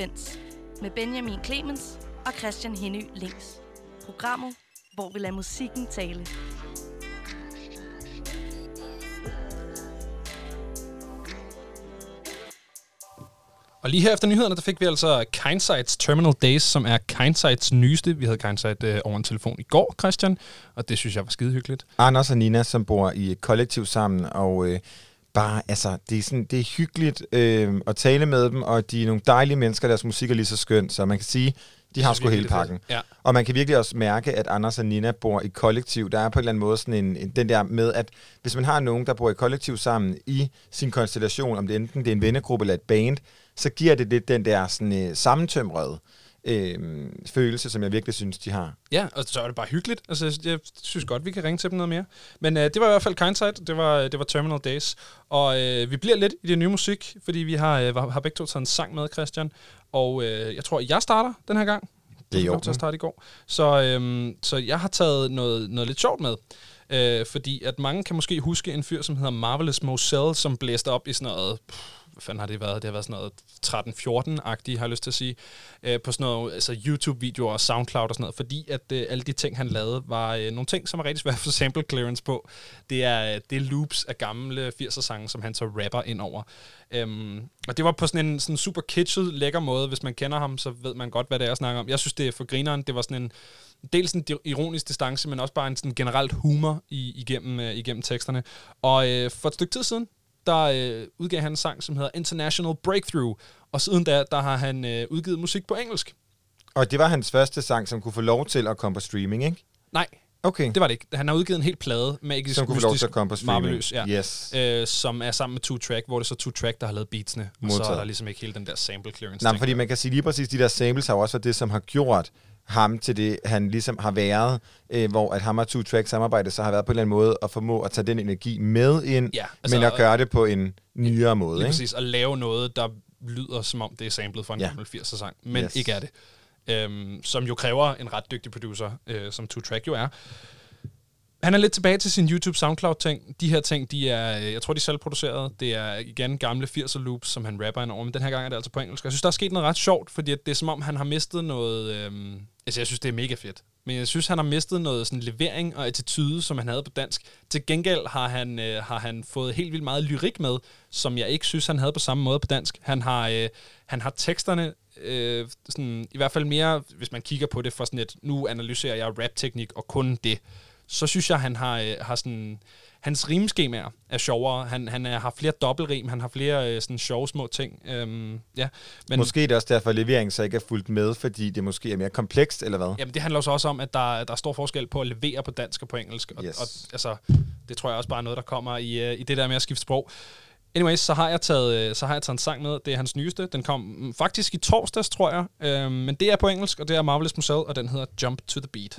Frekvens med Benjamin Clemens og Christian Henny Links. Programmet, hvor vi lader musikken tale. Og lige her efter nyhederne, der fik vi altså Kindsights Terminal Days, som er Kindsights nyeste. Vi havde Kindsight øh, over en telefon i går, Christian, og det synes jeg var skide hyggeligt. Anders og Nina, som bor i et kollektiv sammen, og øh, bare, altså, det er, sådan, det er hyggeligt øh, at tale med dem, og de er nogle dejlige mennesker, deres musik er lige så skønt, så man kan sige, de har sgu hele pakken. Ja. Og man kan virkelig også mærke, at Anders og Nina bor i kollektiv. Der er på en eller anden måde sådan en, en, den der med, at hvis man har nogen, der bor i kollektiv sammen i sin konstellation, om det enten det er en vennegruppe eller et band, så giver det lidt den der sådan, øh, sammentømrede øh, følelse, som jeg virkelig synes, de har. Ja, og så er det bare hyggeligt. Altså, jeg- synes godt, vi kan ringe til dem noget mere. Men øh, det var i hvert fald Kindsight, det var, det var Terminal Days. Og øh, vi bliver lidt i det nye musik, fordi vi har, øh, har begge to taget en sang med, Christian. Og øh, jeg tror, jeg starter den her gang. Det er i Jeg starte i går. Så, øhm, så jeg har taget noget, noget lidt sjovt med. Øh, fordi at mange kan måske huske en fyr, som hedder Marvelous Moselle, som blæste op i sådan noget... Pff, hvad fanden har det været? Det har været sådan noget 13-14-agtigt, har jeg lyst til at sige. Øh, på sådan noget altså YouTube-videoer og SoundCloud og sådan noget. Fordi at øh, alle de ting, han lavede, var øh, nogle ting, som er rigtig svært at få sample clearance på. Det er, øh, det er loops af gamle 80'er-sange, som han så rapper ind over. Øhm, og det var på sådan en sådan super kitschet, lækker måde. Hvis man kender ham, så ved man godt, hvad det er, jeg snakker om. Jeg synes, det er for grineren. Det var sådan en dels en ironisk distance, men også bare en sådan generelt humor i, igennem, øh, igennem teksterne. Og øh, for et stykke tid siden, der øh, udgav han en sang, som hedder International Breakthrough. Og siden da, der har han øh, udgivet musik på engelsk. Og det var hans første sang, som kunne få lov til at komme på streaming, ikke? Nej, Okay. det var det ikke. Han har udgivet en hel plade, Magisk som kunne få lov til Mystisk at komme på streaming. Marveløs, ja. Yes. øh, som er sammen med Two Track, hvor det er så Two Track, der har lavet beatsene. Og så Modtaget. er der ligesom ikke hele den der sample clearance Nej, fordi man kan sige lige præcis, de der samples har også været det, som har gjort ham til det, han ligesom har været, øh, hvor at ham og Two Track samarbejde så har været på en eller anden måde at formå at tage den energi med ind, Ja, altså, men at gøre det på en nyere måde. Lige Ikke? præcis, at lave noget, der lyder som om det er samlet fra en Ja. gammel 80'er sang, men Yes. ikke er det. Øhm, som jo kræver en ret dygtig producer, øh, som Two Track jo er. Han er lidt tilbage til sin YouTube SoundCloud-ting. De her ting, de er, øh, jeg tror, de er selvproducerede. Det er igen gamle 80'er loops, som han rapper ind over, men den her gang er det altså på engelsk. Jeg synes, der er sket noget ret sjovt, fordi det er som om, han har mistet noget... Øhm, altså, jeg synes, det er mega fedt. Men jeg synes, han har mistet noget sådan levering og attitude, som han havde på dansk. Til gengæld har han, øh, har han fået helt vildt meget lyrik med, som jeg ikke synes, han havde på samme måde på dansk. Han har, øh, han har teksterne øh, sådan, i hvert fald mere, hvis man kigger på det for sådan et, nu analyserer jeg rap-teknik og kun det, så synes jeg, han har, øh, har sådan, hans rimskemaer er sjovere. Han, han er, har flere dobbeltrim, han har flere øh, sådan sjove små ting. Øhm, ja. Men, Måske er det også derfor, at leveringen så ikke er fuldt med, fordi det måske er mere komplekst, eller hvad? Jamen, det handler så også om, at der, der er stor forskel på at levere på dansk og på engelsk. Og, Yes. og altså, det tror jeg også bare er noget, der kommer i, øh, i det der med at skifte sprog. Anyways, så har, jeg taget, øh, så har jeg taget en sang med. Det er hans nyeste. Den kom mm, faktisk i torsdags, tror jeg. Øhm, men det er på engelsk, og det er Marvelous Muscle, og den hedder Jump to the Beat.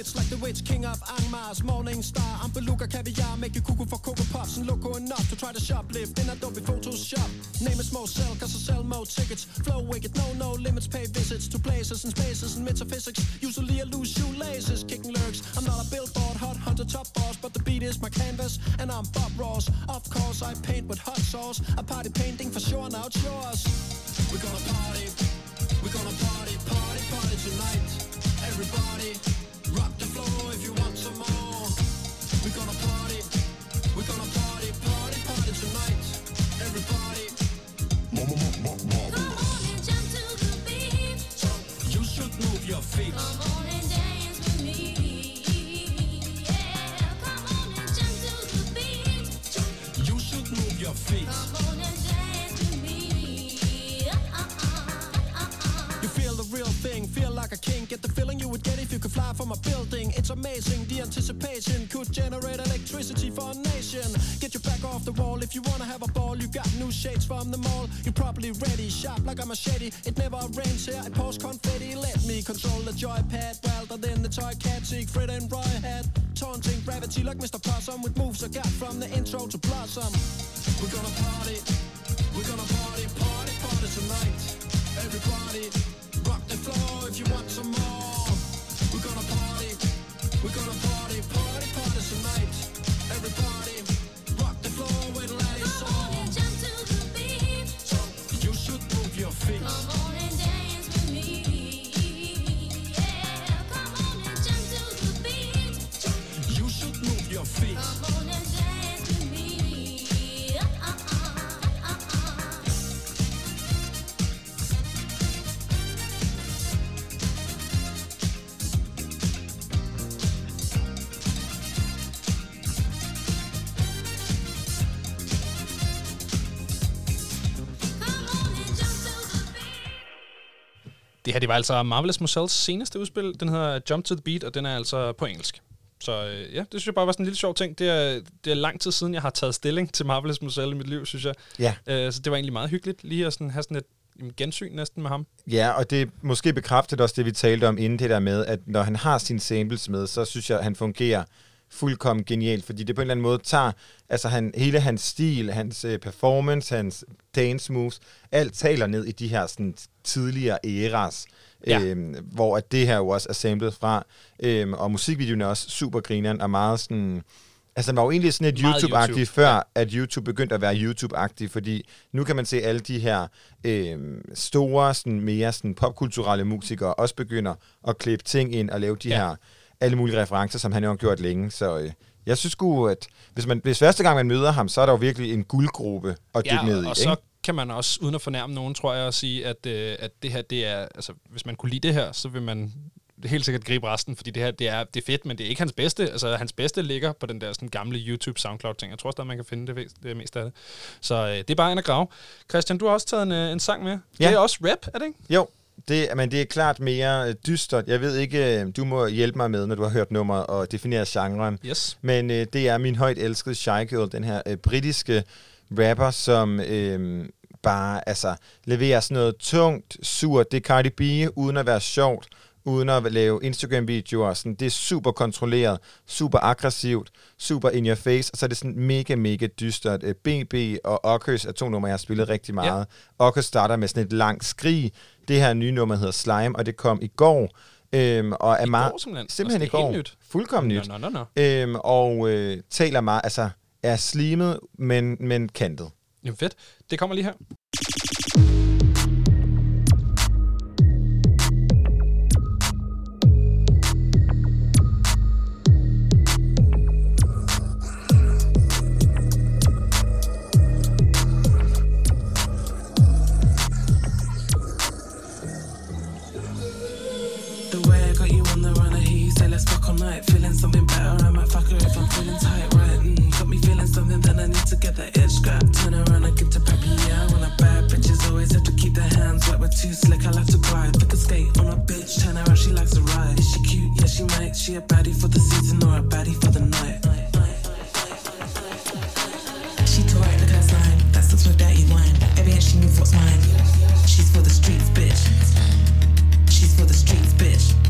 Hits like the witch king of Angmars. Morning star, I'm beluga caviar. Make you cuckoo for cocoa puffs And loco enough to try to shoplift In Adobe Photoshop Name is more sell cause I sell more tickets. Flow wicked, no, no limits Pay visits to places and spaces and metaphysics. Usually I lose shoelaces, kicking lyrics. I'm not a billboard, hot hunter, top boss But the beat is my canvas and I'm Bob Ross. Of course I paint with hot sauce. A party painting for sure, now it's yours. We're gonna party. We're gonna party, party, party tonight. Everybody, if you want would get if you could fly from a building. It's amazing. The anticipation could generate electricity for a nation. Get your back off the wall if you wanna have a ball. You got new shades from the mall. You're probably ready, sharp like a machete. It never rains here. It pours confetti. Let me control the joypad. Wilder than the toy cat. Siegfried and Roy had taunting gravity like Mr. Possum with moves I got from the intro to Blossom. We're gonna party. We're gonna party, party, party tonight. Everybody, rock the floor if you want some more. Det her, det var altså Marvelous Marcel's seneste udspil. Den hedder Jump to the Beat, og den er altså på engelsk. Så øh, ja, det synes jeg bare var sådan en lille sjov ting. Det er, det er lang tid siden, jeg har taget stilling til Marvelous Marcel i mit liv, synes jeg. Ja. Øh, så det var egentlig meget hyggeligt lige at sådan, have sådan et gensyn næsten med ham. Ja, og det måske bekræftet også det, vi talte om inden det der med, at når han har sine samples med, så synes jeg, at han fungerer fuldkommen genialt, fordi det på en eller anden måde tager, altså han, hele hans stil, hans øh, performance, hans dance moves, alt taler ned i de her sådan, tidligere æras, Ja. øhm, hvor at det her jo også er samlet fra, øhm, og musikvideoen er også super grineren, og meget sådan, altså den var jo egentlig sådan et Meget YouTube-agtigt, YouTube, før ja. at YouTube begyndte at være YouTube-agtig, fordi nu kan man se alle de her øh, store, sådan mere sådan popkulturelle musikere også begynder at klippe ting ind og lave de ja. her alle mulige referencer, som han jo har gjort længe. Så øh, jeg synes sgu, at hvis, man, hvis første gang man møder ham, så er der jo virkelig en guldgruppe at dykke ned i. og ikke? så kan man også, uden at fornærme nogen, tror jeg, at sige, at, øh, at det her, det er, altså, hvis man kunne lide det her, så vil man helt sikkert gribe resten, fordi det her, det er, det er fedt, men det er ikke hans bedste. Altså, hans bedste ligger på den der sådan gamle YouTube SoundCloud-ting. Jeg tror stadig, man kan finde det, det meste af det. Så øh, det er bare en at grave. Christian, du har også taget en, øh, en sang med. Ja. Det er også rap, er det ikke? Jo, det, men det er klart mere øh, dystert. Jeg ved ikke, øh, du må hjælpe mig med, når du har hørt nummeret og definere genren. Yes. Men øh, det er min højt elskede Shy Girl, den her øh, britiske rapper, som øh, bare altså, leverer sådan noget tungt, surt. Det er Cardi B, uden at være sjovt, uden at lave Instagram-videoer. Sådan, det er super kontrolleret, super aggressivt, super in your face, og så er det sådan mega, mega dystert. Øh, BB og Ockers er to numre, jeg har spillet rigtig meget. Ja. Ockers starter med sådan et langt skrig. Det her nye nummer hedder Slime, og det kom i går. Øhm, og er I meget, går simpelthen? Altså, i er går. helt nyt? Fuldkommen nyt. Nå, nå, nå, Øhm, og øh, taler meget, altså er slimet, men, men kantet. Jamen fedt. Det kommer lige her. All. Feeling something better, I might fuck her if I'm feeling tight, right? Mm, got me feeling something, then I need to get that itch scrap. Turn around and get to pappy, yeah. When I bad bitches always have to keep their hands wet. We're too slick, I like to glide. Pick a skate on a bitch, turn around, she likes to ride. Is she cute? Yeah, she might. She a baddie for the season or a baddie for the night. She tore it, at her slime. That sucks with dirty wine. Every inch she moves what's mine. She's for the streets, bitch. She's for the streets, bitch.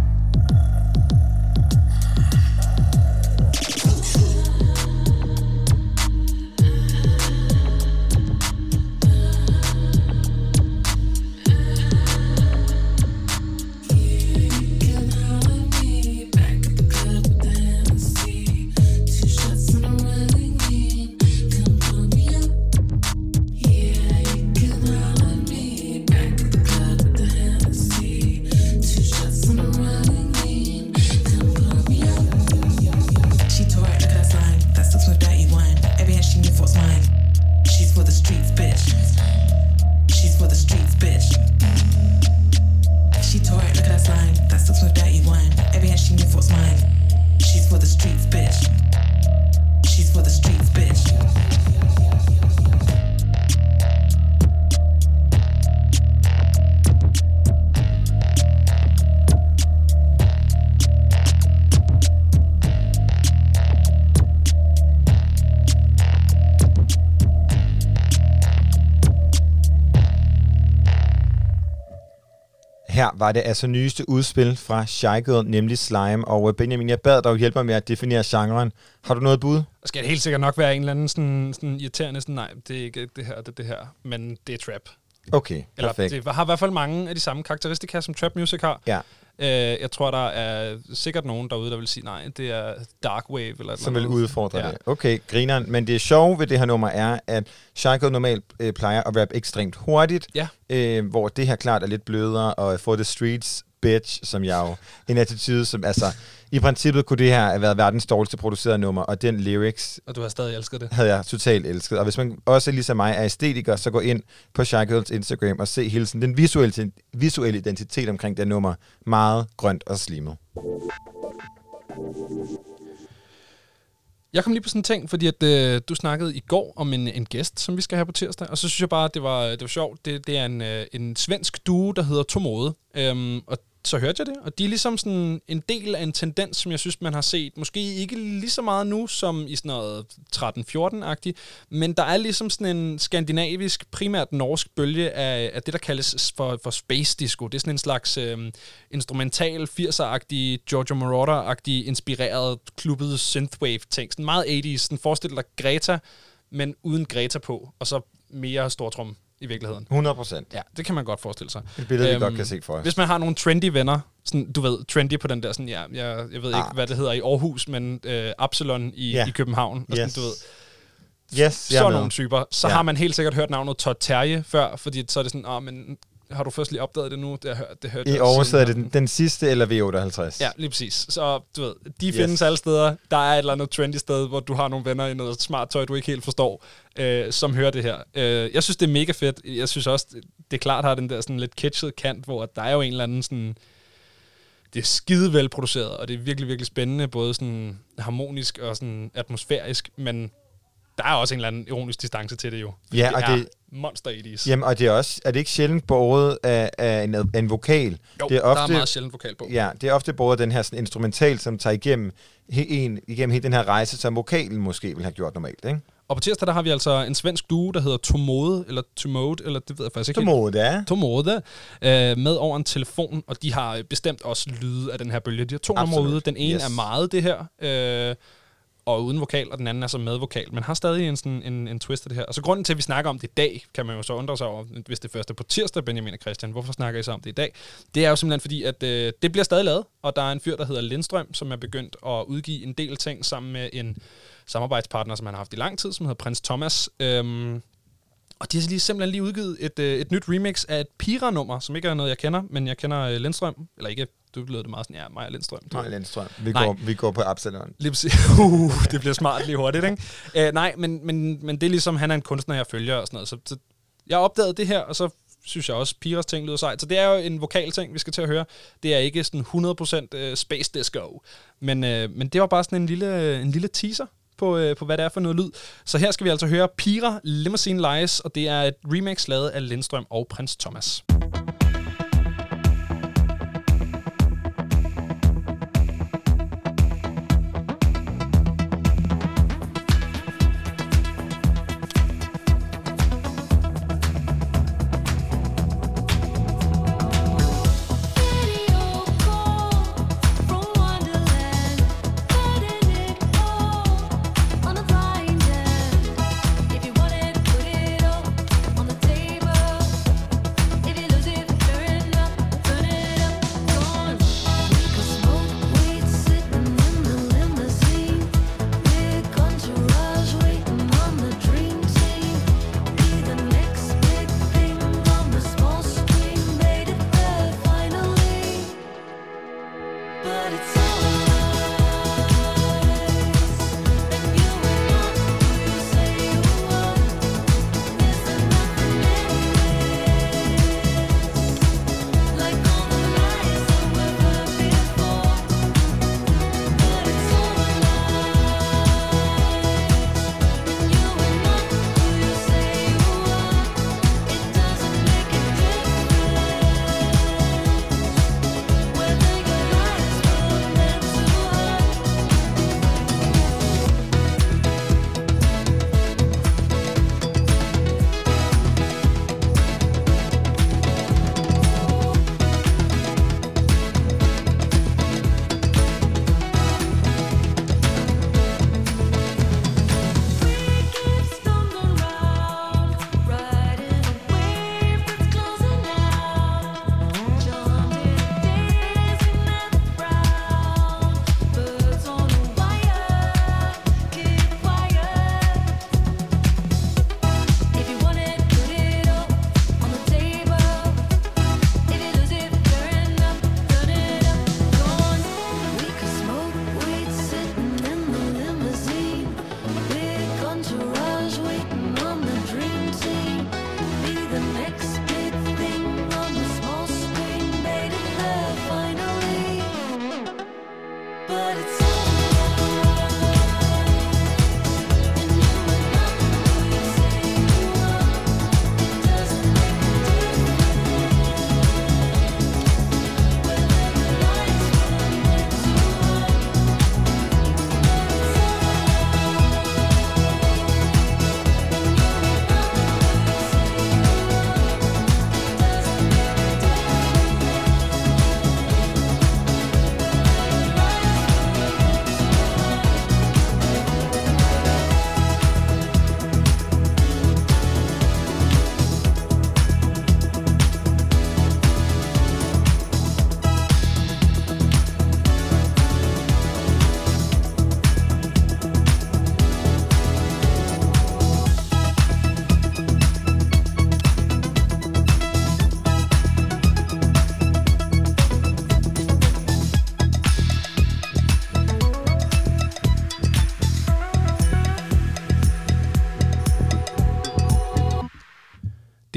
var det altså nyeste udspil fra Shy Girl, nemlig Slime. Og øh, Benjamin, jeg bad dig hjælpe mig med at definere genren. Har du noget bud? Skal det helt sikkert nok være en eller anden sådan, sådan irriterende, sådan, nej, det er ikke det her, det er det her, men det er trap. Okay, Eller perfekt. det har i hvert fald mange af de samme karakteristika, som trap music har. Ja, Øh, jeg tror, der er sikkert nogen derude, der vil sige, nej, det er dark wave. Eller som vil udfordre Ja. det. Okay, grineren. Men det sjove ved det her nummer er, at Girl normalt øh, plejer at rappe ekstremt hurtigt, Ja. øh, hvor det her klart er lidt blødere, og For the Streets, bitch, som jeg jo, en attitude, som altså, i princippet kunne det her have været verdens dårligste producerede nummer, og den lyrics Og du har stadig elsket det. havde jeg totalt elsket. Og hvis man også ligesom mig er æstetiker, så gå ind på Girls Instagram og se hele sådan den visuelle, visuelle identitet omkring det nummer. Meget grønt og slimet. Jeg kom lige på sådan en ting, fordi at, øh, du snakkede i går om en, en gæst, som vi skal have på tirsdag, og så synes jeg bare, at det var, det var sjovt. Det, det er en, øh, en svensk duo, der hedder Tomode, øhm, og så hørte jeg det, og de er ligesom sådan en del af en tendens, som jeg synes, man har set. Måske ikke lige så meget nu, som i sådan noget 13-14-agtigt, men der er ligesom sådan en skandinavisk, primært norsk bølge af, af det, der kaldes for, for space disco. Det er sådan en slags øh, instrumental, 80'er-agtig, Giorgio Moroder-agtig, inspireret, klubbet synthwave-ting. Sådan meget 80's. Sådan forestil dig Greta, men uden Greta på, og så mere stortrum i virkeligheden. 100 procent. Ja, det kan man godt forestille sig. Et billede, vi godt kan se for os. Hvis man har nogle trendy venner, sådan, du ved, trendy på den der, sådan, ja, jeg, jeg ved ikke, Ah. hvad det hedder i Aarhus, men øh, Absalon i, Ja. i København. Og sådan, Yes. du ved, Yes, sådan nogle typer. Så Ja. har man helt sikkert hørt navnet Todd Terje før, fordi så er det sådan, ah, men har du først lige opdaget det nu? Det, hørt- det hørte I Aarhus siden er det her." den, den sidste eller V58. Ja, lige præcis. Så du ved, de Yes. findes alle steder. Der er et eller andet trendy sted, hvor du har nogle venner i noget smart tøj, du ikke helt forstår, øh, som hører det her. Øh, jeg synes, det er mega fedt. Jeg synes også, det er klart har den der sådan lidt kitschede kant, hvor der er jo en eller anden sådan... Det er skide velproduceret, og det er virkelig, virkelig spændende, både sådan harmonisk og sådan atmosfærisk, men der er også en eller anden ironisk distance til det jo. Ja, det og er det- monster 80's. Jamen, og det er også, er det ikke sjældent båret af, af en, en vokal? jo, det er der er ofte, meget sjældent vokal på. Ja, det er ofte båret af den her sådan, instrumental, som tager igennem, he, en, igennem hele den her rejse, som vokalen måske ville have gjort normalt, ikke? Og på tirsdag, der har vi altså en svensk duo, der hedder Tomode, eller Tomode, eller det ved jeg faktisk ikke. Det er. Tomode, øh, med over en telefon, og de har bestemt også lyde af den her bølge. De har to numre ude. Den ene Yes. er meget det her, øh, og uden vokal, og den anden er så med vokal, men har stadig en, sådan, en, en twist af det her. Og så grunden til, at vi snakker om det i dag, kan man jo så undre sig over, hvis det første er på tirsdag, Benjamin og Christian, hvorfor snakker I så om det i dag? Det er jo simpelthen fordi, at øh, det bliver stadig lavet, og der er en fyr, der hedder Lindstrøm, som er begyndt at udgive en del ting sammen med en samarbejdspartner, som han har haft i lang tid, som hedder Prins Thomas. Øhm, og de har lige simpelthen lige udgivet et, øh, et nyt remix af et Pira-nummer, som ikke er noget, jeg kender, men jeg kender øh, Lindstrøm. Eller ikke, du lød det meget sådan, ja, og Lindstrøm. Ved. Lindstrøm. Vi Nej. går, vi går på Absalon. Uh, det bliver smart lige hurtigt, ikke? Uh, nej, men, men, men det er ligesom, han er en kunstner, jeg følger og sådan noget. Så, så jeg opdagede det her, og så synes jeg også, Piras ting lyder sejt. Så det er jo en vokal ting, vi skal til at høre. Det er ikke sådan 100% øh, space disco. Men, øh, men det var bare sådan en lille, en lille teaser på, øh, på, hvad det er for noget lyd. Så her skal vi altså høre Pira Limousine Lies, og det er et remix lavet af Lindstrøm og Prins Thomas.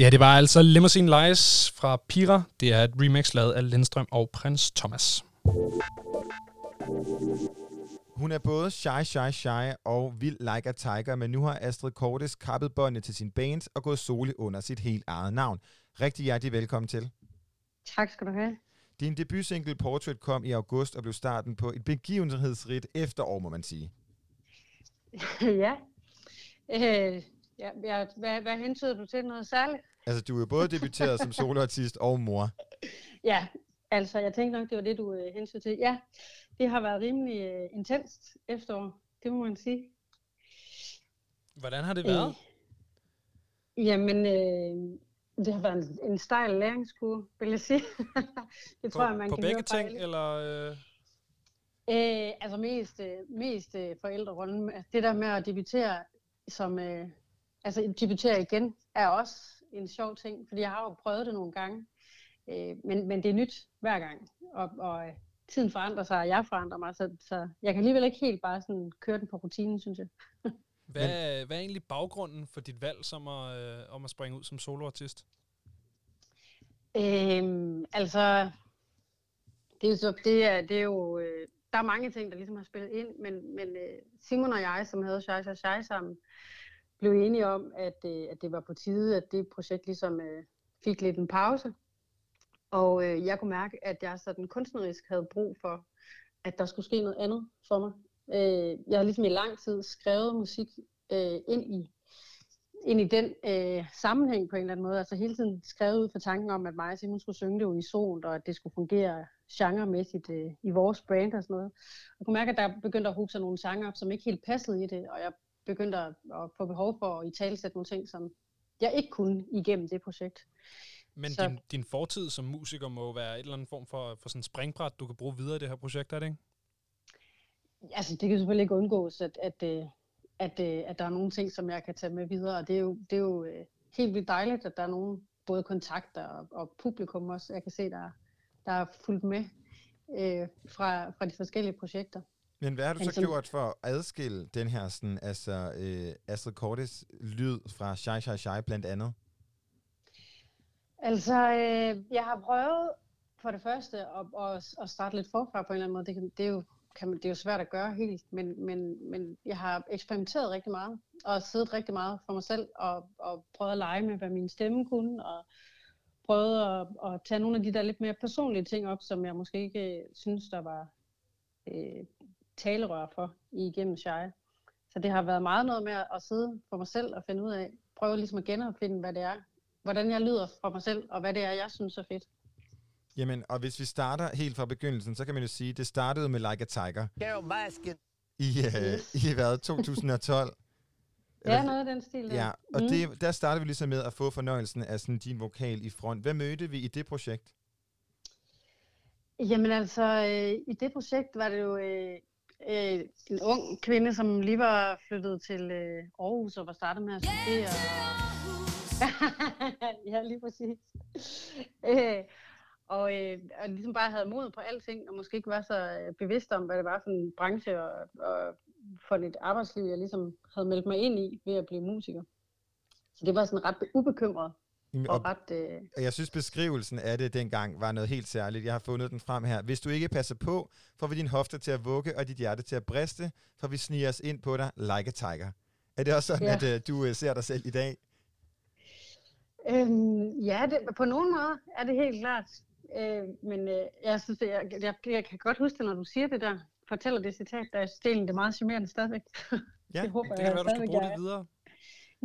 Det her, det var altså Limousine Lies fra Pira. Det er et remix lavet af Lindstrøm og Prins Thomas. Hun er både shy, shy, shy og vild like a tiger, men nu har Astrid Kortes kappet båndet til sin band og gået solo under sit helt eget navn. Rigtig hjertelig velkommen til. Tak skal du have. Din debutsingle Portrait kom i august og blev starten på et begivenhedsrigt efterår, må man sige. ja. Øh, ja, ja hvad, hvad hentyder du til noget særligt? Altså, du er jo både debuteret som soloartist og mor. Ja, altså jeg tænkte nok, det var det, du øh, hentydede til. Ja, det har været rimelig øh, intenst efterår, det må man sige. Hvordan har det været? Øh, jamen, øh, det har været en, en stejl læringskurve, vil jeg sige. det tror på, jeg, man på kan begge ting, alle. eller... Øh... Øh, altså mest, øh, mest øh, forældrerollen. Det der med at debutere som, øh, altså debutere igen, er også en sjov ting, fordi jeg har jo prøvet det nogle gange. Øh, men, men det er nyt hver gang, og, og øh, tiden forandrer sig, og jeg forandrer mig, så, så jeg kan alligevel ikke helt bare sådan køre den på rutinen, synes jeg. Hvad, hvad er egentlig baggrunden for dit valg som at, øh, om at springe ud som soloartist? Øhm, altså, det er jo, så, det er, det er jo øh, der er mange ting, der ligesom har spillet ind, men, men øh, Simon og jeg, som havde Shai Shai sammen, blev enige om, at, øh, at det var på tide, at det projekt ligesom øh, fik lidt en pause. Og øh, jeg kunne mærke, at jeg sådan kunstnerisk havde brug for, at der skulle ske noget andet for mig. Øh, jeg har ligesom i lang tid skrevet musik øh, ind i ind i den øh, sammenhæng på en eller anden måde. Altså hele tiden skrevet ud for tanken om, at mig og Simon skulle synge det unisont, og at det skulle fungere genremæssigt øh, i vores brand og sådan noget. Jeg kunne mærke, at der begyndte at hobe sig nogle sange op, som ikke helt passede i det, og jeg begyndte at, at få behov for at i talesætte nogle ting, som jeg ikke kunne igennem det projekt. Men Så- din, din fortid som musiker må være et eller andet form for, for sådan springbræt, du kan bruge videre i det her projekt, er det ikke? Altså, det kan selvfølgelig ikke undgås, at, at, øh, at, øh, at der er nogle ting, som jeg kan tage med videre, og det er jo, det er jo øh, helt vildt dejligt, at der er nogle både kontakter og, og publikum også, jeg kan se, der, der er fulgt med øh, fra, fra de forskellige projekter. Men hvad har du så Altså- gjort for at adskille den her sådan, altså, øh, Astrid Kortes lyd fra Shy Shy Shy blandt andet? Altså, øh, jeg har prøvet for det første at, at, at starte lidt forfra på en eller anden måde. Det, kan, det, er jo, kan man, det er jo svært at gøre helt, men, men, men jeg har eksperimenteret rigtig meget, og siddet rigtig meget for mig selv, og, og prøvet at lege med, hvad min stemme kunne, og prøvet at, at tage nogle af de der lidt mere personlige ting op, som jeg måske ikke øh, synes, der var øh, talerør for igennem Shire. Så det har været meget noget med at, sidde for mig selv og finde ud af, prøve ligesom at genopfinde, hvad det er, hvordan jeg lyder fra mig selv, og hvad det er, jeg synes er fedt. Jamen, og hvis vi starter helt fra begyndelsen, så kan man jo sige, det startede med Like a Tiger. I, øh, i hvad, 2012? Ja, noget af den stil der. Ja, og Mm. det, der startede vi ligesom med at få fornøjelsen af sådan din vokal i front. Hvad mødte vi i det projekt? Jamen altså, øh, i det projekt var det jo øh, øh, en ung kvinde, som lige var flyttet til øh, Aarhus og var startet med at studere. ja, lige præcis. øh, og, øh, og ligesom bare havde mod på alting, og måske ikke var så øh, bevidst om, hvad det var for en branche og, og for et arbejdsliv, jeg ligesom havde meldt mig ind i ved at blive musiker. Så det var sådan ret ubekymret Jamen, Og, og ret... Øh, og jeg synes, beskrivelsen af det dengang var noget helt særligt. Jeg har fundet den frem her. Hvis du ikke passer på, får vi din hofte til at vugge og dit hjerte til at briste, for vi sniger os ind på dig like a tiger. Er det også sådan, Ja. at øh, du øh, ser dig selv i dag? Øhm, ja, det, på nogen måde er det helt klart. Øh, men øh, jeg synes, jeg, jeg, jeg kan godt huske det, når du siger det der, fortæller det citat, der er stelen det er meget charmerende stadigvæk. Ja, det håber Det jeg kan være, du skal bruge jeg det er. videre.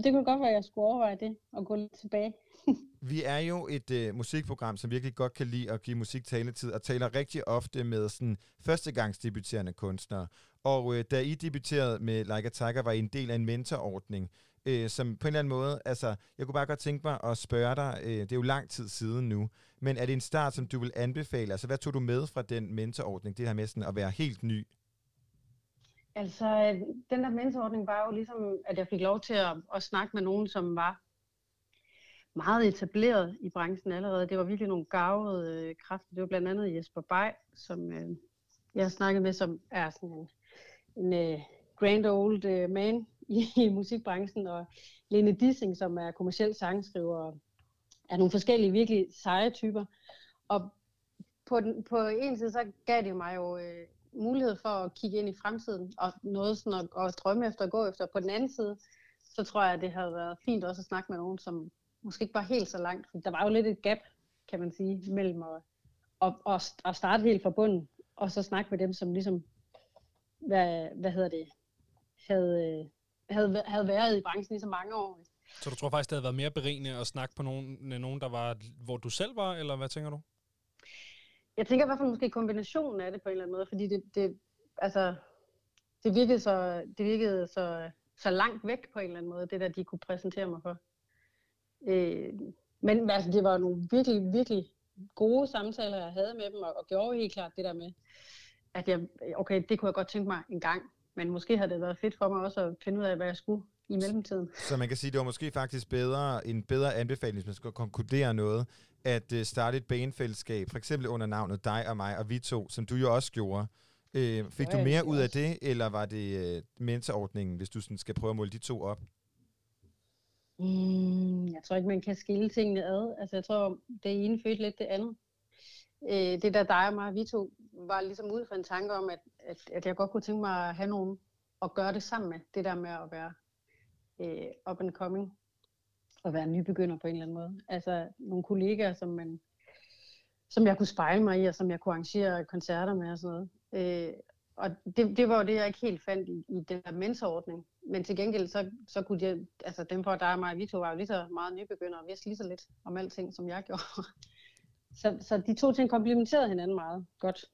Det kunne godt være, at jeg skulle overveje det og gå lidt tilbage. Vi er jo et øh, musikprogram, som virkelig godt kan lide at give musik taletid, og taler rigtig ofte med sådan førstegangsdebuterende kunstnere. Og øh, da I debuterede med Like a Tiger, var I en del af en mentorordning, øh, som på en eller anden måde, altså, jeg kunne bare godt tænke mig at spørge dig, øh, det er jo lang tid siden nu, men er det en start, som du vil anbefale? Altså, hvad tog du med fra den mentorordning, det her med sådan at være helt ny? Altså, øh, den der mentorordning var jo ligesom, at jeg fik lov til at, at snakke med nogen, som var meget etableret i branchen allerede. Det var virkelig nogle gavede øh, kræfter. Det var blandt andet Jesper Bay, som øh, jeg har snakket med, som er sådan en, en øh, grand old øh, man i, i musikbranchen, og Lene Dissing, som er kommersiel sangskriver og nogle forskellige virkelig seje typer. Og på, den, på en side, så gav det mig jo øh, mulighed for at kigge ind i fremtiden, og noget sådan at, at drømme efter og gå efter. På den anden side, så tror jeg, at det havde været fint også at snakke med nogen, som måske ikke var helt så langt. For der var jo lidt et gap, kan man sige, mellem at, at, at, at starte helt fra bunden, og så snakke med dem, som ligesom, hvad, hvad hedder det, havde, havde, havde været i branchen i så mange år. Så du tror faktisk, det havde været mere berigende at snakke på nogen, nogen, der var, hvor du selv var, eller hvad tænker du? Jeg tænker i hvert fald måske kombinationen af det på en eller anden måde, fordi det, det, altså, det virkede, så, det virkede så, så langt væk på en eller anden måde, det der, de kunne præsentere mig for. Øh, men altså, det var nogle virkelig, virkelig gode samtaler, jeg havde med dem, og, og gjorde helt klart det der med, at jeg, okay, det kunne jeg godt tænke mig en gang, men måske havde det været fedt for mig også at finde ud af, hvad jeg skulle i mellemtiden. Så man kan sige, det var måske faktisk bedre, en bedre anbefaling, hvis man skal konkludere noget, at uh, starte et banefællesskab, for eksempel under navnet dig og mig og vi to, som du jo også gjorde. Uh, fik Ja, du mere ud af det, eller var det uh, mentorordningen, hvis du sådan skal prøve at måle de to op? Mm, jeg tror ikke, man kan skille tingene ad. Altså, jeg tror, det ene fødte lidt det andet. Øh, det der dig og mig, vi to, var ligesom ud fra en tanke om, at, at, at jeg godt kunne tænke mig at have nogen og gøre det sammen med. Det der med at være øh, up and coming og være nybegynder på en eller anden måde. Altså nogle kollegaer, som, man, som jeg kunne spejle mig i, og som jeg kunne arrangere koncerter med og sådan noget. Øh, og det, det var jo det, jeg ikke helt fandt i, i den der mentorordning. Men til gengæld, så, så kunne de, altså dem for dig og mig, vi to var jo lige så meget nybegynder og vidste lige så lidt om alting, som jeg gjorde. Så, så de to ting komplementerede hinanden meget godt,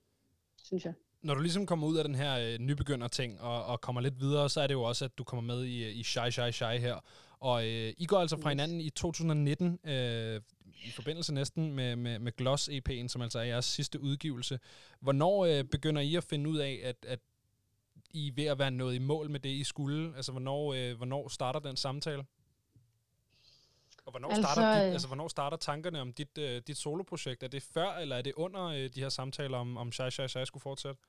synes jeg. Når du ligesom kommer ud af den her øh, nybegynder-ting og, og kommer lidt videre, så er det jo også, at du kommer med i, øh, i Shy Shy Shy her. Og øh, I går altså fra hinanden i 2019, øh, i forbindelse næsten med, med, med Gloss EP'en, som altså er jeres sidste udgivelse. Hvornår øh, begynder I at finde ud af, at, at I er ved at være nået i mål med det, I skulle? Altså, hvornår, øh, hvornår starter den samtale? Og hvornår, Altså, starter, dit, øh, altså, hvornår starter tankerne om dit, øh, dit soloprojekt? Er det før, eller er det under øh, de her samtaler om, om Shy Shy Shy skulle fortsætte?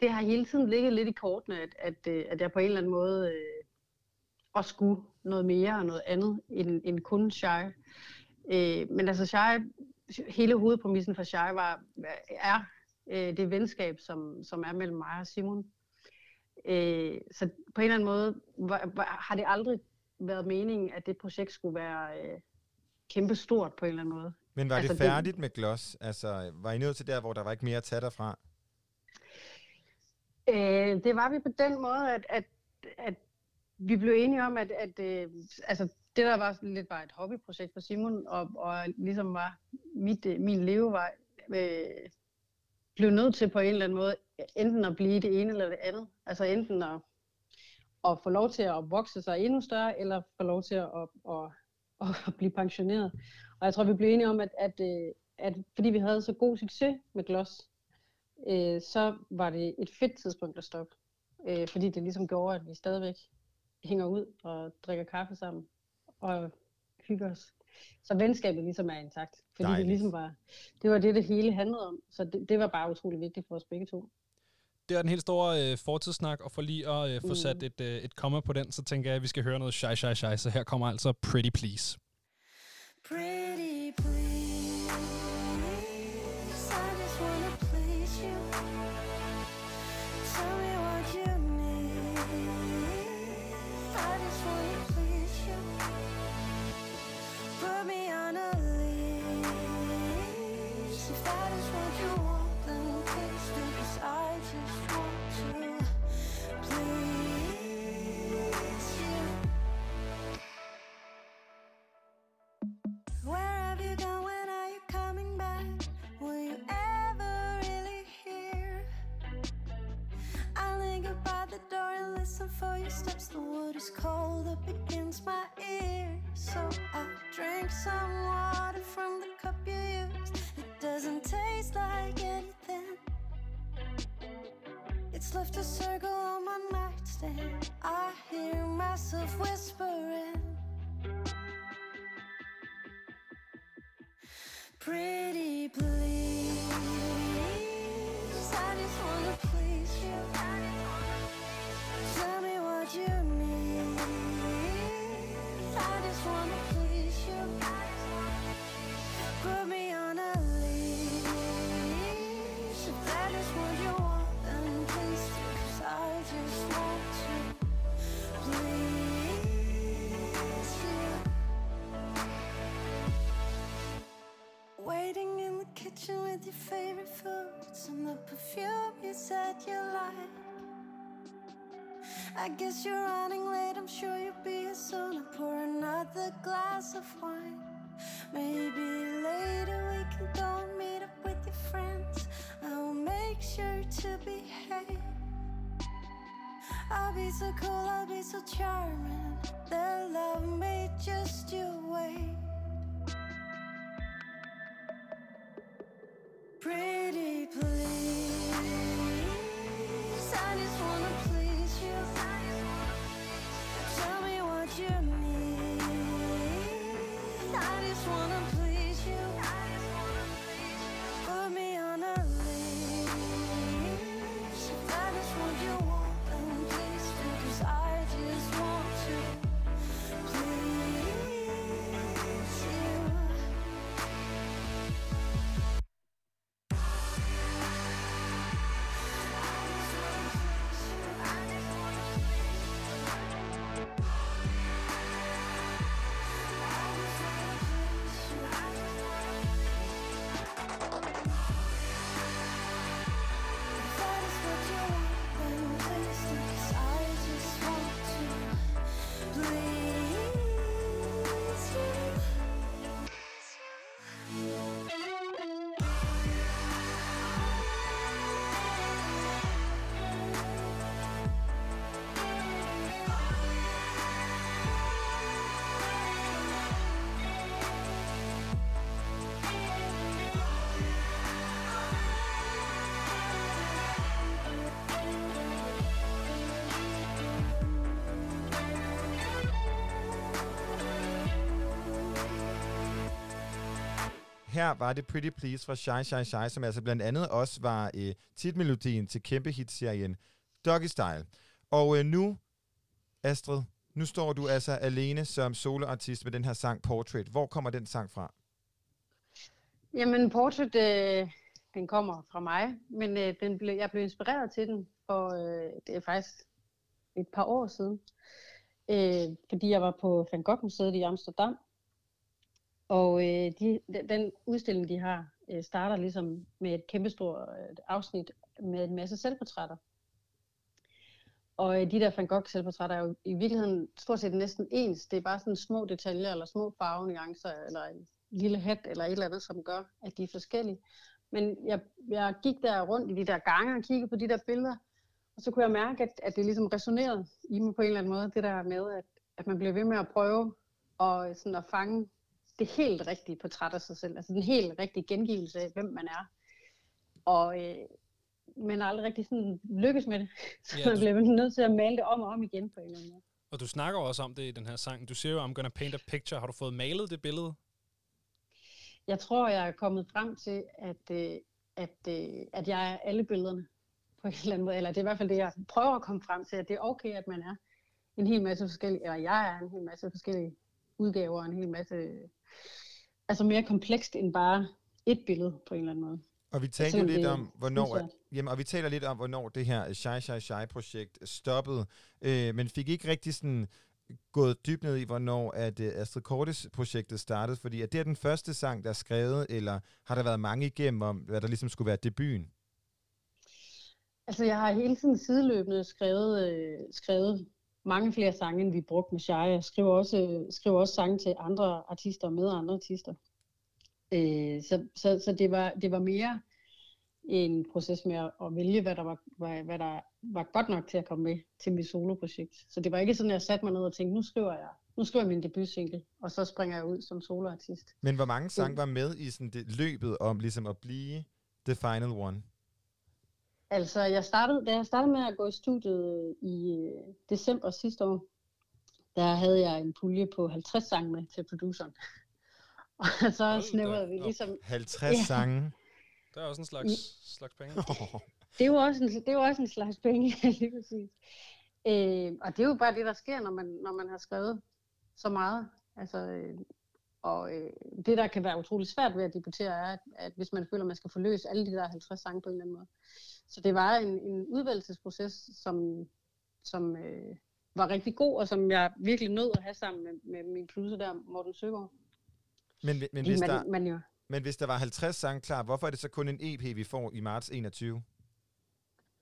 det har hele tiden ligget lidt i kortene, at, at, øh, at jeg på en eller anden måde øh, også skulle noget mere og noget andet end, end kun Shy. Øh, men altså Shy, hele hovedpræmissen for Shy var, er øh, det venskab, som, som er mellem mig og Simon. Øh, så på en eller anden måde var, var, har det aldrig været meningen, at det projekt skulle være øh, kæmpestort på en eller anden måde. Men var Altså, det det- færdigt med Gloss? Altså, var I nået til der, hvor der var ikke mere at tage derfra? Øh, det var vi på den måde, at, at, at vi blev enige om, at, at øh, altså, det der var sådan lidt bare et hobbyprojekt for Simon, og, og ligesom var mit, øh, min levevej, øh, blev nødt til på en eller anden måde enten at blive det ene eller det andet. Altså enten at, at få lov til at vokse sig endnu større, eller få lov til at, at, at, at blive pensioneret. Og jeg tror, vi blev enige om, at, at, øh, at fordi vi havde så god succes med Gloss, øh, så var det et fedt tidspunkt at stoppe. Øh, fordi det ligesom gjorde, at vi stadigvæk hænger ud og drikker kaffe sammen og hygger os. Så venskabet ligesom er intakt. Fordi Dejligt. det ligesom var, det var det, det hele handlede om. Så det, det var bare utrolig vigtigt for os begge to. Det er den helt store øh, fortidssnak, og for lige at øh, få sat et, øh, et komma på den, så tænker jeg, at vi skal høre noget shy, shy, shy. Så her kommer altså Pretty Please. Pretty please, It's left a circle on my nightstand. I hear myself whispering. Pretty I guess you're running late, I'm sure you'll be here soon. I pour another glass of wine. Maybe later we can go and meet up with your friends. I will make sure to behave. I'll be so cool, I'll be so charming. Their love may just you wait. Her var det Pretty Please fra Shy Shy Shy, som altså blandt andet også var øh, titmelodien til kæmpe hitserien Doggy Style. Og øh, nu, Astrid, nu står du altså alene som soloartist med den her sang Portrait. Hvor kommer den sang fra? Jamen, Portrait, øh, den kommer fra mig, men øh, den blev, jeg blev inspireret til den for, øh, det er faktisk et par år siden, øh, fordi jeg var på Van Gogh-museet i Amsterdam, og øh, de, den udstilling, de har, øh, starter ligesom med et kæmpestort øh, afsnit med en masse selvportrætter. Og øh, de der Van Gogh selvportrætter er jo i virkeligheden stort set næsten ens. Det er bare sådan små detaljer, eller små farvenuancer, eller en lille hat, eller et eller andet, som gør, at de er forskellige. Men jeg, jeg gik der rundt i de der gange og kiggede på de der billeder, og så kunne jeg mærke, at, at det ligesom resonerede i mig på en eller anden måde, det der med, at, at man bliver ved med at prøve og sådan at fange det helt rigtige portræt af sig selv, altså den helt rigtige gengivelse af, hvem man er. Og øh, man aldrig rigtig sådan lykkes med det, så Ja, man du- bliver nødt til at male det om og om igen på en eller anden måde. Og du snakker også om det i den her sang. Du siger jo, I'm gonna paint a picture. Har du fået malet det billede? Jeg tror, jeg er kommet frem til, at, øh, at, øh, at jeg er alle billederne på en eller anden måde. Eller det er i hvert fald det, jeg prøver at komme frem til, at det er okay, at man er en hel masse forskellige, eller jeg er en hel masse forskellige udgaver, en hel masse, altså mere komplekst end bare et billede på en eller anden måde. Og vi Selvom lidt om, hvornår, jamen, og vi taler lidt om, hvornår det her Shy Shy Shy projekt stoppede, øh, men fik ikke rigtig sådan gået dybt ned i, hvornår at øh, Astrid Kortes projektet startede, fordi at det er den første sang, der er skrevet, eller har der været mange igennem om, hvad der ligesom skulle være debuten? Altså, jeg har hele tiden sideløbende skrevet, øh, skrevet mange flere sange, end vi brugte med Shia. Jeg skriver også, skriver også sange til andre artister og med andre artister. Øh, så så, så det, var, det var mere en proces med at, at vælge, hvad der, var, hvad, hvad der var godt nok til at komme med til mit soloprojekt. Så det var ikke sådan, at jeg satte mig ned og tænkte, nu skriver jeg, nu skriver jeg min debutsingle, og så springer jeg ud som soloartist. Men hvor mange sange var med i sådan det løbet om ligesom at blive the final one? Altså, jeg startede, da jeg startede med at gå i studiet øh, i øh, december sidste år, der havde jeg en pulje på 50 sange med til produceren. Og så snævrede vi ligesom... 50 Ja. sange. Der er også en slags, slags penge. Det er også en, det er jo også en slags penge, lige præcis. Øh, og det er jo bare det, der sker, når man, når man har skrevet så meget. Altså, øh, og øh, det, der kan være utrolig svært ved at debutere, er, at, at hvis man føler, at man skal forløse alle de der 50 sange på en eller anden måde. Så det var en, en udvalgelsesproces, som, som øh, var rigtig god, og som jeg virkelig nød at have sammen med, med min producer der, Morten Søgaard. Men, men, hvis man, der, man jo, men hvis der var 50 sange klar, hvorfor er det så kun en EP, vi får i marts 21?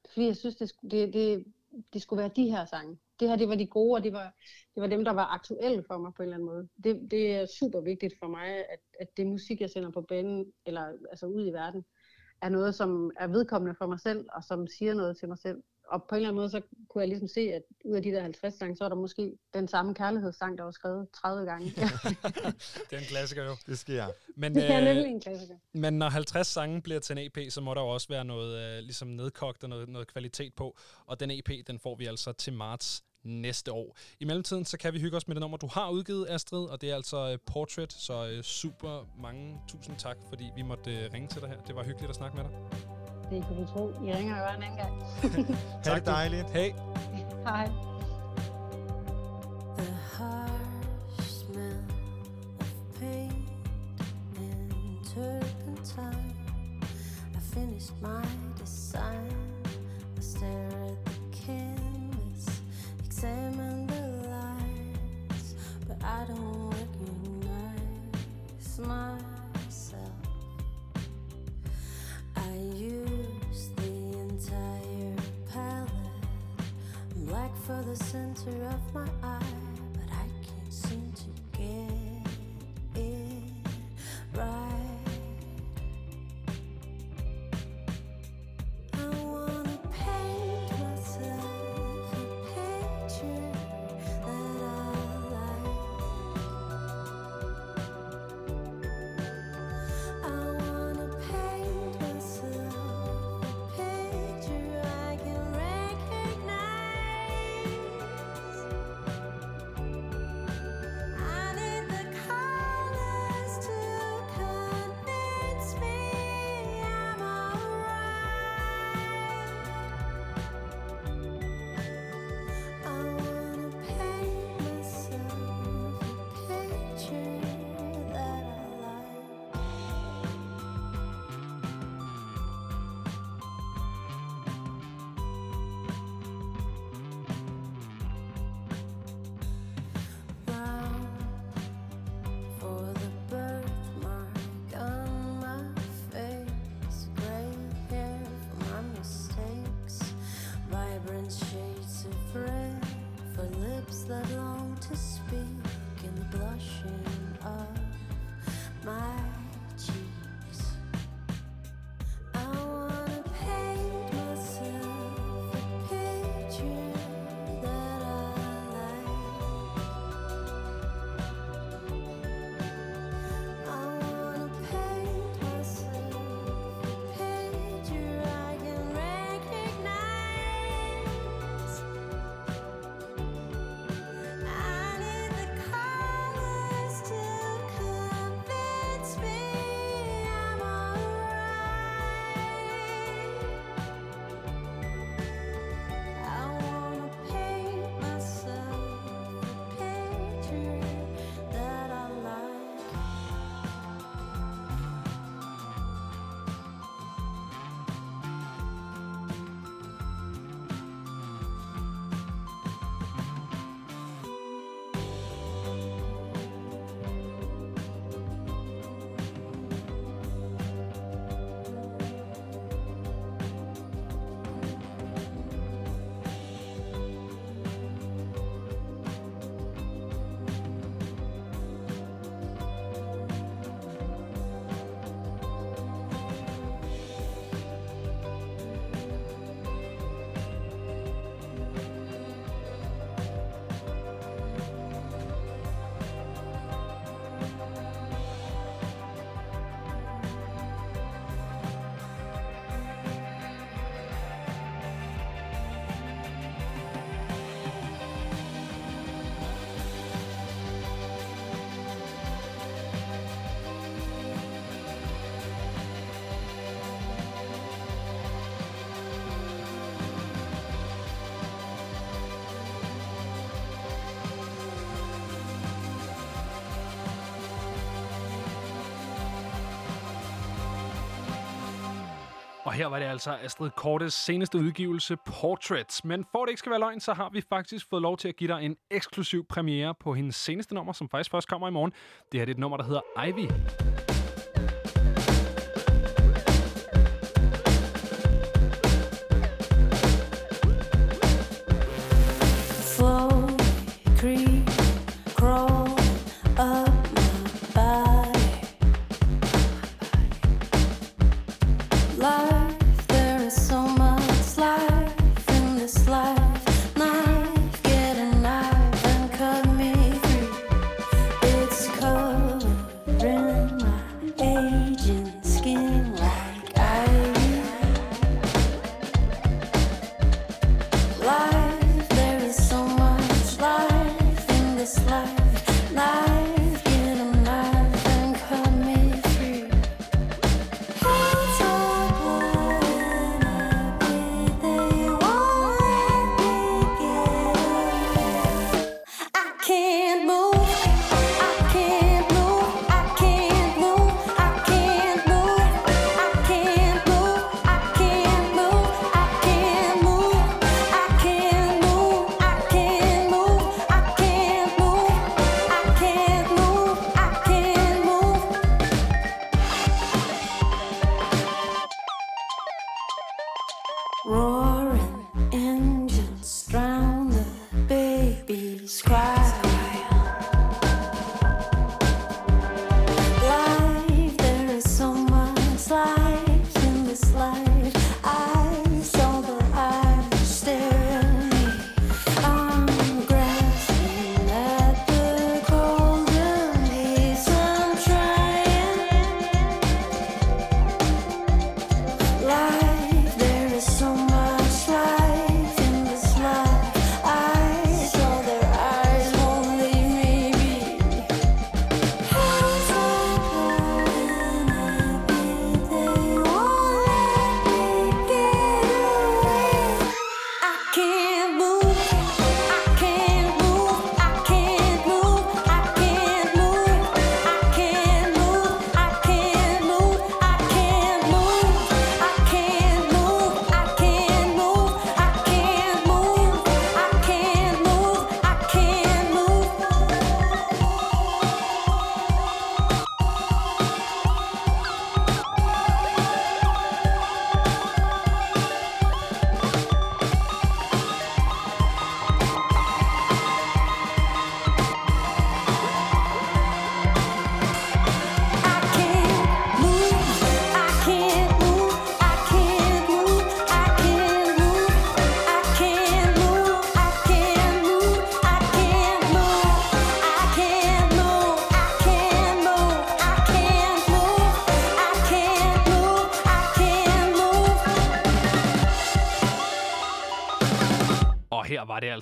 fordi jeg synes, det, det, det, det skulle være de her sange. Det her, det var de gode, og det var, det var dem, der var aktuelle for mig på en eller anden måde. Det, det er super vigtigt for mig, at, at det musik, jeg sender på banen, eller altså ud i verden, er noget, som er vedkommende for mig selv, og som siger noget til mig selv. Og på en eller anden måde, så kunne jeg ligesom se, at ud af de der 50 sange, så er der måske den samme kærlighedssang, der var skrevet 30 gange. Det er en klassiker jo. Det sker. Men, det er øh, nemlig en klassiker. Men når 50 sange bliver til en EP, så må der jo også være noget øh, ligesom nedkogt og noget, noget kvalitet på. Og den EP, den får vi altså til marts næste år. I mellemtiden, så kan vi hygge os med det nummer, du har udgivet, Astrid, og det er altså øh, Portrait, så øh, super mange tusind tak, fordi vi måtte øh, ringe til dig her. Det var hyggeligt at snakke med dig. Det kunne du tro. I ringer jo bare en anden gang. Ha' det dejligt. Hej. Hej. The harsh smell of paint and turpentine. I finished my design. I don't recognize myself. I use the entire palette. Black for the center of my eye, her var det altså Astrid Kortes seneste udgivelse, Portraits. Men for at det ikke skal være løgn, så har vi faktisk fået lov til at give dig en eksklusiv premiere på hendes seneste nummer, som faktisk først kommer i morgen. Det her det er et nummer, der hedder Ivy.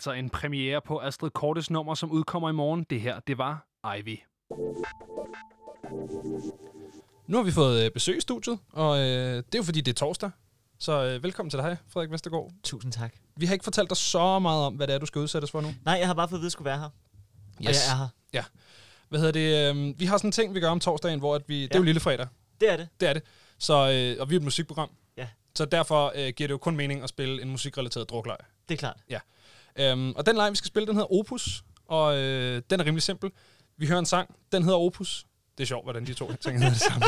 Altså en premiere på Astrid Kortes nummer, som udkommer i morgen. Det her, det var Ivy. Nu har vi fået øh, besøg i studiet, og øh, det er jo fordi, det er torsdag. Så øh, velkommen til dig, Frederik Vestergaard. Tusind tak. Vi har ikke fortalt dig så meget om, hvad det er, du skal udsættes for nu. Nej, jeg har bare fået at vide, at jeg skulle være her. Og jeg er her. Hvad hedder det? Øh, vi har sådan en ting, vi gør om torsdagen, hvor at vi, det er jo Ja. lille fredag. Det er det. Det er det. Så, øh, og vi er et musikprogram. Ja. Så derfor øh, giver det jo kun mening at spille en musikrelateret drukleg. Det er klart. Øhm, og den leg, vi skal spille, den hedder Opus, og øh, den er rimelig simpel. Vi hører en sang, den hedder Opus. Det er sjovt, hvordan de to ting hedder det samme.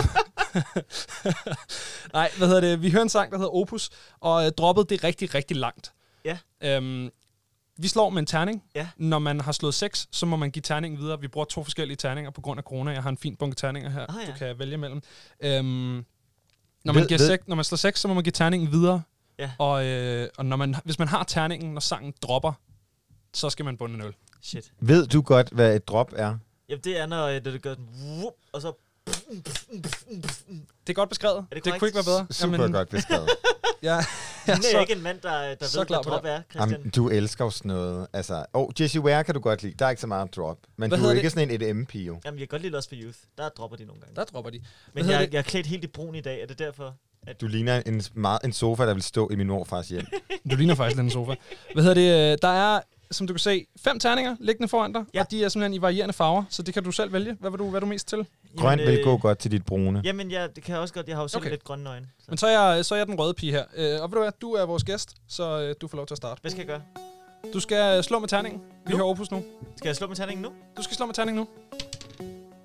Nej, hvad hedder det? Vi hører en sang, der hedder Opus, og øh, droppet det er rigtig, rigtig langt. Ja. Øhm, vi slår med en terning. Ja. Når man har slået 6, så må man give terningen videre. Vi bruger to forskellige terninger på grund af corona. Jeg har en fin bunke terninger her, Ah, ja. du kan vælge mellem. Øhm, når, man Ved- giver ved- sek, når man slår 6, så må man give terningen videre. Ja. Og, øh, og når man, hvis man har terningen, når sangen dropper, så skal man bunde en øl. Shit. Ved du godt, hvad et drop er? Jamen, det er, når øh, det, det gør den, whoop, og så... Det er godt beskrevet. det det kunne ikke være bedre. Super godt beskrevet. Ja, ja, Jeg er så, ikke en mand, der, der så ved, hvad drop det. er, Christian. Jamen, du elsker jo sådan noget. Altså, oh, Jessie Ware kan du godt lide. Der er ikke så meget drop. Men Hvad du er ikke sådan en et MP, jo. Jamen, jeg kan godt lide Lost for Youth. Der dropper de nogle gange. der dropper de. Men hedder jeg, det? jeg er klædt helt i brun i dag. Er det derfor? Du ligner en, meget, en sofa, der vil stå i min morfars hjem. Du ligner faktisk den sofa. Hvad hedder det? øh, Der er, som du kan se, fem terninger liggende foran dig, Ja. og de er simpelthen i varierende farver, så det kan du selv vælge. Hvad vil du, hvad er du mest til? Grøn vil øh, gå godt til dit brune. Jamen, ja, det kan jeg også godt. Jeg har jo selv Okay. lidt grønne øjne. Så. Men så er, jeg, så er jeg den røde pige her. Øh, og ved du hvad, du er vores gæst, så øh, du får lov til at starte. Hvad skal jeg gøre? Du skal slå med terningen. Vi Nu? hører Opus nu. Skal jeg slå med terningen nu? Du skal slå med terningen nu.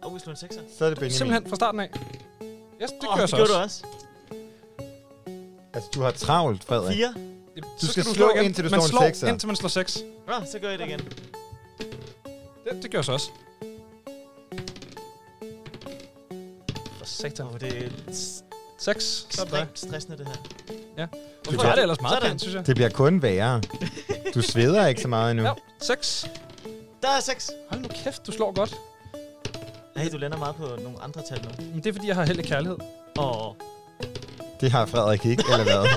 Og vi slår en sekser. Så er det Benjamin. Simpelthen fra starten af. Yes, det Åh, gør det så gjorde også. du også. Altså, du har travlt, Frederik. Fire. Så skal du slå igen. indtil du man slår en slår sekser. indtil man slår 6. Nå, så gør jeg det igen. Det, det gør så også. For satan. Åh, det er s- 6. Så er det dig. ekstremt stressende, det her. Du gør det ellers meget Sådan. pænt, synes jeg. Det bliver kun værre. Du sveder ikke så meget endnu. Ja, 6. Der er seks. Hold nu kæft, du slår godt. Nej, du lander meget på nogle andre tal nu. Men det er, fordi jeg har held i kærlighed. Åh, Det har Frederik ikke, eller hvad?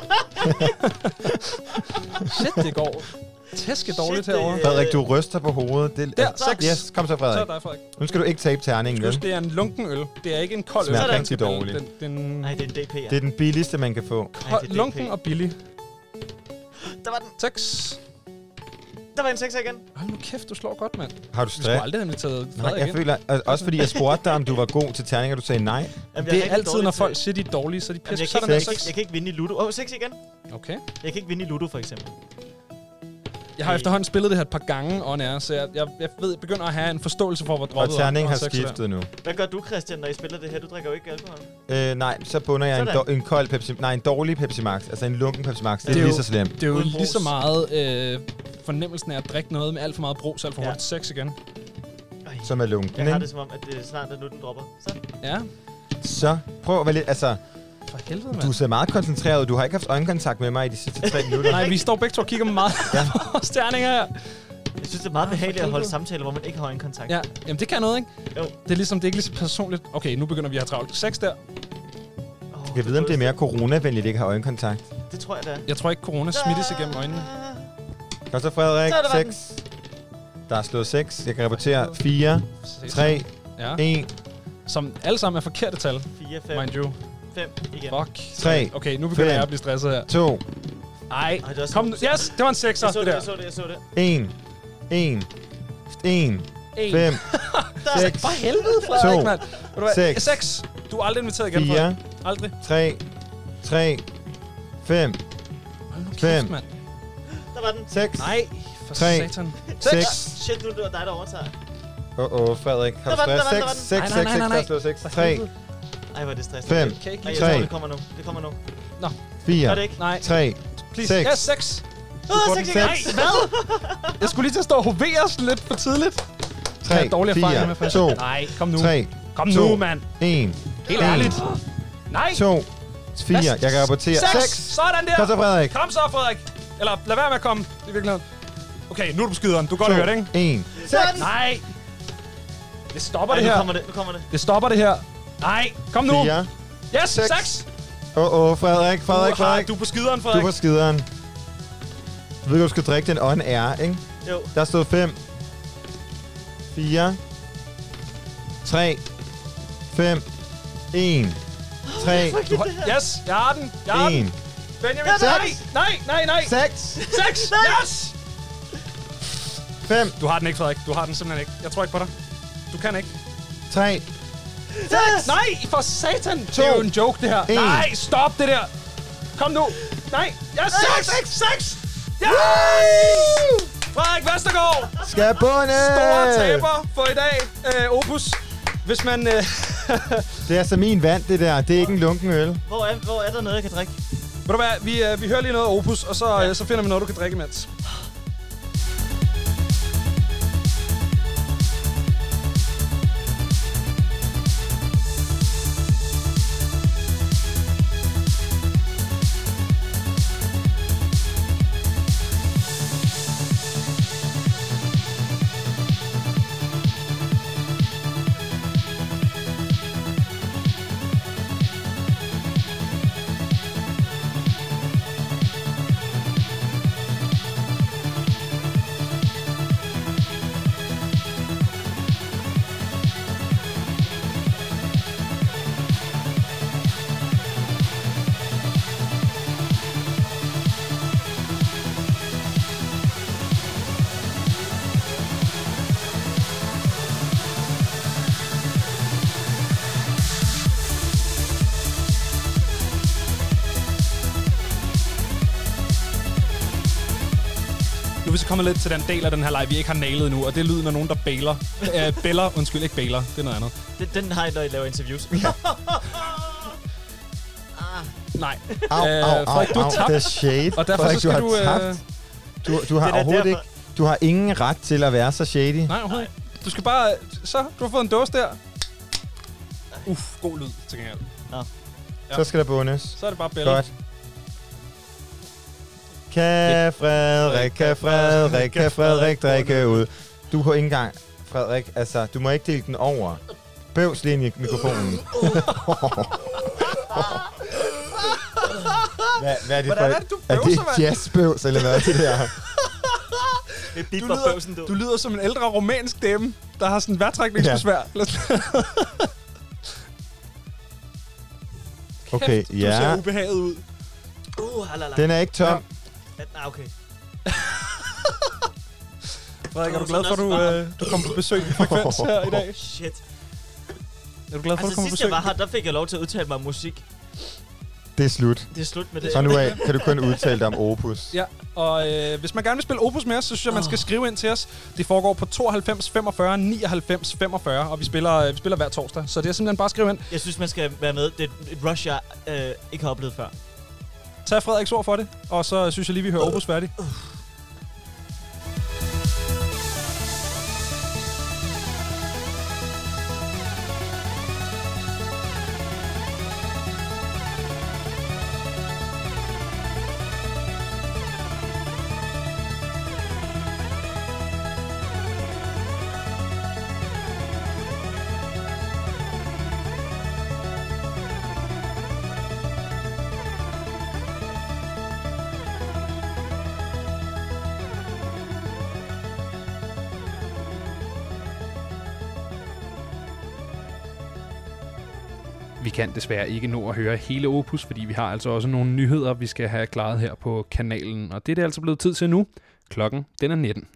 Shit, det går tæske dårligt Shit, det- herovre. Frederik, du ryster på hovedet. Det, Der, altså, seks. Yes, kom så, Så er Frederik. dig, Frederik. Nu skal du ikke tabe terningen? Husk, det er en lunken øl. Det er ikke en kold øl. Smager Den rigtig dårligt. Den, den nej, det er en DP, ja. Det er den billigste, man kan få. Kold, det lunken og billig. Der var den. 6. Der var en sekser igen. Hold nu kæft, du slår godt, mand. Har du Vi skulle stress? aldrig have inviteret Nej, jeg ind. føler, og også fordi jeg spurgte dig, om du var god til terninger, og du sagde nej. Jamen, jeg Det er altid, når folk siger, de er dårlige, så de Jamen, pisse. jeg, Så kan ikke, jeg, kan, seks. jeg kan ikke vinde i Ludo. Åh, oh, seks igen. Okay. Jeg kan ikke vinde i Ludo, for eksempel. Jeg har Ej. efterhånden spillet det her et par gange on air, så jeg, jeg, jeg ved, begynder at have en forståelse for, hvor Og droppet er. har Og sekser der. skiftet nu. Hvad gør du, Christian, når I spiller det her? Du drikker jo ikke alkohol. Øh, nej, så bunder jeg en, do- en kold Pepsi... Nej, en dårlig Pepsi Max. Altså en lunken Pepsi Max. Det, Det er er lige jo- så slemt. Det er jo lige så meget øh, fornemmelsen af at drikke noget med alt for meget brus, alt for Ja. hurtigt sex igen. Ej, Som er lunken, jeg har det som om, at det snart er nu, den dropper. Så. Ja, Så prøv at være lidt... Altså, for helvede, mand. du ser meget koncentreret ud. Du har ikke haft øjenkontakt med mig i de sidste tre minutter. Nej, vi står begge to og kigger meget Ja. på vores terninger her. Jeg synes, det er meget behageligt at holde samtaler, hvor man ikke har øjenkontakt. Ja, jamen det kan noget, ikke? Jo. Det er ligesom, det er ikke lige så personligt. Okay, nu begynder vi at have travlt. Sex der. Oh, Jeg ved, om det er mere coronavenligt ikke at have øjenkontakt. Det tror jeg, det er. Jeg tror ikke, corona smittes igennem øjnene. Kom så, Frederik. Så er det 6. Der er slået 6. Jeg kan rapportere 4, 3, Ja. 1, Som alle sammen er forkerte tal, 4, 5, mind you. 5 igen. Fuck. 3, Okay, nu begynder Fem. jeg at blive stresset her. 2, Ej, Ej, det var kom nu. sådan- Yes, det var en sekser, Jeg så det det, der. jeg så det, jeg så det. 1, 1, 1, En. 5, Der 6, For helvede, Frederik, To. mand. Ved du hvad? Seks. Seks. Du er aldrig inviteret igen, 4, Frederik. Aldrig. 3, 3, 5, Hold nu kæft, Fem. mand. Der var den. 6. Nej, for Tre. satan. 6. Shit, nu er det dig, der overtager. Åh, oh, oh, Frederik. Har Der du var den, stress? der var den, 6, der var 6, den. 6, Nej, nej, 6, nej, der slået 6. For 3, helvede. Ej, hvor er det stressende. 5, Kan ikke Ej, lide jeg Tre. tror, det kommer nu. Det kommer nu. 4, Gør det ikke? Nej, 3, please. Seks. Ja, seks. Åh, får seks den seks. Hvad? Jeg skulle lige til at stå og hovere lidt for tidligt. 3, Jeg har dårlige erfaringer med 4, faktisk. 2, Nej, kom nu. 3, Kom to. nu, mand. 1, Helt ærligt. Nej. 2, 4. Jeg kan rapportere. Seks. 6. Sådan der. Kom så, Frederik. Kom så, Frederik. Eller lad være med at komme. I virkeligheden. Okay, nu er du på skideren. Du kan godt høre det, ikke? 1. 6. Nej. Det stopper Ej, det nu her. kommer det. Nu kommer det. Det stopper det her. Nej, kom nu. 4. Yes, Seks. 6. Åh, åh, Frederik, Frederik, Frederik. Du er på skideren, Du er Frederik. på skideren. Du ved, du skal drikke den on air, ikke? Jo. Der stod 5, 4, 3, 5, 1, 3, Du har, yes, jeg har den. Jeg har den. 1, Benjamin, Ja, nej, nej, nej, nej. 6, 6, yes! 5, Du har den ikke, Frederik. Du har den simpelthen ikke. Jeg tror ikke på dig. Du kan ikke. 3, Nej, for satan! To. Det er jo en joke, det her. En. Nej, stop det der. Kom nu. Nej, ja, 6, 6, 6! Yes! Frederik Vestergaard, skal bunde! store taber for i dag. Øh, Opus, hvis man... Øh, Det er altså min vand, det der. Det er ikke en lunken øl. Hvor er, hvor er der noget, jeg kan drikke? ved du hvad, vi, øh, vi hører lige noget af Opus, og så, øh, så finder vi noget, du kan drikke imens. Kommet lidt til den del af den her live, vi ikke har nailet nu, og det er lyden af nogen, der bailer. Øh, bæller, undskyld, ikke bailer, det er noget andet. Den, den har jeg, når jeg laver interviews. Nej. Au, Øh, au, au, Frederik, du har au. tabt. Det er shade. Og derfor Frederik, så skal du du... har Øh, tabt. Du, du har Det er overhovedet derfor. ikke... Du har ingen ret til at være så shady. nej, overhovedet. Du skal bare... Så, du har fået en dåse der. Uff, god lyd til gengæld. Ja. Så skal der bundes. Så er det bare bæller. Godt. Kan Frederik, kan Frederik, kan Frederik drikke ud? Du har ikke engang... Frederik, altså, du må ikke dele den over. Bøvs lige ind i mikrofonen. hvad, hvad er det Hvordan for... er det, du er bøvser, det mand? jazzbøvs, eller hvad er det der? Det Du lyder, bøvsen, du. du lyder som en ældre romansk dame, der har sådan vejrtrækningsbesvær. Ja. Okay, Du ser ja. ubehaget ud. Uh, halala. Den er ikke tom. Ja, Nej, okay. Frederik, er du glad for, at du, er øh, du kom på besøg i Frekvens her i dag? Shit. Er du glad for, at du Altså, kom på sidst jeg besøg? var her, der fik jeg lov til at udtale mig om musik. Det er slut. Det er slut med det. Så nu af kan du kun udtale dig om Opus. Ja, og øh, hvis man gerne vil spille Opus med os, så synes jeg, man skal skrive ind til os. Det foregår på 92 45 99 45, og vi spiller, øh, vi spiller hver torsdag. Så det er simpelthen bare at skrive ind. Jeg synes, man skal være med. Det er et rush, jeg øh, ikke har oplevet før. Tag Frederiks ord for det, og så synes jeg lige, vi hører Opus færdig. Desværre ikke nå at høre hele Opus, fordi vi har altså også nogle nyheder, vi skal have klaret her på kanalen. Og det er det altså blevet tid til nu. Klokken den er 19.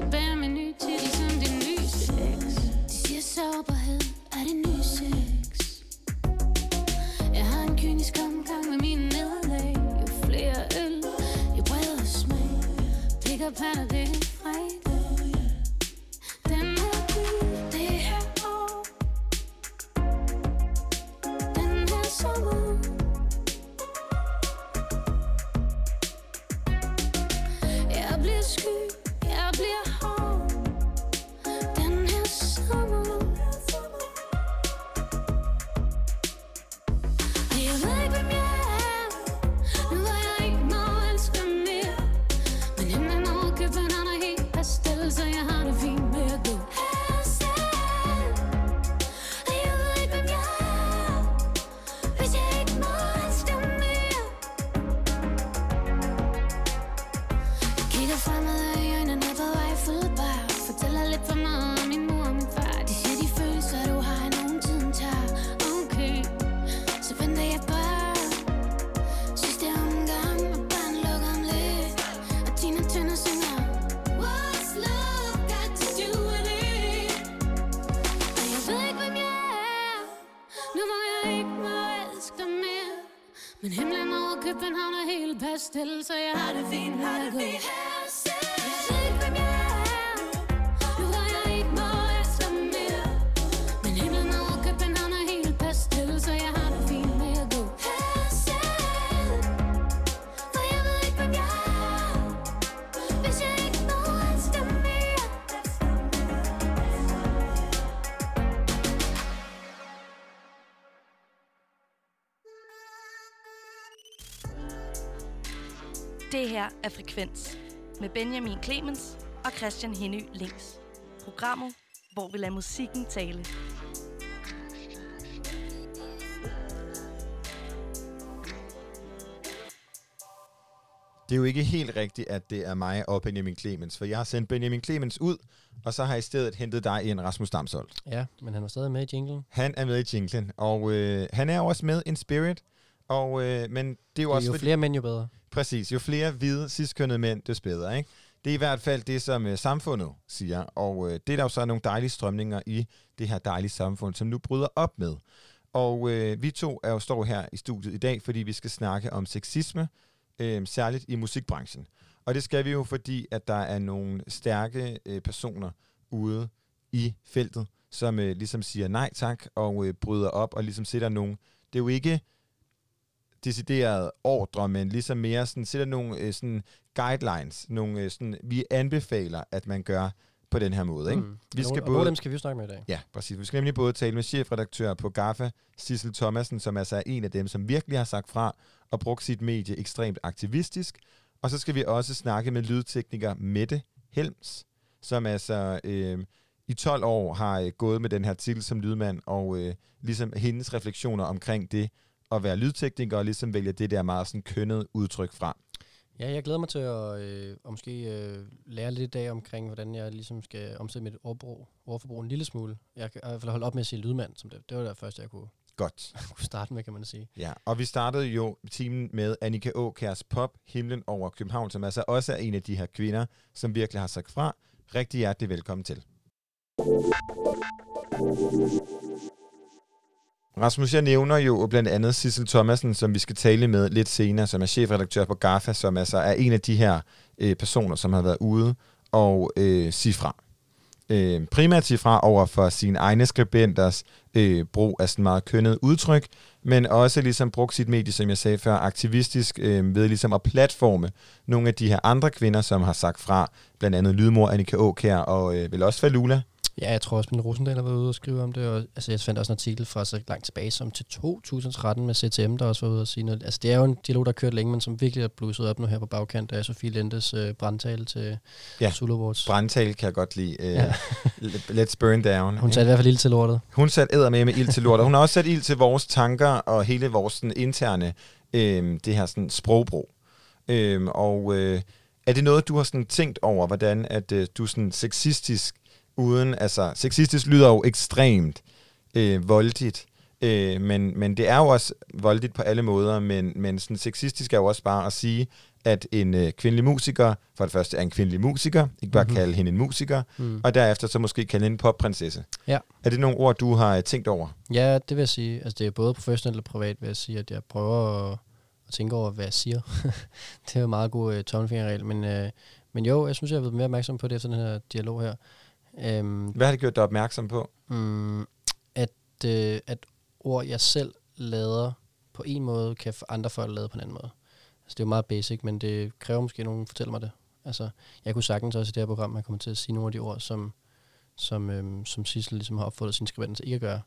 fest Jeg helt pastel, Er Frekvens med Benjamin Clemens og Christian Henny Links. Programmet, hvor vi lader musikken tale. Det er jo ikke helt rigtigt, at det er mig og Benjamin Clemens, for jeg har sendt Benjamin Clemens ud, og så har jeg i stedet hentet dig ind, Rasmus Damsholdt. Ja, men han var stadig med i jinglen. Han er med i jinglen, og øh, han er også med in spirit, og, øh, men det er jo Det er også... jo fordi- flere mænd, jo bedre. Præcis. Jo flere hvide, sidstkønnede mænd, des bedre, ikke? Det er i hvert fald det, som øh, samfundet siger, og øh, det er der jo så nogle dejlige strømninger i det her dejlige samfund, som nu bryder op med. Og øh, vi to er jo står her i studiet i dag, fordi vi skal snakke om sexisme, øh, særligt i musikbranchen. Og det skal vi jo, fordi at der er nogle stærke øh, personer ude i feltet, som øh, ligesom siger nej tak, og øh, bryder op, og ligesom sætter nogle... Det er jo ikke decideret ordre, men ligesom mere sådan, sætter nogle øh, sådan guidelines, nogle øh, sådan, vi anbefaler, at man gør på den her måde. Ikke? Mm. Og nogle- og nogle af dem skal vi jo snakke med i dag. Ja, præcis. Vi skal nemlig både tale med chefredaktør på GAFA, Sissel Thomasen, som altså er en af dem, som virkelig har sagt fra og brugt sit medie ekstremt aktivistisk. Og så skal vi også snakke med lydtekniker Mette Helms, som altså øh, i 12 år har øh, gået med den her titel som lydmand, og øh, ligesom hendes refleksioner omkring det at være lydtekniker, og ligesom vælge det der meget sådan kønnet udtryk fra. Ja, jeg glæder mig til at, øh, at måske øh, lære lidt i dag omkring, hvordan jeg ligesom skal omsætte mit ordbrug, ordforbrug en lille smule. Jeg kan i hvert fald holde op med at sige lydmand, som det, det var det første, jeg kunne, Godt. kunne starte med, kan man sige. Ja, og vi startede jo timen med Annika Åkærs Pop, Himlen over København, som altså også er en af de her kvinder, som virkelig har sagt fra. Rigtig hjertelig velkommen til. Rasmus, jeg nævner jo blandt andet Sissel Thomasen, som vi skal tale med lidt senere, som er chefredaktør på GAFA, som altså er en af de her øh, personer, som har været ude og øh, sige fra. Øh, primært sige fra over for sine egne skribenters øh, brug af sådan meget kønnet udtryk, men også ligesom brugt sit medie, som jeg sagde før, aktivistisk øh, ved ligesom at platforme nogle af de her andre kvinder, som har sagt fra, blandt andet Lydmor, Annika Åkær og øh, vel også Falula. Ja, jeg tror også, at Rosendal har været ude og skrive om det. Og, altså, jeg fandt også en artikel fra så langt tilbage som til 2013 med CTM, der også var ude og sige noget. Altså, det er jo en dialog, der har kørt længe, men som virkelig er blusset op nu her på bagkant af Sofie Lendes øh, brandtale til Ja, Zulu Awards. brandtale kan jeg godt lide. Øh, Ja. Let's burn down. Hun satte i hvert fald ild til lortet. Hun satte æder med med ild til lort, og hun har også sat ild til vores tanker og hele vores sådan, interne, øh, det her sådan, sprogbrug. Øh, og øh, er det noget, du har sådan, tænkt over, hvordan at øh, du sådan, sexistisk uden, altså, sexistisk lyder jo ekstremt øh, voldigt, øh, men, men det er jo også voldigt på alle måder, men, men sådan sexistisk er jo også bare at sige, at en øh, kvindelig musiker, for det første er en kvindelig musiker, ikke bare Mhm. mm-hmm. kalde hende en musiker, Mm. og derefter så måske kalde hende en popprinsesse. Ja. Er det nogle ord, du har øh, tænkt over? Ja, det vil jeg sige. Altså, det er både professionelt og privat, vil jeg sige, at jeg prøver at, at tænke over, hvad jeg siger. det er jo en meget god uh, tommelfingerregel, men, uh, men jo, jeg synes, jeg er blevet mere opmærksom på det efter den her dialog her. Um, Hvad har det gjort dig opmærksom på? mm, at, uh, at ord, jeg selv lader på en måde, kan andre folk lade på en anden måde. Altså, det er jo meget basic, men det kræver måske, at nogen fortæller mig det. Altså, jeg kunne sagtens også i det her program, man kommer til at sige nogle af de ord, som, som, øhm, som Sissel ligesom har opfordret sin skribenter til ikke at gøre.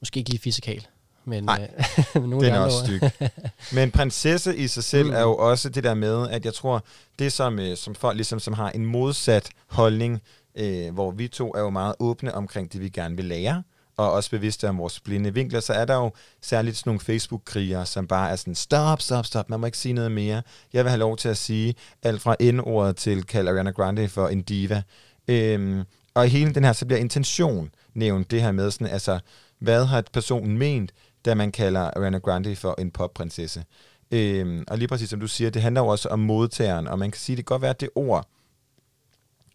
Måske ikke lige fisikal, men, Nej, øh, men nogle Den er også styg. Men prinsesse i sig selv Mm. mm. er jo også det der med, at jeg tror, det som, øh, som folk ligesom, som har en modsat holdning, øh, hvor vi to er jo meget åbne omkring det, vi gerne vil lære, og også bevidste om vores blinde vinkler, så er der jo særligt sådan nogle Facebook-krigere, som bare er sådan, stop, stop, stop, man må ikke sige noget mere. Jeg vil have lov til at sige alt fra N-ordet til kalde Ariana Grande for en diva. Øhm, og hele den her, så bliver intention nævnt det her med sådan, altså, hvad har personen ment, da man kalder Ariana Grande for en popprinsesse. Øhm, og lige præcis som du siger, det handler jo også om modtageren, og man kan sige, det kan godt være, at det ord,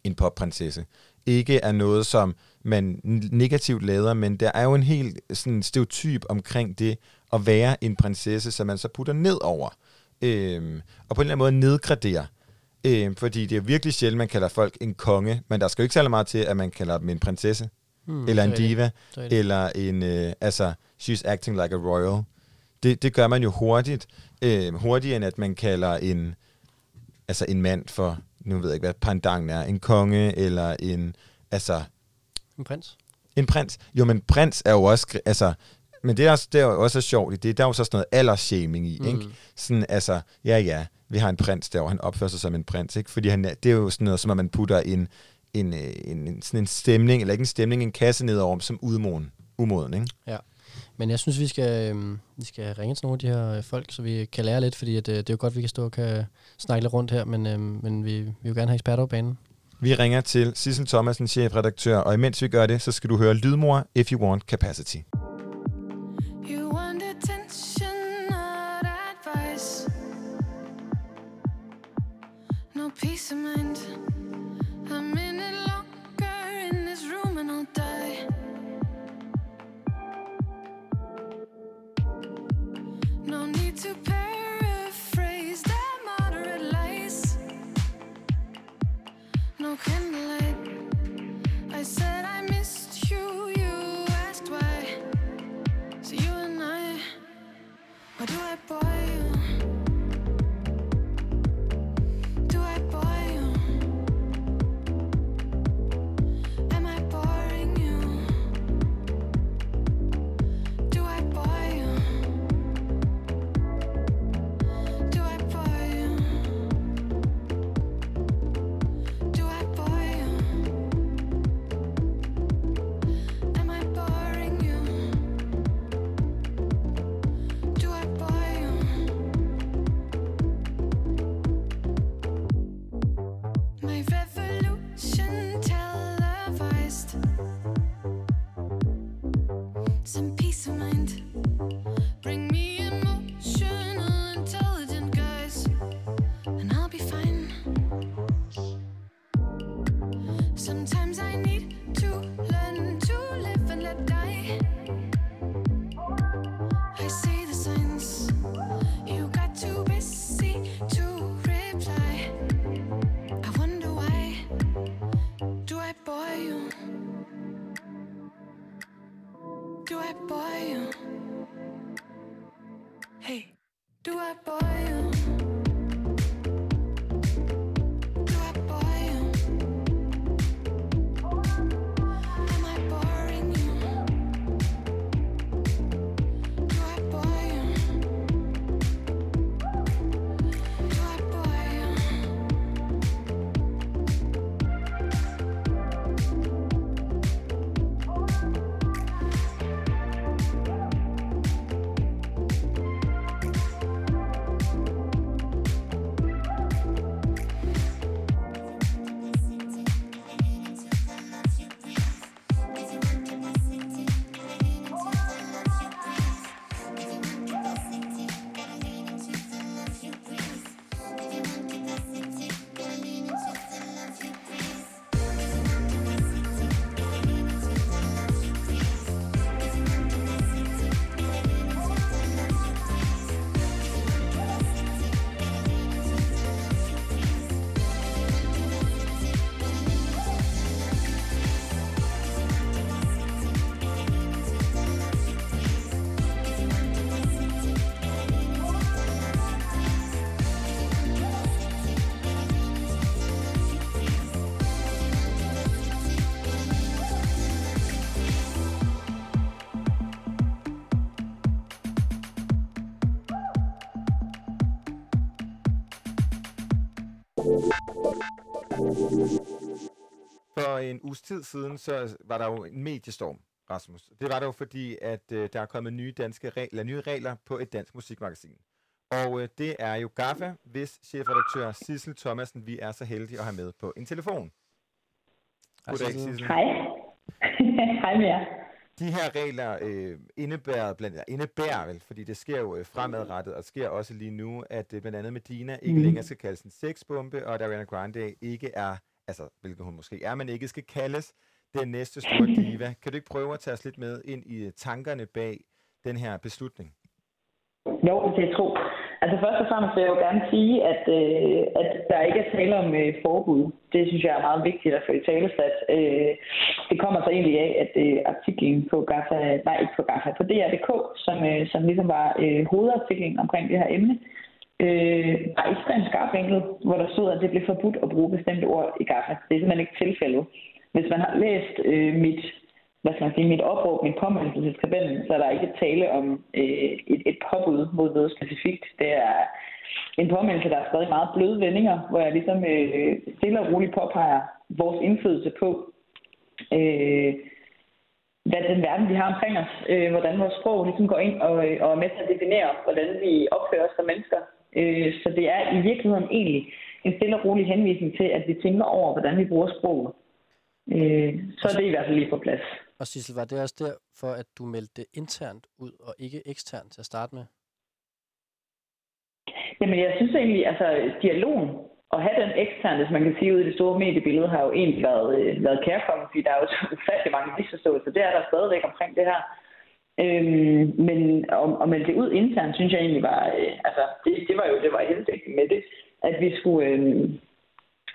en popprinsesse, ikke er noget, som man negativt lader, men der er jo en helt sådan stereotyp omkring det at være en prinsesse, som man så putter ned over. Øhm, og på en eller anden måde nedgraderer. Øhm, fordi det er virkelig sjældent, man kalder folk en konge, men der skal jo ikke særlig meget til, at man kalder dem en prinsesse, Hmm, eller en diva, Det er eller en, øh, altså, she's acting like a royal. Det, det gør man jo hurtigt, øh, hurtigere end at man kalder en, altså en mand for, nu ved jeg ikke, hvad pandangen er, en konge, eller en, altså, En prins. en prins. Jo, men prins er jo også, altså, men det er, også, det er jo også sjovt, i det, der er jo så sådan noget aldersshaming i, Mm. ikke? Sådan, altså, ja, ja, vi har en prins der, og han opfører sig som en prins, ikke? Fordi han, det er jo sådan noget, som at man putter en, en, øh, en, en, sådan en stemning, eller ikke en stemning, en kasse nedover dem som udmoden, umoden, ikke? Ja. Men jeg synes, vi skal, øhm, vi skal ringe til nogle af de her øh, folk, så vi kan lære lidt, fordi at, øh, det er jo godt, vi kan stå og kan snakke lidt rundt her, men, øhm, men vi, vi vil jo gerne have eksperter på banen. Vi ringer til Sissel Thomasen, chefredaktør, og imens vi gør det, så skal du høre Lydmor, If You Want Capacity. You want attention, not advice. No peace of mind. Or do uges tid siden, så var der jo en mediestorm, Rasmus. Det var der jo fordi, at øh, der er kommet nye, danske regler, nye regler på et dansk musikmagasin. Og øh, det er jo GAFFA, hvis chefredaktør Sissel Thomasen, vi er så heldige at have med på en telefon. Goddag, Sissel. Hej. Hej med jer. De her regler øh, indebærer, blandt, eller indebærer vel, fordi det sker jo øh, fremadrettet, og sker også lige nu, at øh, blandt andet Medina ikke Mhm. længere skal kaldes en sexbombe, og at Ariana Grande ikke er, altså hvilket hun måske er, men ikke skal kaldes den næste store diva. Kan du ikke prøve at tage os lidt med ind i øh, tankerne bag den her beslutning? Jo, det er tro. Altså først og fremmest vil jeg jo gerne sige, at, øh, at der ikke er tale om øh, forbud. Det synes jeg er meget vigtigt at få i talesat. Øh, det kommer så egentlig af, at øh, artiklen på GAFA, nej ikke på GAFA, på DR.dk, som, øh, som ligesom var øh, hovedartiklen omkring det her emne, øh, Øh, var ekstremt skarp vinkel, hvor der stod, at det blev forbudt at bruge bestemte ord i Gaza. Det er simpelthen ikke tilfældet. Hvis man har læst øh, mit hvad skal man sige, mit opråb, min påmeldelse til skribenten, så er der ikke tale om øh, et, et påbud mod noget specifikt. Det er en påmeldelse, der er stadig meget bløde vendinger, hvor jeg ligesom øh, stille og roligt påpeger vores indflydelse på, øh, hvad den verden, vi har omkring os, øh, hvordan vores sprog ligesom går ind og, øh, og er med til at definere, hvordan vi opfører os som mennesker. Øh, så det er i virkeligheden egentlig en stille og rolig henvisning til, at vi tænker over, hvordan vi bruger sproget. Øh, så er det i hvert fald lige på plads. Og Sissel, var det også derfor, at du meldte det internt ud og ikke eksternt til at starte med? Jamen, jeg synes egentlig, altså dialogen og have den eksterne, hvis man kan sige ud i det store mediebillede, har jo egentlig været, øh, været kærkommen, fordi der er jo så ufattelig mange misforståelser. Det er der stadigvæk omkring det her. Øhm, men at, at melde det ud internt, synes jeg egentlig var, øh, altså det, det var jo det var hensigten med det, at vi skulle, øh,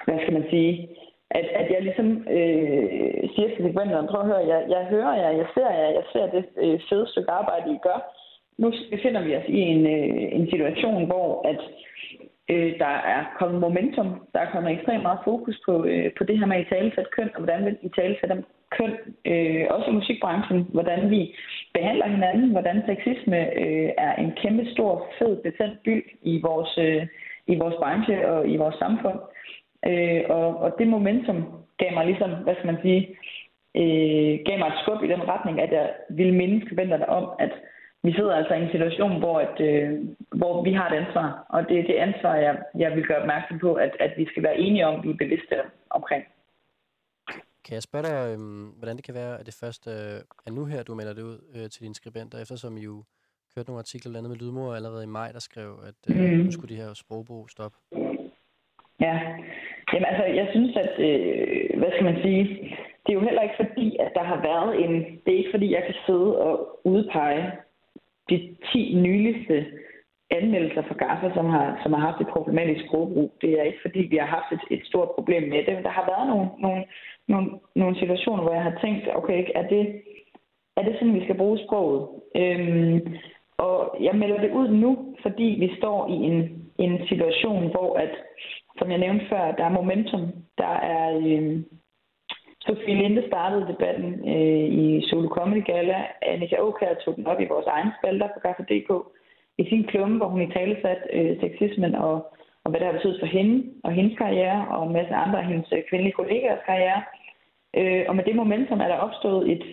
hvad skal man sige, at, at jeg ligesom øh, siger til segmenterne, prøv at høre, jeg, jeg hører jer, jeg ser jer, jeg ser det øh, fede stykke arbejde, I gør. Nu befinder vi os i en, øh, en situation, hvor at øh, der er kommet momentum, der er kommet ekstremt meget fokus på, øh, på det her med i talesæt køn, og hvordan vi i om køn, øh, også i musikbranchen, hvordan vi behandler hinanden, hvordan sexisme øh, er en kæmpe stor, fed, betændt by i vores, øh, i vores branche og i vores samfund. Øh, og, og det momentum gav mig ligesom, hvad skal man sige, øh, gav mig et skub i den retning, at jeg ville minde skribenterne om, at vi sidder altså i en situation, hvor, at, øh, hvor vi har et ansvar, og det er det ansvar, jeg, jeg vil gøre opmærksom på, at, at vi skal være enige om, vi er bevidste omkring. Kan jeg spørge dig, øhm, hvordan det kan være, at det først øh, er nu her, du melder det ud øh, til dine skribenter, eftersom I jo kørte nogle artikler blandt andet med Lydmor allerede i maj, der skrev, at øh, Mhm. nu skulle de her sprogbrug stoppe. Ja, Jamen altså, jeg synes, at, øh, hvad skal man sige, det er jo heller ikke fordi, at der har været en, det er ikke fordi, jeg kan sidde og udpege de 10 nyligste anmeldelser fra Gaza, som har, som har haft et problematisk sprogbrug. Det er ikke fordi, vi har haft et, et stort problem med det. Der har været nogle, nogle, nogle, nogle situationer, hvor jeg har tænkt, okay, er det, er det sådan, vi skal bruge sproget? Øhm, og jeg melder det ud nu, fordi vi står i en, en situation, hvor at, som jeg nævnte før, der er momentum. Der er... øhm, Sofie Linde startede debatten øh, i Solo Comedy Gala. Annika Åkær tog den op i vores egen spalter på Gaffa.dk i sin klumme, hvor hun i tale satte øh, sexismen og, og hvad det har betydet for hende og hendes karriere og en masse andre af hendes øh, kvindelige kollegaers karriere. Øh, og med det momentum er der opstået et,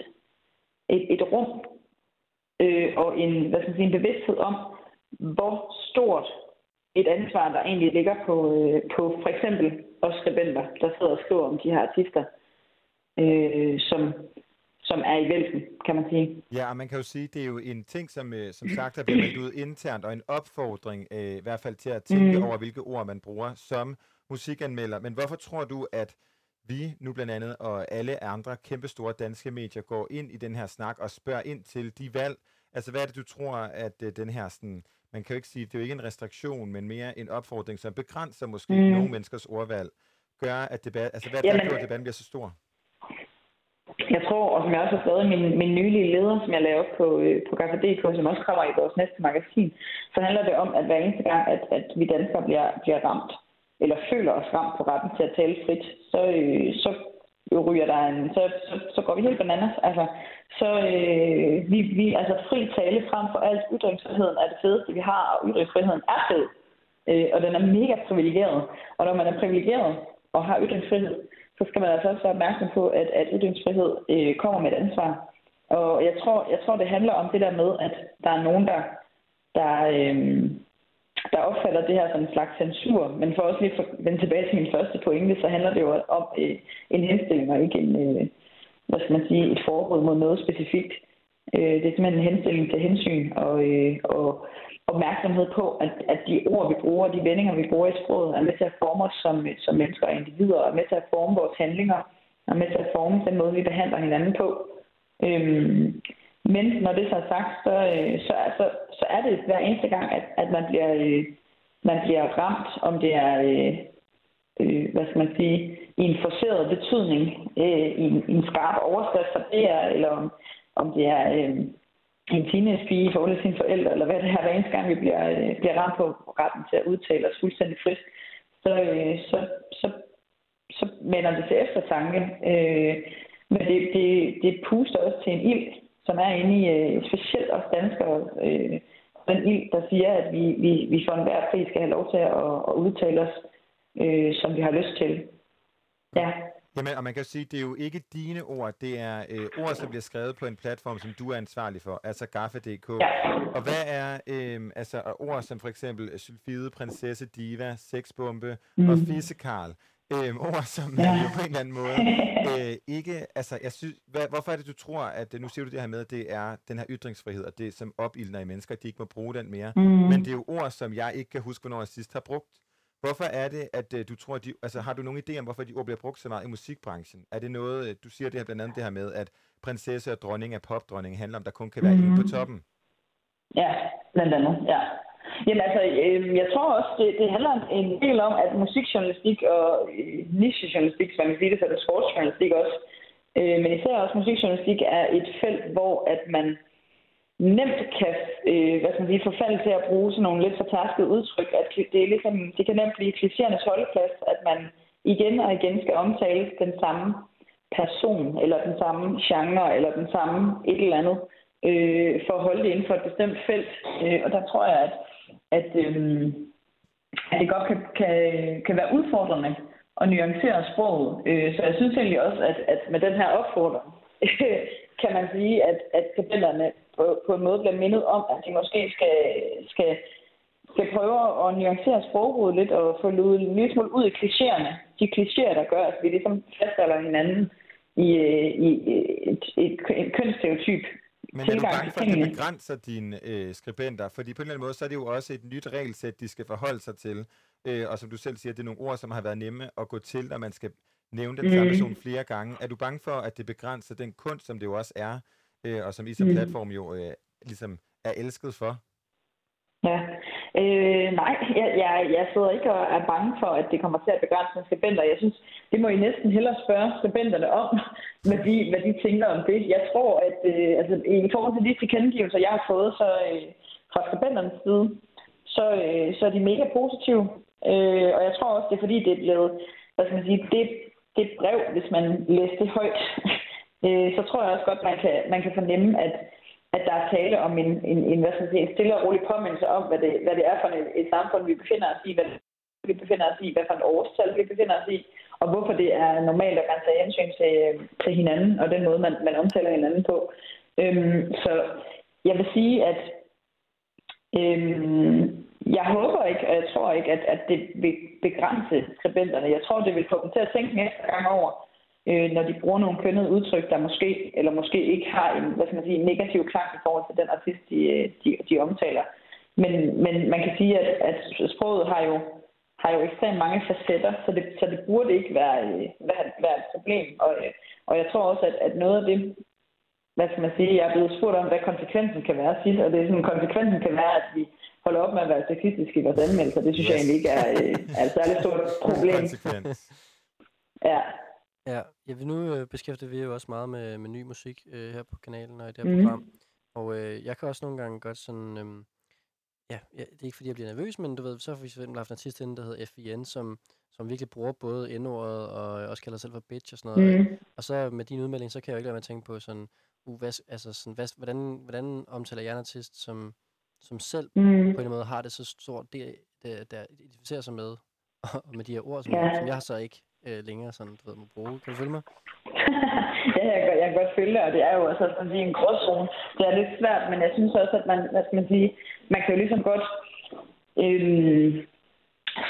et, et rum øh, og en, hvad skal man sige, en bevidsthed om, hvor stort et ansvar, der egentlig ligger på, øh, på for eksempel os skribenter, der sidder og skriver om de her artister, øh, som, som er i vælten, kan man sige. Ja, og man kan jo sige, det er jo en ting, som, øh, som sagt er blevet ud internt, og en opfordring øh, i hvert fald til at tænke mm. over, hvilke ord man bruger som musikanmelder. Men hvorfor tror du, at vi nu blandt andet og alle andre kæmpestore danske medier går ind i den her snak og spørger ind til de valg? Altså, hvad er det, du tror, at øh, den her sådan, man kan jo ikke sige, det er jo ikke en restriktion, men mere en opfordring, som begrænser måske Mm. nogle menneskers ordvalg, gør, at debat, altså hvad er det, der gjort, at debatten bliver så stor? Jeg tror, og som jeg også har skrevet i min, min nylige leder, som jeg lavede op på, øh, på Gaffa.dk, som også kommer i vores næste magasin, så handler det om, at hver eneste gang, at, at vi danskere bliver, bliver ramt, eller føler os ramt på retten til at tale frit, så, øh, så ryger der en, så, så, så går vi helt bananas. Altså, så øh, vi, vi, altså fri tale frem for alt. Ytringsfriheden er det fedeste, vi har, og ytringsfriheden er fed. Øh, og den er mega privilegeret. Og når man er privilegeret, og har ytringsfrihed, så skal man altså også være opmærksom på, at, at ytringsfrihed øh, kommer med et ansvar. Og jeg tror, jeg tror, det handler om det der med, at der er nogen, der, der, øh, der opfatter det her som en slags censur. Men for også lige at vende tilbage til min første pointe, så handler det jo om øh, en henstilling og ikke en, øh, hvad skal man sige, et forbud mod noget specifikt. Øh, det er simpelthen en henstilling til hensyn og, øh, og opmærksomhed på, at, at de ord, vi bruger, de vendinger, vi bruger i sproget, er med til at forme os som, som mennesker og individer, og er med til at forme vores handlinger, og er med til at forme den måde, vi behandler hinanden på. Øhm, men når det så er sagt, så, øh, så, så, så er det hver eneste gang, at, at man, bliver, øh, man bliver ramt, om det er, øh, øh, hvad skal man sige, i en forceret betydning, øh, i, en, i en skarp overskrift for det er, eller om, om det er øh, en teenagepige i forhold til sine forældre, eller hvad det her, hver eneste gang vi bliver, øh, bliver ramt på retten til at udtale os fuldstændig frit, så, øh, så, så, så vender det til eftertanke. Øh, men det, det, det puster også til en ild, som er inde i øh, specielt os danskere. Øh, den ild, der siger, at vi, vi, vi for enhver pris skal have lov til at, at udtale os, øh, som vi har lyst til. Ja. Jamen, og man kan sige, det er jo ikke dine ord, det er øh, ord, som bliver skrevet på en platform, som du er ansvarlig for, altså Gaffe.dk. Ja. Og hvad er øh, altså ord som for eksempel sylfide, prinsesse, diva, sexbombe mm. og fissekarl? Øh, ord, som ja. jo på en eller anden måde øh, ikke, altså jeg synes, hvad, hvorfor er det, du tror, at, nu siger du det her med, at det er den her ytringsfrihed, og det som opildner i mennesker, at de ikke må bruge den mere, mm. men det er jo ord, som jeg ikke kan huske, hvornår jeg sidst har brugt. Hvorfor er det, at uh, du tror, at de, altså har du nogen idé om, hvorfor de ord bliver brugt så meget i musikbranchen? Er det noget, øh, du siger det her blandt andet det her med, at prinsesse og dronning af popdronning handler om, der kun kan være mm. en på toppen? Ja, blandt andet, ja. Jamen altså, øh, jeg tror også, det, det handler en del om, at musikjournalistik og øh, nichejournalistik, som man kan sige det, så er det sportsjournalistik også, øh, men især også musikjournalistik er et felt, hvor at man nemt kan øh, hvad skal man sige, forfalde til at bruge sådan nogle lidt fortærskede udtryk, at det, er ligesom, det kan nemt blive klichéernes holdeplads, at man igen og igen skal omtale den samme person, eller den samme genre, eller den samme et eller andet, øh, for at holde det inden for et bestemt felt. Øh, og der tror jeg, at, at, øh, at det godt kan, kan, kan være udfordrende at nuancere sproget. Øh, så jeg synes egentlig også, at, at med den her opfordring, kan man sige, at, at tabellerne på, på en måde bliver mindet om, at de måske skal, skal, skal prøve at nuancere sprogbruget lidt og få luet en lille smule ud i klichéerne. De klichéer, der gør, at vi ligesom fastholder hinanden i, i, i et, et, et kønsstereotyp men er du bange for, at det begrænser dine øh, skribenter? Fordi på en eller anden måde, så er det jo også et nyt regelsæt, de skal forholde sig til. Øh, og som du selv siger, det er nogle ord, som har været nemme at gå til, når man skal nævne den samme mm. person flere gange. Er du bange for, at det begrænser den kunst, som det jo også er, øh, og som I som mm. platform jo øh, ligesom er elsket for? Ja, øh, nej, jeg, jeg, jeg sidder ikke og er bange for, at det kommer til at begrænse med skribenter. Jeg synes, det må I næsten hellere spørge skribenterne om, hvad de, hvad de tænker om det. Jeg tror, at øh, altså, i forhold til de tilkendegivelser, jeg har fået så, øh, fra skribenternes side, så, øh, så er de mega positive. Øh, og jeg tror også, det er fordi, det er blevet, hvad skal man sige, det, det brev, hvis man læser det højt, øh, så tror jeg også godt, man kan, man kan fornemme, at, at der er tale om en, en, en, hvad skal sige, en stille og rolig påmindelse om, hvad det, hvad det er for et, et samfund, vi befinder os i, hvad vi befinder os i, hvad for en årstal vi befinder os i, og hvorfor det er normalt, at man tager hensyn til, til hinanden, og den måde, man, man omtaler hinanden på. Øhm, så jeg vil sige, at øhm, jeg håber ikke, og jeg tror ikke, at, at det vil begrænse skribenterne. Jeg tror, det vil få dem til at tænke næste gang over, øh, når de bruger nogle kønnede udtryk, der måske eller måske ikke har en, hvad skal man sige, negativ klang i forhold til den artist, de, de, de omtaler. Men, men man kan sige, at, at sproget har jo, har jo ekstremt mange facetter, så det, så det burde ikke være, være, være et problem. Og, og jeg tror også, at, at noget af det, hvad skal man sige, jeg er blevet spurgt om, hvad konsekvensen kan være sidst, og det er sådan, konsekvensen kan være, at vi holder op med at være sexistiske i vores anmeldelser. Det synes yes. jeg egentlig ikke er, er et særligt stort problem. Ja. Ja, ja vi nu øh, beskæftiger vi jo også meget med, med ny musik øh, her på kanalen og i det her mm. program. Og øh, jeg kan også nogle gange godt sådan... Øh, ja, ja, det er ikke fordi, jeg bliver nervøs, men du ved, så har vi eksempel haft en artist inde, der hedder FIN, som, som virkelig bruger både indordet og også kalder sig selv for bitch og sådan noget. Mm. Og så med din udmelding, så kan jeg jo ikke lade mig at tænke på sådan, uh, hvad, altså sådan, hvad, hvordan, hvordan omtaler jeg en artist, som, som selv mm. på en eller anden måde har det så stort, det, det, der identificerer sig med, og med de her ord, som, ja. som jeg så ikke øh, længere sådan, du ved, må bruge. Kan du følge mig? ja, jeg, kan- jeg kan godt følge og det er jo også sådan sige, en gråzone. Det er lidt svært, men jeg synes også, at man, hvad skal man sige, man kan jo ligesom godt øh,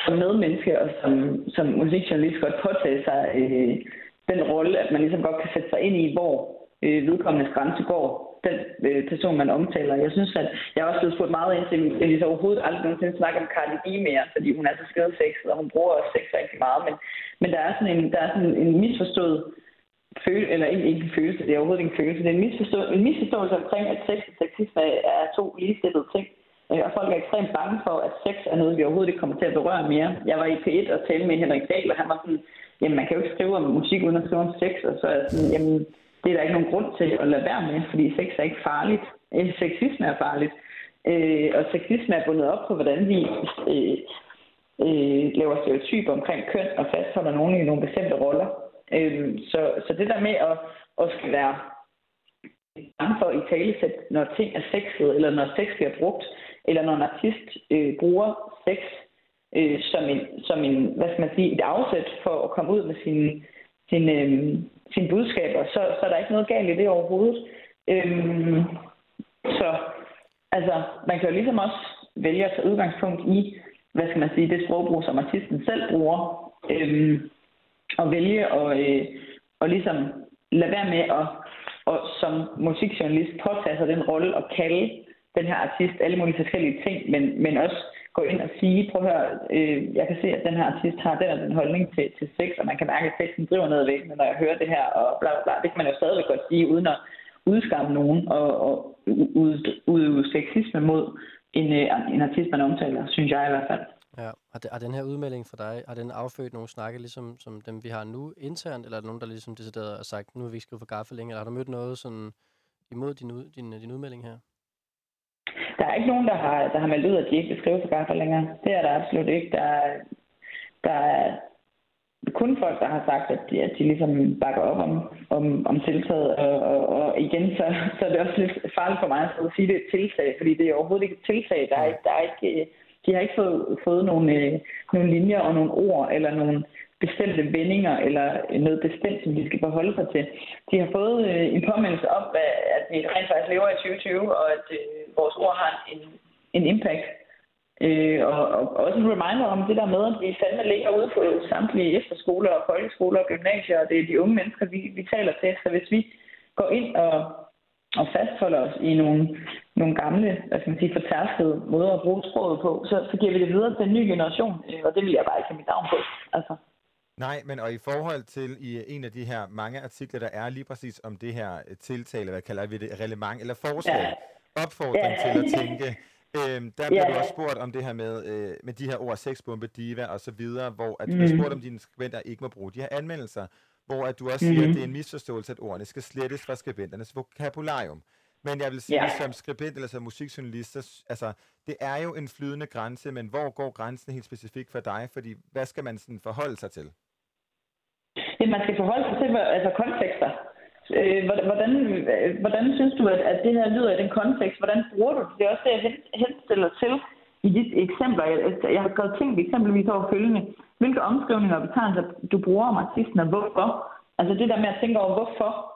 som medmenneske og som, som musikjournalist godt påtage sig øh, den rolle, at man ligesom godt kan sætte sig ind i, hvor øh, vedkommendes grænse går, den øh, person, man omtaler. Jeg synes, at jeg er også blevet spurgt meget ind til, at jeg overhovedet aldrig nogensinde snakker om Cardi B mere, fordi hun er så skadesexet, og hun bruger også sex rigtig meget. Men, men der er sådan en, der er sådan en misforstået følelse, eller ikke, ikke en følelse, det er overhovedet ikke en følelse, det er en, misforstå, en misforståelse omkring, at sex og sexisme er to ligestillede ting. Øh, og folk er ekstremt bange for, at sex er noget, vi overhovedet ikke kommer til at berøre mere. Jeg var i P1 og talte med Henrik Dahl, og han var sådan, jamen man kan jo ikke skrive om musik uden at skrive om sex, og så er jeg sådan, jamen det er der ikke nogen grund til at lade være med, fordi sex er ikke farligt. Øh, sexisme er farligt. Øh, og sexisme er bundet op på, hvordan vi øh, øh, laver stereotyper omkring køn og fastholder nogen i nogle bestemte roller. Øh, så, så det der med at, at skal være bange for i talesæt, når ting er sexet, eller når sex bliver brugt, eller når en artist øh, bruger sex øh, som, en, som en, hvad skal man sige, et afsæt for at komme ud med sine, sine, øh, sine budskaber, så, så er der ikke noget galt i det overhovedet. Øh, så altså, man kan jo ligesom også vælge at tage udgangspunkt i, hvad skal man sige, det sprogbrug, som artisten selv bruger, øh, og vælge at, øh, og ligesom lade være med at og som musikjournalist påtage sig den rolle og kalde den her artist alle mulige forskellige ting, men, men også gå ind og sige, prøv at høre, øh, jeg kan se, at den her artist har den og den holdning til, til sex, og man kan mærke, at sexen driver ned væk, når jeg hører det her, og bla bla bla. Det kan man jo stadigvæk godt sige, uden at udskamme nogen og, og udøve ud, sexisme mod en, øh, en artist, man omtaler, synes jeg i hvert fald. Ja. Har, det, har den her udmelding for dig, har den affødt nogle snakke, ligesom som dem, vi har nu internt, eller er der nogen, der ligesom decideret har sagt, nu vil vi ikke skrive for gaffe længere, eller har du mødt noget sådan imod din, ud, din, din udmelding her? Der er ikke nogen, der har, der har meldt ud, at de ikke vil skrive for gaffer længere. Det er der absolut ikke. Der er, der er kun folk, der har sagt, at de, at de ligesom bakker op om, om, om tiltaget. Og, og, og igen, så, så er det også lidt farligt for mig at sige, at det er et tiltag, fordi det er overhovedet ikke et tiltag. Der er, ikke- der er ikke, de har ikke fået, fået nogle, øh, nogle linjer og nogle ord eller nogle bestemte vendinger eller noget bestemt, som de skal forholde sig til. De har fået øh, en påmindelse om, at vi rent faktisk lever i 2020, og at øh, vores ord har en, en impact. Øh, og, og også en reminder om det der med, at vi fandme ligger ude på samtlige efterskoler og folkeskoler og gymnasier, og det er de unge mennesker, vi, vi taler til. Så hvis vi går ind og, og fastholder os i nogle, nogle gamle, hvad skal man sige, fortærskede måder at bruge sproget på, så, så giver vi det videre til en ny generation, øh, og det vil jeg bare ikke have mit navn på. Altså. Nej, men og i forhold til i en af de her mange artikler, der er lige præcis om det her tiltale, hvad kalder vi det, relevant eller forslag, opfordring Ja. til at tænke, øhm, der bliver Ja. du også spurgt om det her med, øh, med de her ord, sexbombe, diva og så videre, hvor at du bliver spurgt, om dine skribenter ikke må bruge de her anmeldelser, hvor at du også siger, Mhm. at det er en misforståelse, at ordene skal slettes fra skribenternes vokabularium. Men jeg vil sige, Ja. som skribent eller som musikjournalist, så, altså, det er jo en flydende grænse, men hvor går grænsen helt specifikt for dig? Fordi hvad skal man sådan forholde sig til? Ja, man skal forholde sig til altså kontekster. Øh, hvordan- hvordan, hvordan synes du, at, at det her lyder i den kontekst? Hvordan bruger du det? Det er også det, jeg henstiller til i dit eksempler. Jeg, jeg har gået ting eksempelvis over følgende. Hvilke omskrivninger og betegnelser du bruger om artisten, og hvorfor? Altså det der med at tænke over, hvorfor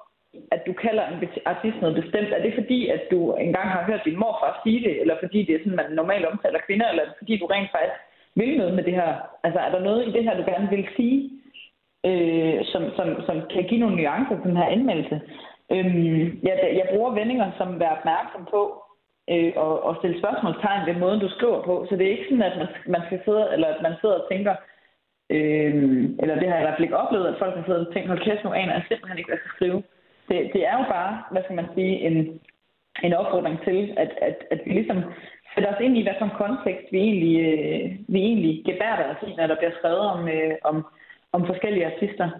at du kalder en artist noget bestemt. Er det fordi, at du engang har hørt din morfar sige det, eller fordi det er sådan, man normalt omtaler kvinder, eller fordi du rent faktisk vil noget med det her? Altså er der noget i det her, du gerne vil sige? Øh, som, som, som kan give nogle nuancer til den her anmeldelse. Øhm, jeg, jeg bruger vendinger som være opmærksom på øh, og, og stille spørgsmålstegn ved måden, du skriver på. Så det er ikke sådan, at man, man skal sidde, eller at man sidder og tænker, øh, eller det har jeg i hvert fald ikke oplevet, at folk har siddet og tænkt, hold kæft, nu aner jeg simpelthen ikke, hvad jeg skal skrive. Det, det er jo bare, hvad skal man sige, en, en opfordring til, at, at, at vi ligesom sætter os ind i, hvad for en kontekst vi egentlig, øh, vi egentlig gebærder os i, når der bliver skrevet om, øh, om, om forskellige artister.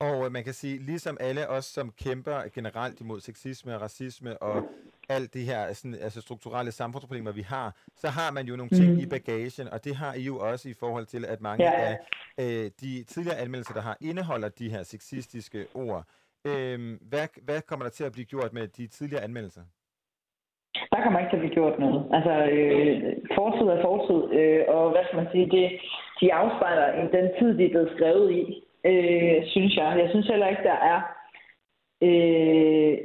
Og øh, man kan sige, ligesom alle os, som kæmper generelt imod sexisme og racisme og alt det her sådan, altså strukturelle samfundsproblemer, vi har, så har man jo nogle ting Mhm. i bagagen, og det har I jo også i forhold til, at mange Ja. af øh, de tidligere anmeldelser, der har indeholder de her sexistiske ord. Øhm, hvad, hvad kommer der til at blive gjort med de tidligere anmeldelser? Der kommer ikke til at blive gjort noget. Altså, øh, fortid er fortid, øh, og hvad skal man sige, det, de afspejler den tid, de er blevet skrevet i, øh, synes jeg. Jeg synes heller ikke, der er øh,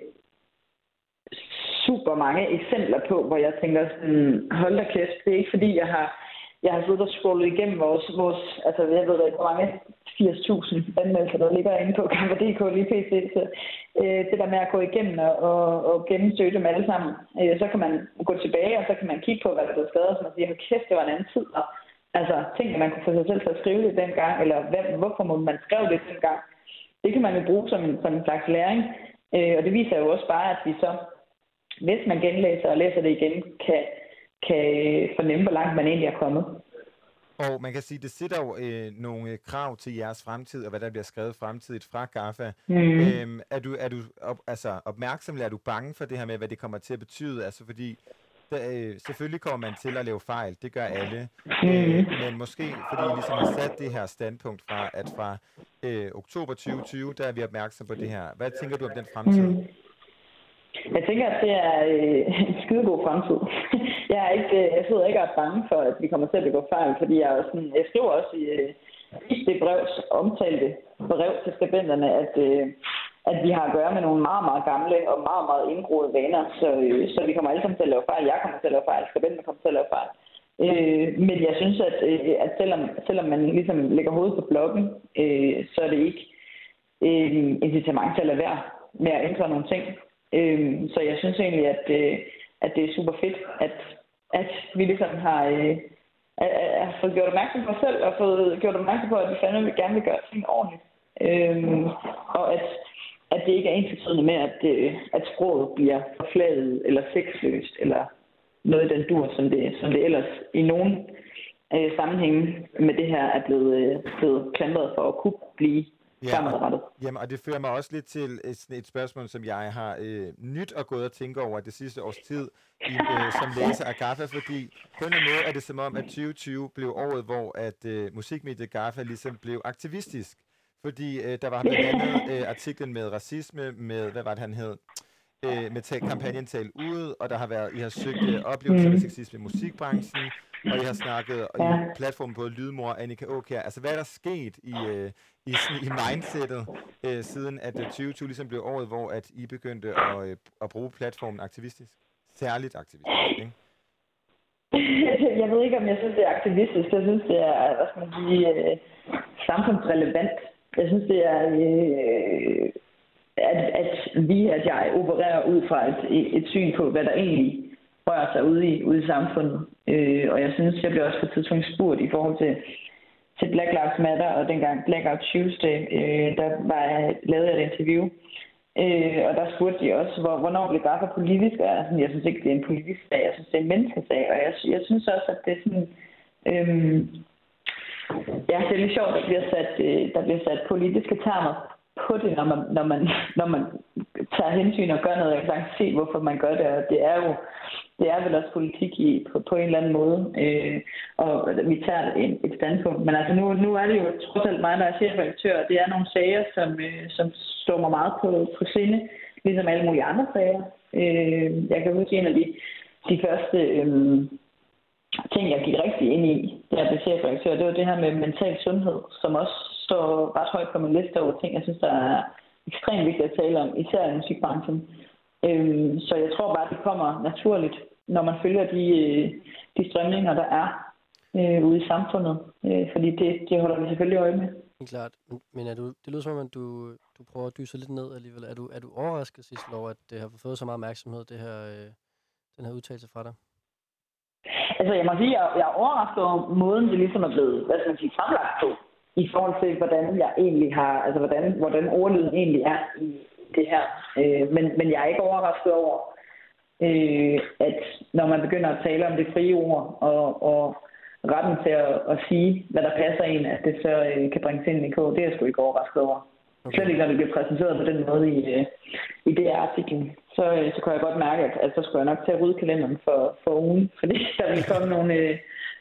super mange eksempler på, hvor jeg tænker sådan, hold da kæft, det er ikke fordi, jeg har, jeg har siddet og scrollet igennem vores, vores altså jeg ved ikke, hvor mange 80.000 anmeldelser, der ligger inde på Kammer.dk lige pt. Så øh, det der med at gå igennem og, og, og gennemsøge dem alle sammen, øh, så kan man gå tilbage, og så kan man kigge på, hvad der blev skrevet, og man siger, hold kæft, det var en anden tid, og altså, at man kunne få sig selv til at skrive det dengang, eller hvad, hvorfor må man skrev det dengang. Det kan man jo bruge som, som en slags læring, øh, og det viser jo også bare, at vi så hvis man genlæser og læser det igen, kan, kan fornemme, hvor langt man egentlig er kommet. Og man kan sige, det sætter jo øh, nogle krav til jeres fremtid, og hvad der bliver skrevet fremtidigt fra GAFA. Mhm. Øhm, er du, er du op, altså, opmærksom, eller er du bange for det her med, hvad det kommer til at betyde? Altså fordi, der, øh, selvfølgelig kommer man til at lave fejl, det gør alle. Øh, men måske, fordi I ligesom har sat det her standpunkt fra, at fra øh, oktober 2020, der er vi opmærksom på det her. Hvad tænker du om den fremtid? Mhm. Jeg tænker, at det er øh, en skidegod fremtid. Jeg, er ikke, øh, jeg sidder ikke og er bange for, at vi kommer til at begå fejl, fordi jeg, er sådan, jeg skriver også i, øh, i det brev, omtalte brev til skribenterne, at, øh, at vi har at gøre med nogle meget, meget gamle og meget, meget indgroede vaner, så, øh, så vi kommer alle sammen til at lave fejl. Jeg kommer til at lave fejl, skribenterne kommer til at lave fejl. Øh, men jeg synes, at, øh, at selvom, selvom man ligesom lægger hovedet på blokken, øh, så er det ikke øh, incitament til at lade være med at ændre nogle ting. Øh, så jeg synes egentlig, at, øh, at det er super fedt, at, at vi ligesom har, øh, har fået gjort opmærksom på os selv, og fået gjort opmærksom på, at vi fandme gerne vil gøre ting ordentligt. Øhm, og at, at det ikke er ensbetydende med, at, øh, at sproget bliver forfladet eller sexløst, eller noget i den dur, som det, som det ellers i nogen øh, sammenhæng med det her er blevet, øh, blevet klandret for at kunne blive fremadrettet. Jamen, og det fører mig også lidt til et, et spørgsmål, som jeg har øh, nyt og gået og tænke over det sidste års tid i, øh, som læser af GAFA, fordi på en måde er det som om, at 2020 blev året, hvor at øh, musikmediet GAFA ligesom blev aktivistisk. Fordi øh, der var blandt andet øh, artiklen med racisme, med, hvad var det han hed, øh, med ta- kampagnen Tal Ud, og der har været, I har søgt øh, oplevelser af sexisme i musikbranchen, og I har snakket i Ja. platformen både Lydmor og Annika Aukjær. Altså, hvad er der sket i, øh, i, i mindsetet, øh, siden at øh, 2020 ligesom blev året, hvor at I begyndte at, øh, at bruge platformen aktivistisk? Særligt aktivistisk, ikke? jeg ved ikke, om jeg synes, det er aktivistisk. Jeg synes, det er, hvad skal man sige, øh, samfundsrelevant. Jeg synes, det er, øh, at, at vi, at jeg opererer ud fra et, et syn på, hvad der egentlig rører sig ude i, ude i samfundet. Øh, og jeg synes, jeg blev også på et tidspunkt spurgt i forhold til, til Black Lives Matter, og dengang Blackout Tuesday, øh, der var jeg, lavede jeg et interview, Øh, og der spurgte de også, hvor, hvornår blev GAFA politisk? Og jeg, sådan, jeg synes ikke, det er en politisk sag. Jeg synes, det er en menneskesag. Og jeg, jeg synes også, at det er sådan... Øh, ja, det er lidt sjovt, at der bliver sat, øh, der bliver sat politiske termer på det, når man, når man, når man tager hensyn og gør noget. Jeg kan se, hvorfor man gør det. Og det er jo det er vel også politik i, på, på en eller anden måde. Øh, og vi tager en, et standpunkt. Men altså nu, nu er det jo trods alt mig, der er chefredaktør, og det er nogle sager, som, øh, som står mig meget på, på sinde, ligesom alle mulige andre sager. Øh, jeg kan huske en af de, de første øh, ting, jeg gik rigtig ind i, jeg blev chefredaktør, det var det her med mental sundhed, som også står ret højt på min liste over ting, jeg synes, der er ekstremt vigtigt at tale om, især i musikbranchen. Øhm, så jeg tror bare, det kommer naturligt, når man følger de, øh, de strømninger, der er øh, ude i samfundet. Øh, fordi det, det holder vi selvfølgelig øje med. Klart. Men, men er du, det lyder som om, at du, du prøver at dyse lidt ned alligevel. Er du, er du overrasket, Sissel, over, at det har fået så meget opmærksomhed, det her, øh, den her udtalelse fra dig? Altså, jeg må sige, jeg, jeg er overrasket over måden, det ligesom er blevet, hvad skal man sige, fremlagt på, i forhold til, hvordan jeg egentlig har, altså hvordan, hvordan ordlyden egentlig er i det her. Øh, men, men jeg er ikke overrasket over, øh, at når man begynder at tale om det frie ord, og, og retten til at, at sige, hvad der passer en, at det så øh, kan bringes ind i K, det er jeg sgu ikke overrasket over. Okay. Slet ikke, når det bliver præsenteret på den måde i, øh, i det artiklen. Så, øh, så kan jeg godt mærke, at, at så skulle jeg nok til at rydde kalenderen for, for ugen, fordi der vil komme nogle, øh,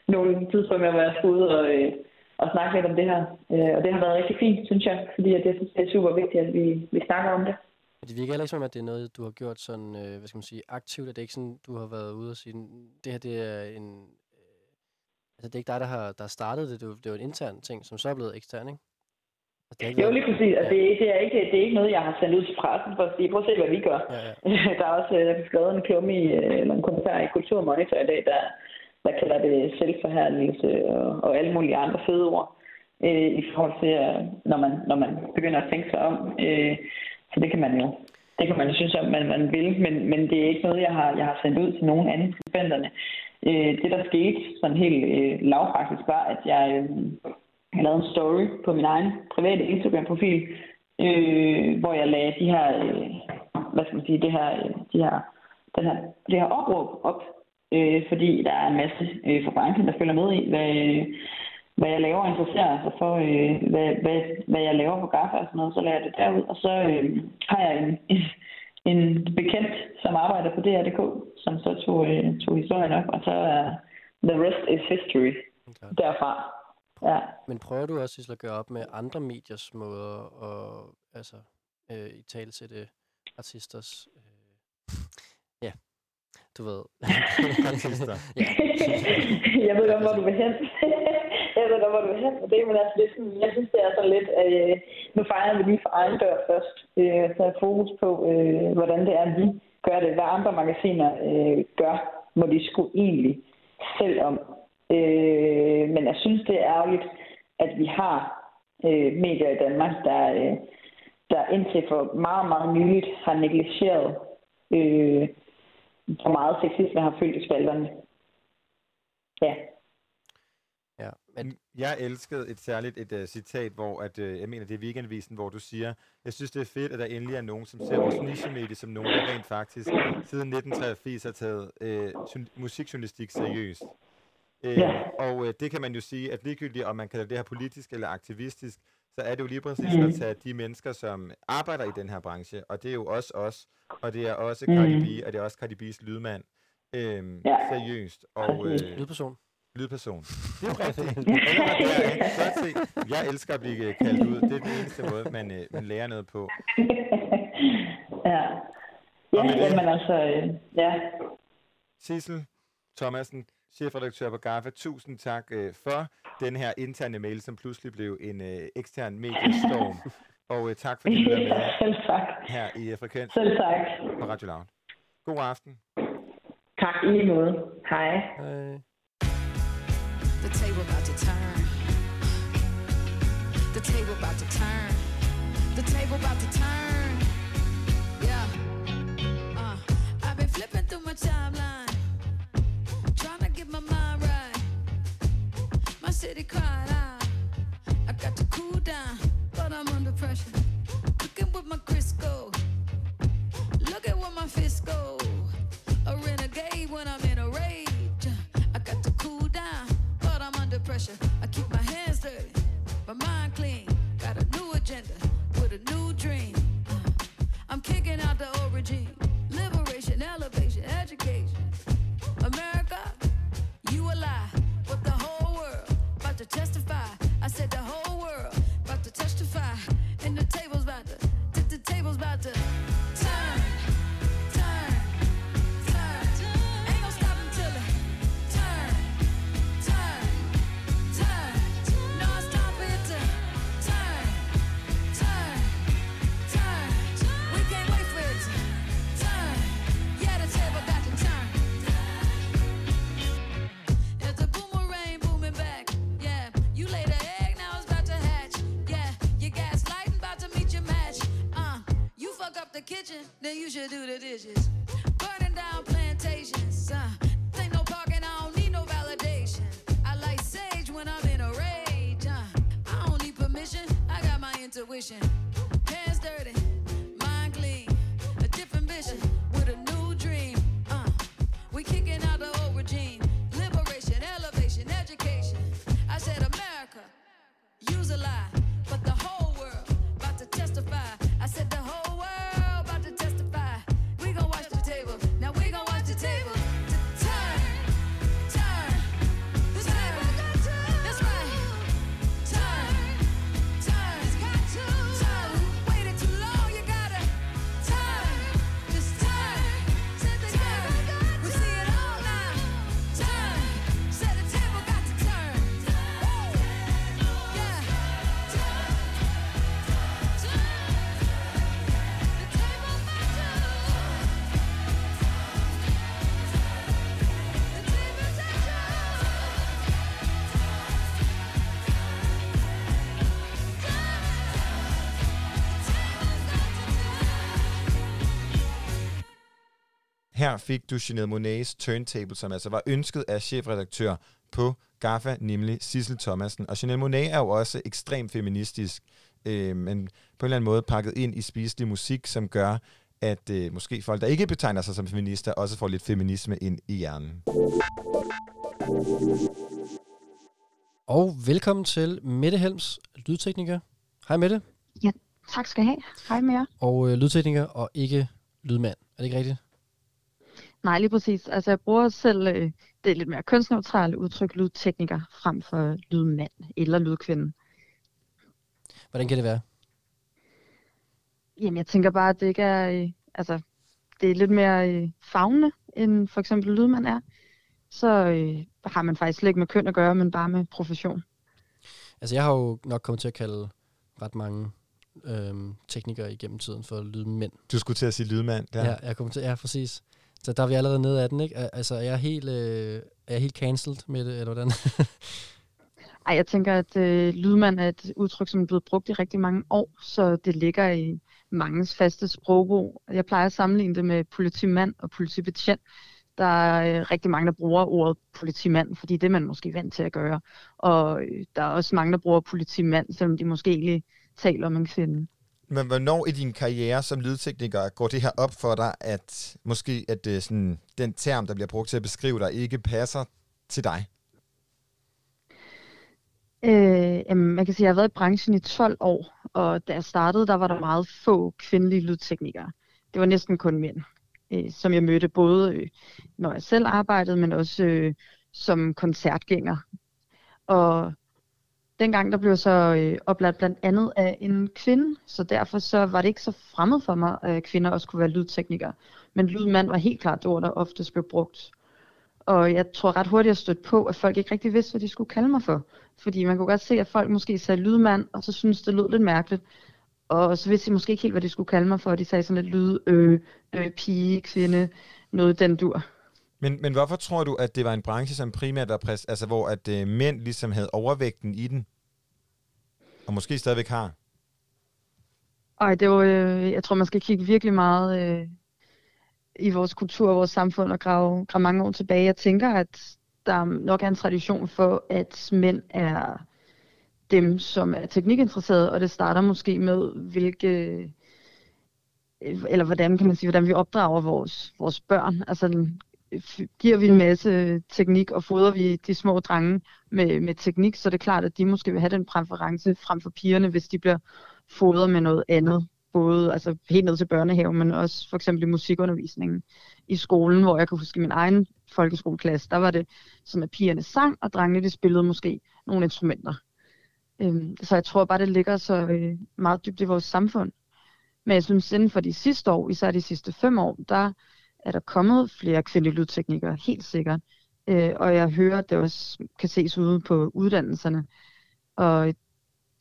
nogle tidspunkter, hvor jeg skal ud og, øh, og snakke lidt om det her. Øh, og det har været rigtig fint, synes jeg, fordi at jeg synes, det er super vigtigt, at vi, vi snakker om det. Det virker heller ikke som, at det er noget, du har gjort sådan, øh, hvad skal man sige, aktivt. At det ikke sådan, du har været ude og sige, det her det er en, øh, Altså, det er ikke dig, der har, der har startet det. Det er, jo, det er jo en intern ting, som så er blevet ekstern, ikke? Altså, det har ikke Jo, lige præcis. Altså, det, er- det, er ikke, det er ikke noget, jeg har sendt ud til pressen for at sige, prøv at se, hvad vi gør. Ja, ja. Der er også øh, skrevet en klumme i, øh, eller en kommentar i Kulturmonitor i dag, der, der kalder det selvforherligelse og, og alle mulige andre fede ord øh, i forhold til, øh, når, man, når man begynder at tænke sig om. Øh, så det kan man jo det kan man jo synes, om man, man vil, men, men det er ikke noget, jeg har, jeg har sendt ud til nogen anden skribenterne. Øh, det, der skete sådan helt øh, lavpraktisk, var, at jeg øh, jeg lavede en story på min egen private Instagram-profil, øh, hvor jeg lagde de her, øh, hvad skal man sige, det her, øh, de her, den her, det her opråb op, øh, fordi der er en masse øh, fra branchen, der følger med i, hvad, øh, hvad jeg laver og interesserer sig for, øh, hvad, hvad, hvad jeg laver på Gaffa og sådan noget, så lader jeg det derud, og så øh, har jeg en, en, en bekendt, som arbejder på DR.dk, som så tog, øh, tog historien op, og så er the rest is history derfra. Ja. Men prøver du også Sissel, at gøre op med andre mediers måder at altså, øh, i tale til det artisters... Øh, ja, du ved. Artister. ja. jeg ved godt, hvor du vil hen. jeg ved godt, hvor du vil hen med det, men altså, det er sådan, jeg synes, det er sådan lidt, øh, nu fejrer vi lige for egen dør først, øh, så er fokus på, øh, hvordan det er, vi gør det. Hvad andre magasiner øh, gør, må de sgu egentlig selv om. Øh, men jeg synes, det er ærgerligt, at vi har øh, medier i Danmark, der, øh, der indtil for meget, meget nyligt har negligeret, øh, hvor meget sexisme har fyldt i spalterne. Ja. Ja, men... Jeg elskede et særligt et uh, citat, hvor at, uh, jeg mener, det er Weekendvisen, hvor du siger, jeg synes, det er fedt, at der endelig er nogen, som ser vores nichemedie som nogen, der rent faktisk siden 1983 har taget uh, musikjournalistik seriøst. Uh, Ja. Og uh, det kan man jo sige, at ligegyldigt om man kalder det her politisk eller aktivistisk, så er det jo lige præcis Mhm. at tage de mennesker, som arbejder i den her branche, og det er jo også os, og det er også Mhm. Cardi B, og det er også Cardi B's lydmand, øhm, Ja. seriøst. Og, øh. Lydperson. Lydperson. Det er jo rigtigt. Se. Jeg elsker at blive øh, kaldt ud. Det er den eneste måde, man, øh, man lærer noget på. Ja. Ja, jamen altså, øh, ja. Sissel Thomasen, chefredaktør på GAFA, tusind tak øh, for den her interne mail, som pludselig blev en øh, ekstern mediestorm. Og øh, tak fordi du var med Selv tak. her i Frekvens Selv tak. på Radio Loud. God aften. Tak i lige måde. Hej. Hej. The table about to turn. The table about to turn. The table about to turn. Pressure. Looking with my Crisco. Look at where my fist go. Her fik du Jeanette Monets Turntable, som altså var ønsket af chefredaktør på GAFA, nemlig Sissel Thomasen. Og Jeanette Monet er jo også ekstremt feministisk, øh, men på en eller anden måde pakket ind i spiselig musik, som gør, at øh, måske folk, der ikke betegner sig som feminister, også får lidt feminisme ind i hjernen. Og velkommen til Mette Helms, lydtekniker. Hej Mette. Ja, tak skal I have. Hej med jer. Og øh, lydtekniker og ikke lydmand. Er det ikke rigtigt? Nej, lige præcis. Altså, jeg bruger selv øh, det lidt mere kønsneutrale udtryk lydtekniker frem for lydmand eller lydkvinde. Hvordan kan det være? Jamen, jeg tænker bare, at det ikke er... Øh, altså, det er lidt mere øh, fagnende, end for eksempel lydmand er. Så øh, har man faktisk slet ikke med køn at gøre, men bare med profession. Altså, jeg har jo nok kommet til at kalde ret mange øhm, teknikere igennem tiden for lydmænd. Du skulle til at sige lydmand, Ja, ja jeg kommer til, ja, præcis. Så der er vi allerede nede af den, ikke? Altså, er jeg helt, øh, er jeg helt cancelled med det, eller hvordan? Ej, jeg tænker, at øh, lydmand er et udtryk, som er blevet brugt i rigtig mange år, så det ligger i mangens faste sprogbrug. Jeg plejer at sammenligne det med politimand og politibetjent. Der er øh, rigtig mange, der bruger ordet politimand, fordi det er man måske vant til at gøre. Og øh, der er også mange, der bruger politimand, selvom de måske egentlig taler om en kvinde. Men hvornår i din karriere som lydtekniker går det her op for dig, at måske at det sådan, den term, der bliver brugt til at beskrive dig, ikke passer til dig? Øh, jamen, man kan sige, at jeg har været i branchen i 12 år, og da jeg startede, der var der meget få kvindelige lydteknikere. Det var næsten kun mænd, øh, som jeg mødte både, øh, når jeg selv arbejdede, men også øh, som koncertgænger. Og dengang der blev jeg så øh, oplært blandt andet af en kvinde, så derfor så var det ikke så fremmed for mig, øh, at kvinder også kunne være lydteknikere. Men lydmand var helt klart det ord, der oftest blev brugt. Og jeg tror ret hurtigt, at jeg stødte på, at folk ikke rigtig vidste, hvad de skulle kalde mig for. Fordi man kunne godt se, at folk måske sagde lydmand, og så syntes det lød lidt mærkeligt. Og så vidste de måske ikke helt, hvad de skulle kalde mig for. De sagde sådan lidt lyd, øh, øh, pige, kvinde, noget den dur. Men, men hvorfor tror du, at det var en branche, som primært var præs, altså hvor at øh, mænd ligesom havde overvægten i den? Og måske stadigvæk har? Ej, det var, øh, jeg tror, man skal kigge virkelig meget øh, i vores kultur og vores samfund og grave, grave mange år tilbage. Jeg tænker, at der nok er en tradition for, at mænd er dem, som er teknikinteresserede, og det starter måske med, hvilke, øh, eller hvordan kan man sige, hvordan vi opdrager vores, vores børn. Altså, giver vi en masse teknik, og fodrer vi de små drenge med, med teknik, så det er det klart, at de måske vil have den præference frem for pigerne, hvis de bliver fodret med noget andet. Både altså helt ned til børnehave, men også for eksempel i musikundervisningen i skolen, hvor jeg kan huske min egen folkeskoleklasse, der var det sådan, at pigerne sang, og drengene de spillede måske nogle instrumenter. Øhm, så jeg tror bare, det ligger så øh, meget dybt i vores samfund. Men jeg synes, inden for de sidste år, især de sidste fem år, der er der kommet flere kvindelige lydteknikere, helt sikkert. Øh, og jeg hører, at det også kan ses ude på uddannelserne. Og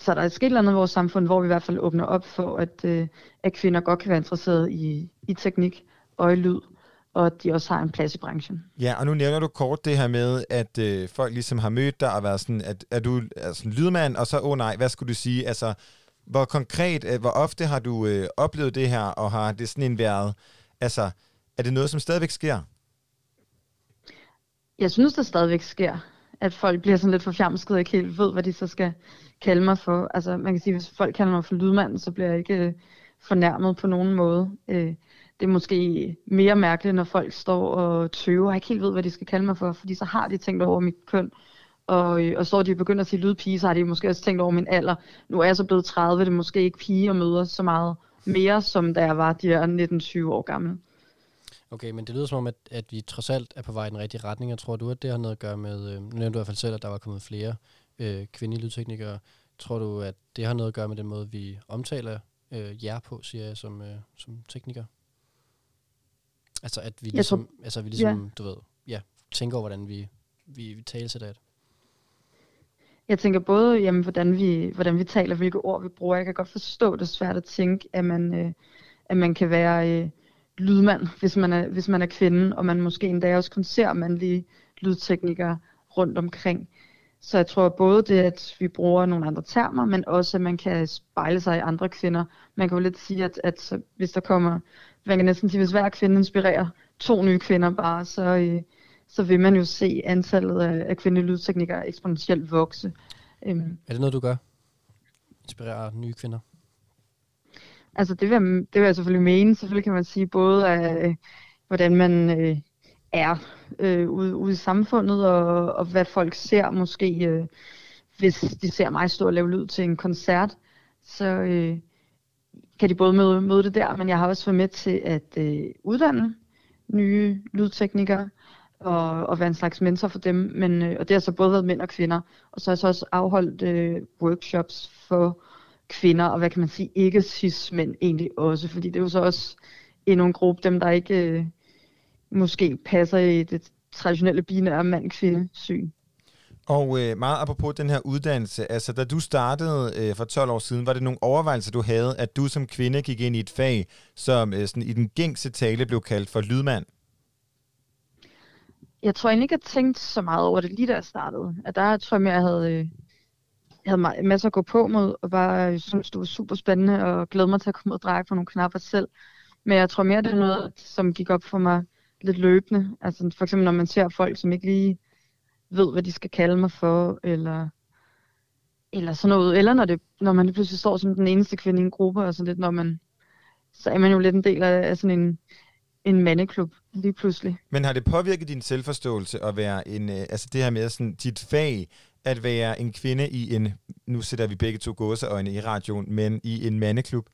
så der er sket et eller andet i vores samfund, hvor vi i hvert fald åbner op for, at, øh, at kvinder godt kan være interesseret i, i teknik og i lyd, og at de også har en plads i branchen. Ja, og nu nævner du kort det her med, at øh, folk ligesom har mødt dig og været sådan, at er du er sådan lydmand, og så, åh oh, nej, hvad skulle du sige? Altså, hvor konkret, øh, hvor ofte har du øh, oplevet det her, og har det sådan en været, altså, er det noget, som stadigvæk sker? Jeg synes, det stadigvæk sker, at folk bliver sådan lidt forfjamsket og ikke helt ved, hvad de så skal kalde mig for. Altså, man kan sige, hvis folk kalder mig for lydmand, så bliver jeg ikke øh, fornærmet på nogen måde. Øh, det er måske mere mærkeligt, når folk står og tøver og ikke helt ved, hvad de skal kalde mig for, fordi så har de tænkt over mit køn. Og, øh, og så er de begyndt at sige lydpige, så har de måske også tænkt over min alder. Nu er jeg så blevet 30, det er måske ikke pige og møder så meget mere, som da jeg var de her 19-20 år gammel. Okay, men det lyder som om, at, at vi trods alt er på vej i den rigtige retning. Jeg tror du, at det har noget at gøre med, øh, nu nævnte du i hvert fald selv, at der var kommet flere øh, kvindelige lydteknikere. Tror du, at det har noget at gøre med den måde, vi omtaler øh, jer på, siger jeg, som, øh, som tekniker? Altså, at vi Jeg ligesom, tror- altså, vi ligesom ja. du ved, ja, tænker over, hvordan vi, vi, vi talesætter det. Jeg tænker både, jamen, hvordan, vi, hvordan vi taler, hvilke ord vi bruger. Jeg kan godt forstå, det er svært at tænke, at man, øh, at man kan være øh, lydmand, hvis man, er, hvis man er kvinde, og man måske endda også kun ser mandlige lydteknikere rundt omkring. Så jeg tror både det, at vi bruger nogle andre termer, men også at man kan spejle sig i andre kvinder. Man kan jo lidt sige, at, at hvis der kommer, man kan næsten sige, hvis hver kvinde inspirerer to nye kvinder bare, så, øh, så vil man jo se antallet af, af kvindelige lydteknikere eksponentielt vokse. Øhm. Er det noget, du gør? Inspirerer nye kvinder? Altså det vil, jeg, det vil jeg selvfølgelig mene. Selvfølgelig kan man sige både af, hvordan man øh, er øh, ude, ude i samfundet, og, og hvad folk ser måske, øh, hvis de ser mig stå og lave lyd til en koncert, så øh, kan de både møde, møde det der, men jeg har også været med til at øh, uddanne nye lydteknikere, og, og være en slags mentor for dem, men, øh, og det har så både været mænd og kvinder, og så har jeg så også afholdt øh, workshops for kvinder, og hvad kan man sige, ikke cis-mænd egentlig også, fordi det er jo så også endnu en gruppe, dem der ikke øh, måske passer i det traditionelle binære mand-kvinde-syn. Og øh, meget apropos den her uddannelse, altså da du startede øh, for 12 år siden, var det nogle overvejelser, du havde, at du som kvinde gik ind i et fag, som øh, sådan, i den gængse tale blev kaldt for lydmand? Jeg tror egentlig ikke, jeg tænkte så meget over det lige da jeg startede. At der tror jeg jeg havde, øh, havde masser at gå på mod, og bare øh, synes, det var super spændende, og glæde mig til at komme ud og dreje på nogle knapper selv. Men jeg tror mere, det er noget, som gik op for mig lidt løbende. Altså for eksempel, når man ser folk, som ikke lige ved, hvad de skal kalde mig for, eller, eller sådan noget. Eller når, det, når man pludselig står som den eneste kvinde i en gruppe, og sådan lidt, når man, så er man jo lidt en del af, af sådan en, en mandeklub lige pludselig. Men har det påvirket din selvforståelse at være en, øh, altså det her med sådan, dit fag, at være en kvinde i en, nu sætter vi begge to gåseøjne i radioen, men i en mandeklub?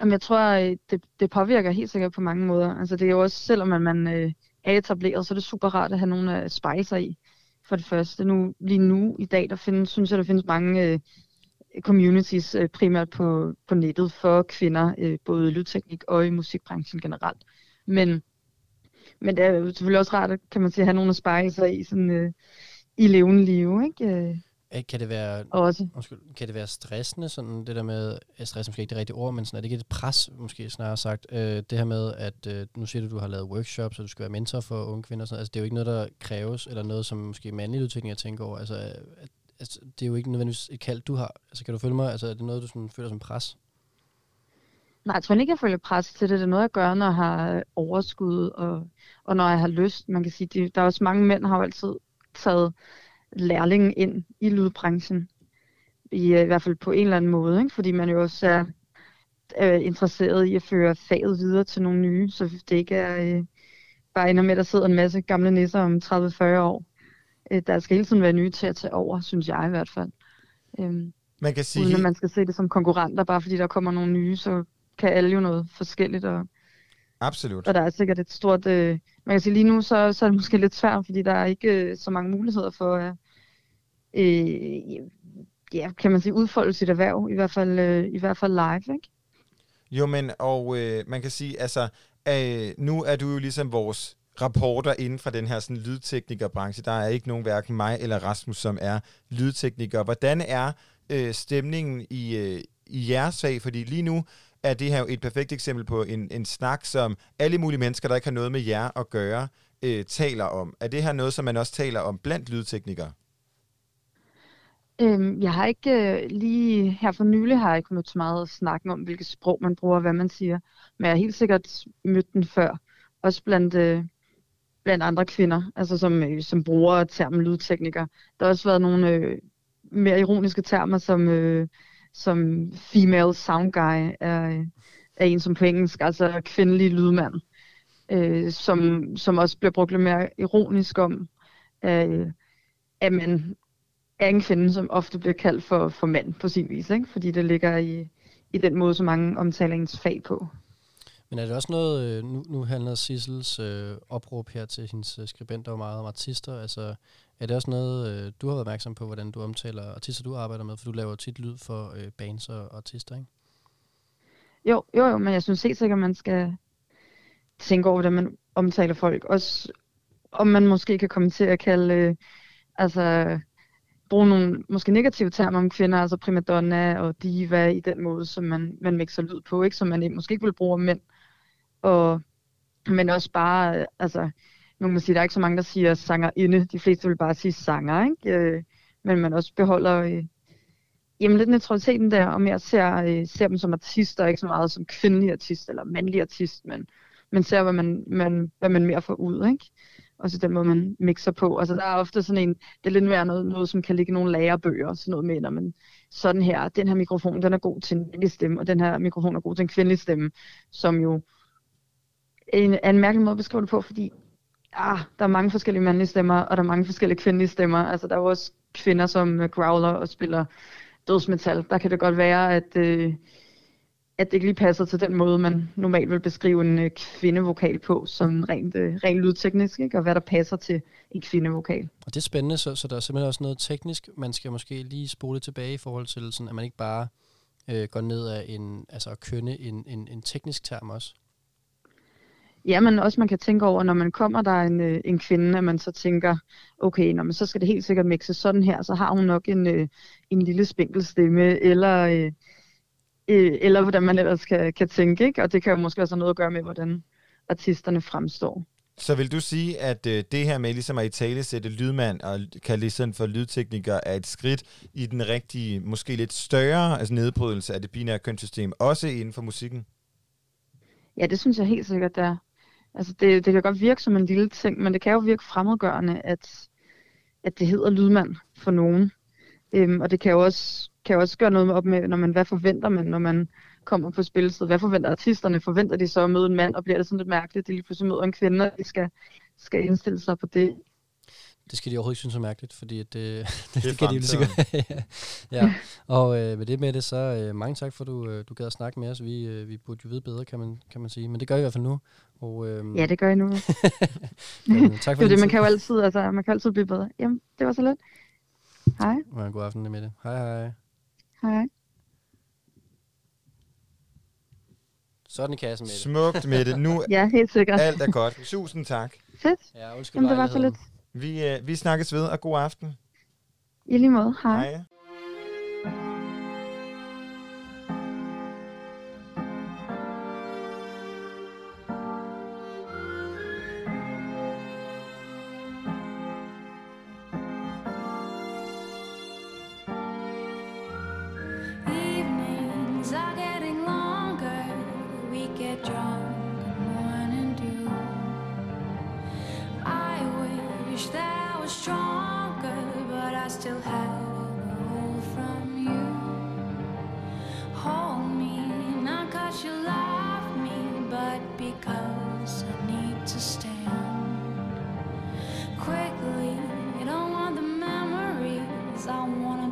Jamen, jeg tror, øh, det, det påvirker helt sikkert på mange måder. Altså, det er jo også, selvom man, man øh, er etableret, så er det super rart at have nogen at spejle sig i. For det første, nu, lige nu i dag, der findes, synes jeg, der findes mange øh, communities, øh, primært på, på nettet, for kvinder, øh, både i lydteknik og i musikbranchen generelt. Men, men det er jo selvfølgelig også rart, kan man sige, at have nogen at spejle sig i, sådan, øh, i levende liv, ikke? Øh, Kan det være, Også. Undskyld, kan det være stressende, sådan det der med, at stress er måske ikke det rigtige ord, men sådan, er det ikke et pres, måske snarere sagt, øh, det her med, at øh, nu siger du, at du har lavet workshops, og du skal være mentor for unge kvinder, og sådan, altså det er jo ikke noget, der kræves, eller noget, som måske mandlige udviklinger tænker over, altså, at, altså det er jo ikke nødvendigvis et kald, du har, altså kan du følge mig, altså er det noget, du sådan, føler som pres? Nej, jeg tror ikke, jeg føler pres til det. Det er noget, jeg gør, når jeg har overskud, og, og når jeg har lyst. Man kan sige, det, der er også mange mænd, der har jo altid taget lærlingen ind i lydbranchen. I, øh, I hvert fald på en eller anden måde, ikke? fordi man jo også er øh, interesseret i at føre faget videre til nogle nye, så det ikke er øh, bare ender med, at der sidder en masse gamle nisser om 30-40 år. Øh, der skal hele tiden være nye til at tage over, synes jeg i hvert fald. Øhm, Man kan sige uden at man skal se det som konkurrenter, bare fordi der kommer nogle nye, så kan alle jo noget forskelligt, og, Absolut. og der er sikkert et stort... Øh, man kan sige lige nu, så, så er det måske lidt svært, fordi der er ikke øh, så mange muligheder for at øh, ja, kan man sige, udfolde sit erhverv, i hvert fald, øh, i hvert fald live, ikke? Jo, men og øh, man kan sige, altså, øh, nu er du jo ligesom vores rapporter inden fra den her sådan, lydteknikerbranche. Der er ikke nogen, hverken mig eller Rasmus, som er lydtekniker. Hvordan er øh, stemningen i, øh, i jeres fag? Fordi lige nu er det her jo et perfekt eksempel på en, en snak, som alle mulige mennesker, der ikke har noget med jer at gøre, øh, taler om. Er det her noget, som man også taler om blandt lydteknikere? Øhm, jeg har ikke øh, lige her for nylig har jeg ikke mødt så meget snakken om, hvilket sprog man bruger, og hvad man siger. Men jeg har helt sikkert mødt den før. Også blandt, øh, blandt andre kvinder, altså som, øh, som bruger termen lydtekniker. Der har også været nogle øh, mere ironiske termer, som, øh, som female sound guy er, er en som på engelsk, altså kvindelig lydmand. Øh, som, som også bliver brugt lidt mere ironisk om, øh, at man er en kvinde, som ofte bliver kaldt for, for mand på sin vis, ikke? fordi det ligger i, i den måde, som mange omtaler ens fag på. Men er det også noget, øh, nu, nu handler Sissels øh, opråb her til hendes øh, skribenter jo meget om artister, altså er det også noget, øh, du har været opmærksom på, hvordan du omtaler artister, du arbejder med, for du laver tit lyd for øh, bands og artister, ikke? Jo, jo, jo, men jeg synes helt sikkert, at man skal tænke over, hvordan man omtaler folk. Også om man måske kan komme til at kalde, øh, altså bruge nogle måske negative termer om kvinder, altså primadonna og diva i den måde, som man, man mixer lyd på, ikke? som man måske ikke vil bruge om mænd. Og, men også bare, øh, altså, nu kan man sige, der er ikke så mange, der siger sangerinde. De fleste vil bare sige sanger, ikke? Øh, men man også beholder øh, jamen lidt neutraliteten der, og mere ser, øh, ser dem som artister, ikke så meget som kvindelig artist eller mandlig artist, men, men ser, hvad man, man, hvad man mere får ud, ikke? Og så den måde, man mixer på. Altså, der er ofte sådan en, det er lidt mere noget, noget som kan ligge i nogle lagerbøger, sådan noget med, når man sådan her, den her mikrofon, den er god til en mandlig stemme, og den her mikrofon er god til en kvindelig stemme, som jo en, er en mærkelig måde at beskrive det på, fordi ah, der er mange forskellige mandlige stemmer, og der er mange forskellige kvindelige stemmer. Altså, der er jo også kvinder, som øh, growler og spiller dødsmetal. Der kan det godt være, at, øh, at det ikke lige passer til den måde, man normalt vil beskrive en øh, kvindevokal på, som rent, øh, rent lydteknisk, ikke? og hvad der passer til en kvindevokal. Og det er spændende, så, så der er simpelthen også noget teknisk, man skal måske lige spole tilbage i forhold til, sådan, at man ikke bare øh, går ned af en, altså at kønne en, en, en teknisk term også. Ja, men også man kan tænke over, når man kommer der er en, øh, en kvinde, at man så tænker, okay, når man så skal det helt sikkert mixe sådan her, så har hun nok en, øh, en lille spinkel stemme, eller, øh, øh, eller hvordan man ellers kan, kan tænke, ikke? Og det kan jo måske også have noget at gøre med, hvordan artisterne fremstår. Så vil du sige, at øh, det her med ligesom at i tale sætte lydmand og sådan for lydtekniker er et skridt i den rigtige, måske lidt større altså nedbrydelse af det binære kønssystem, også inden for musikken? Ja, det synes jeg helt sikkert, det er. Altså, det, det kan godt virke som en lille ting, men det kan jo virke fremmedgørende, at, at det hedder lydmand for nogen. Øhm, og det kan jo også, kan jo også gøre noget op med, når man, hvad forventer man, når man kommer på spillestedet? Hvad forventer artisterne? Forventer de så at møde en mand, og bliver det sådan lidt mærkeligt, at de lige pludselig møder en kvinde, og de skal, skal indstille sig på det? Det skal de overhovedet ikke synes er mærkeligt, fordi at, øh, det, det, det kan de jo lige fremtiden. ja. Og øh, med det med det, så øh, mange tak for, at du, øh, du gad at snakke med os. Vi, øh, vi burde jo vide bedre, kan man, kan man sige. Men det gør vi i hvert fald nu. Og, øh, Ja, det gør jeg nu. Jamen, tak for det, det, man kan jo altid, altså, man kan altid blive bedre. Jamen, det var så lidt. Hej. Ja, god aften med det. Hej hej. Hej. Sådan i kassen med det. Smukt med det. Nu Ja, helt sikkert. alt er godt. Tusind tak. Fedt. Ja, undskyld Jamen, det var så lidt. Vi, øh, vi snakkes ved, og god aften. I lige måde. Hej. Hej.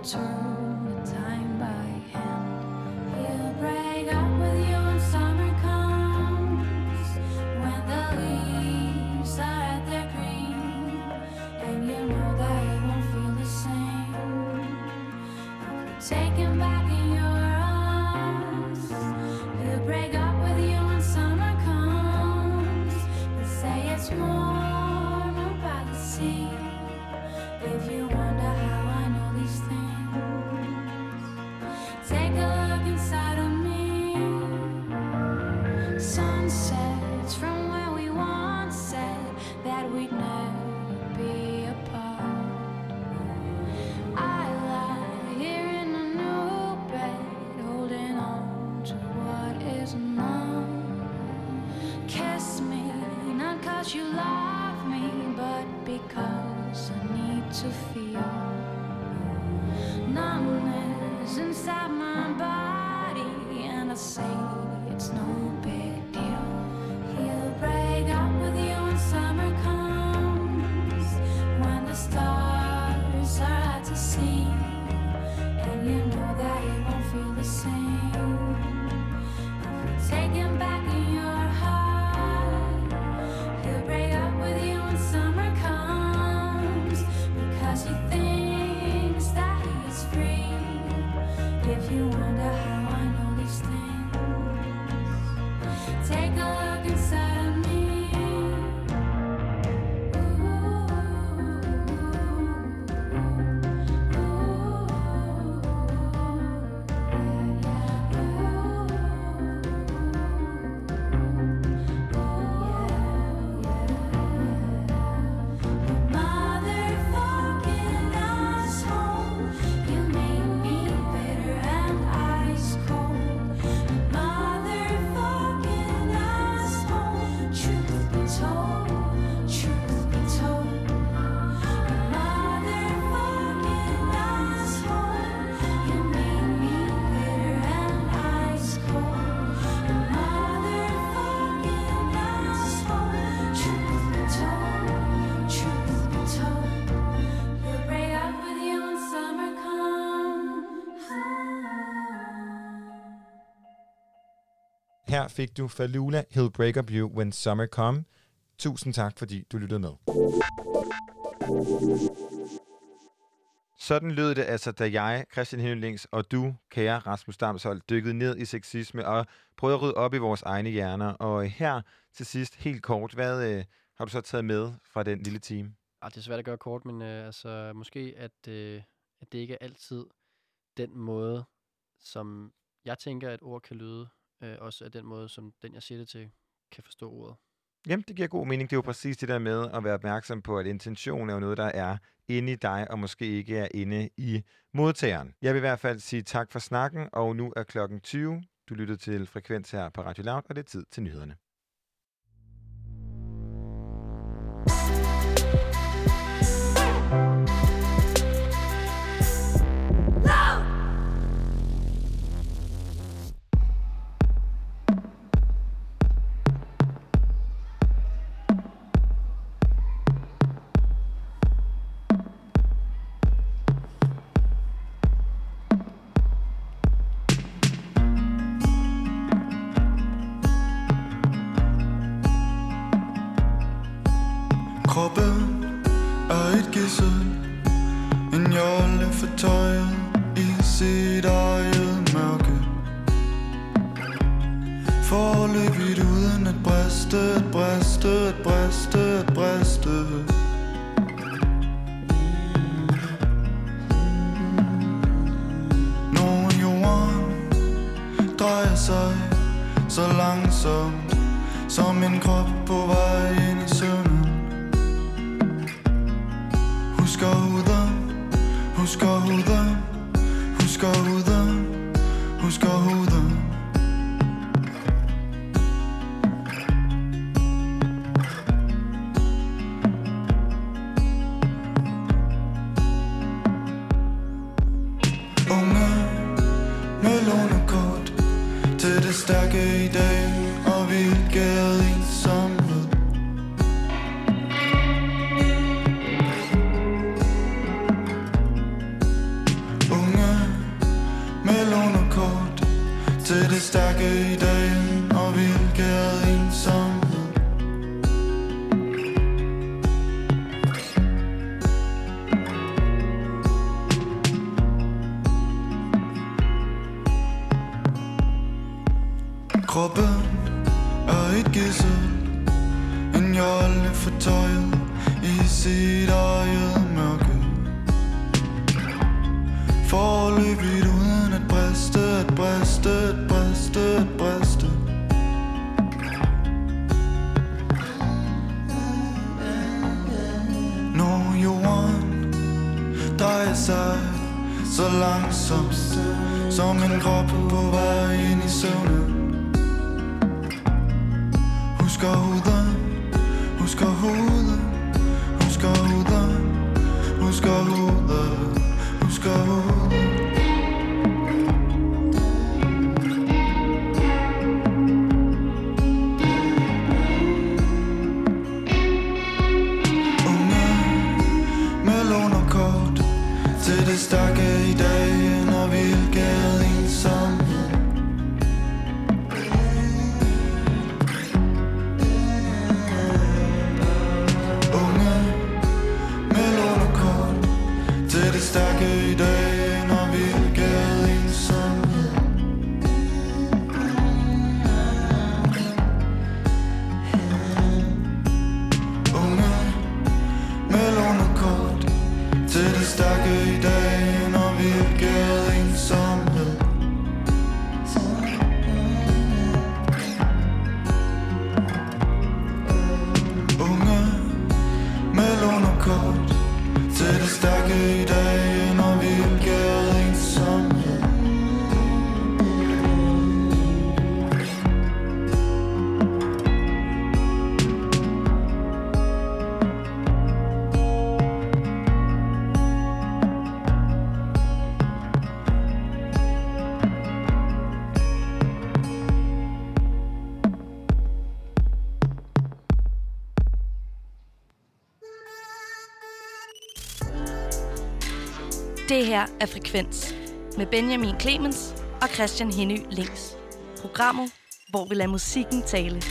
Turn Her fik du Falula, He'll Break Up You When Summer Come. Tusind tak, fordi du lyttede med. Sådan lød det altså, da jeg, Christian Hennelings og du, kære Rasmus Damshold, dykkede ned i sexisme og prøvede at rydde op i vores egne hjerner. Og her til sidst, helt kort, hvad øh, har du så taget med fra den lille time? Ah, det er svært at gøre kort, men øh, altså, måske, at, øh, at det ikke er altid den måde, som jeg tænker, at ord kan lyde, øh, også af den måde, som den, jeg siger det til, kan forstå ordet. Jamen, det giver god mening. Det er jo præcis det der med at være opmærksom på, at intention er jo noget, der er inde i dig, og måske ikke er inde i modtageren. Jeg vil i hvert fald sige tak for snakken, og nu er klokken 20. Du lytter til Frekvens her på Radio Loud, og det er tid til nyhederne. Her er Frekvens med Benjamin Clemens og Christian Henny Links. Programmet, hvor vi lader musikken tale.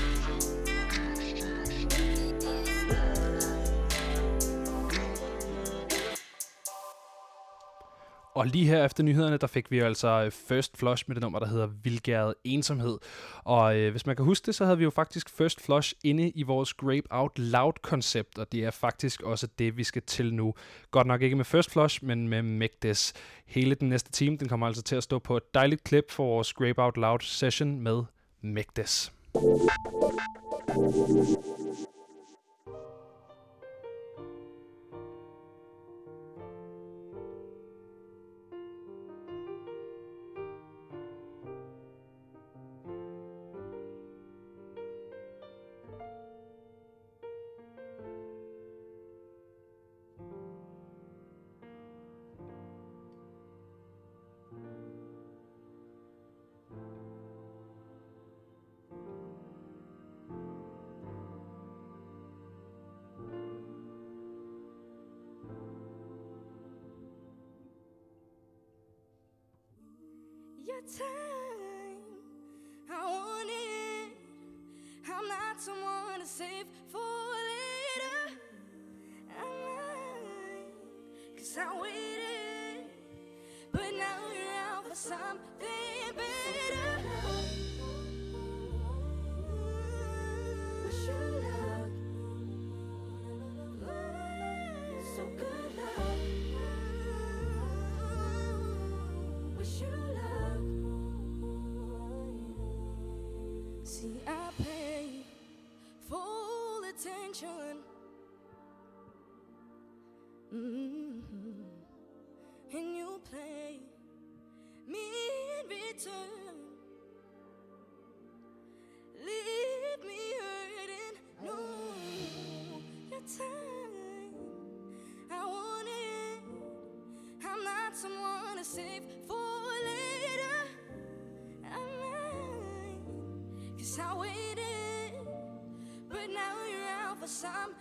Og lige her efter nyhederne, der fik vi altså øh, First Flush med det nummer, der hedder Vilgæret Ensomhed. Og øh, hvis man kan huske det, så havde vi jo faktisk First Flush inde i vores Grape Out Loud-koncept, og det er faktisk også det, vi skal til nu. Godt nok ikke med First Flush, men med Megdes. Hele den næste time, den kommer altså til at stå på et dejligt klip for vores Grape Out Loud session med Megdes. Save for later. I'm cause I waited. But now you're out for something better. Wish you luck. So good luck. Wish you luck. See, I attention. Mhm. some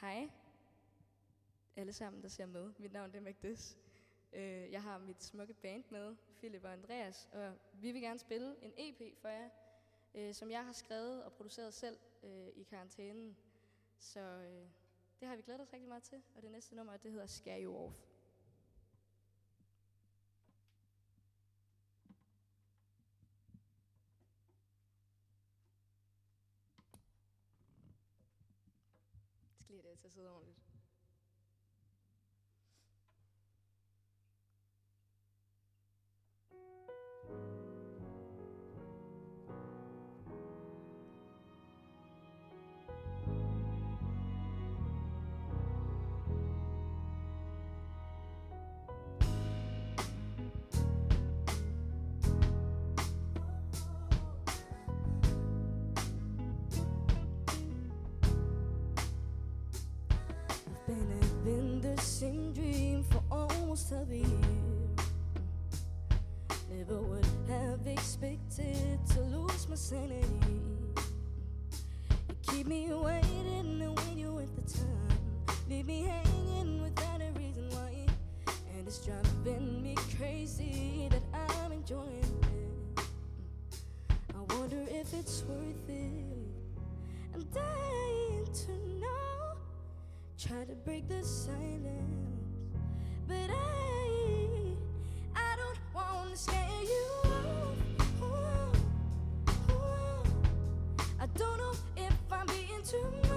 Hej. Alle sammen, der ser med. Mit navn er Magdis. Øh, jeg har mit smukke band med, Philip og Andreas, og vi vil gerne spille en EP for jer, øh, som jeg har skrevet og produceret selv øh, i karantænen. Så det har vi glædet os rigtig meget til, og det næste nummer, det hedder Scare You Off. Same dream for almost a year. Never would have expected to lose my sanity. You keep me waiting, and when you at the time, leave me hanging without a reason why. And it's driving me crazy that I'm enjoying it. I wonder if it's worth it. I'm dying to know. Try to break the silence, but I, I don't wanna scare you. Ooh, ooh, ooh. I don't know if I'm being too.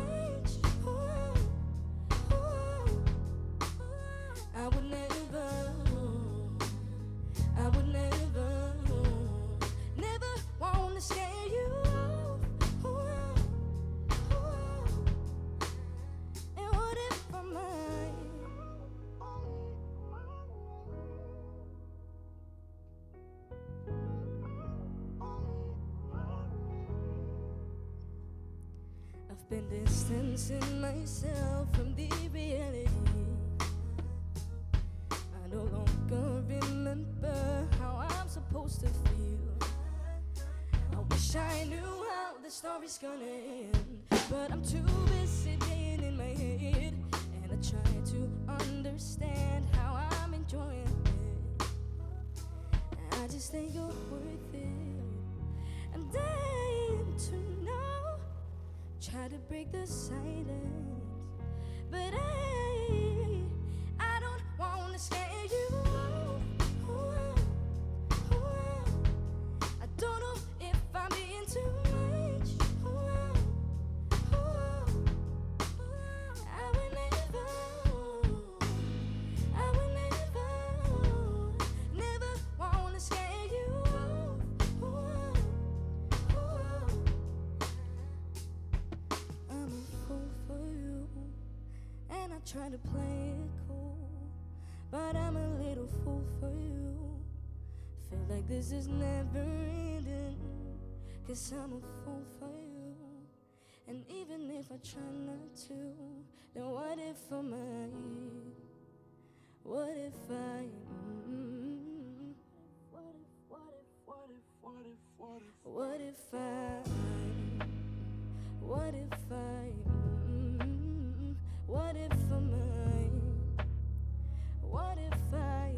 Been distancing myself from the reality. I no longer remember how I'm supposed to feel. I wish I knew how the story's gonna end, but I'm too busy being in my head, and I try to understand how I'm enjoying it. I just think you're break the silence, and I try to play it cool, but I'm a little fool for you. Feel like this is never ending, cause I'm a fool for you. And even if I try not to, then what if I'm right? What if I? mm, what if, what if, what if, what if, what if, what if I? What if I? mm, What if I'm mine? What if I?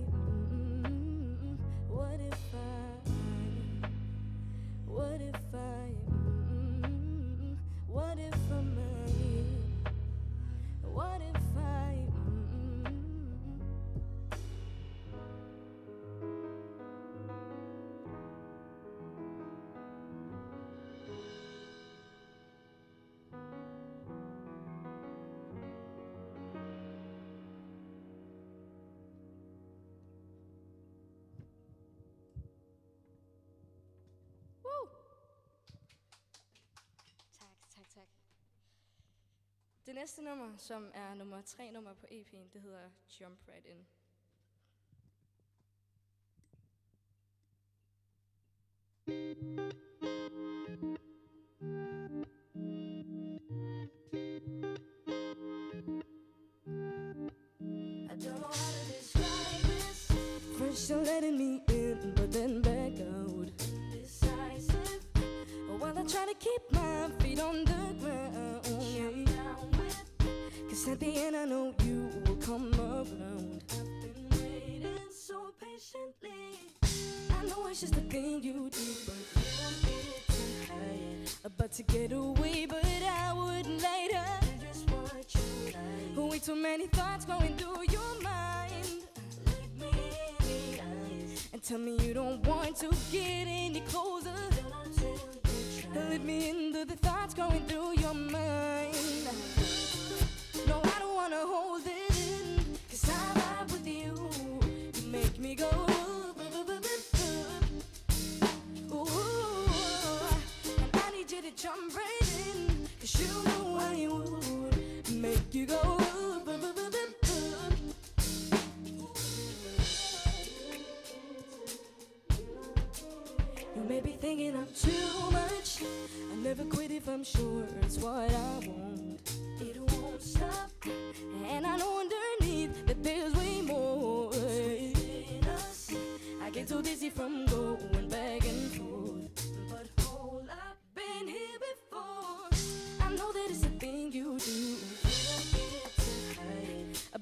Det næste nummer, som er nummer tre nummer på EP'en, det hedder Jump Right In. I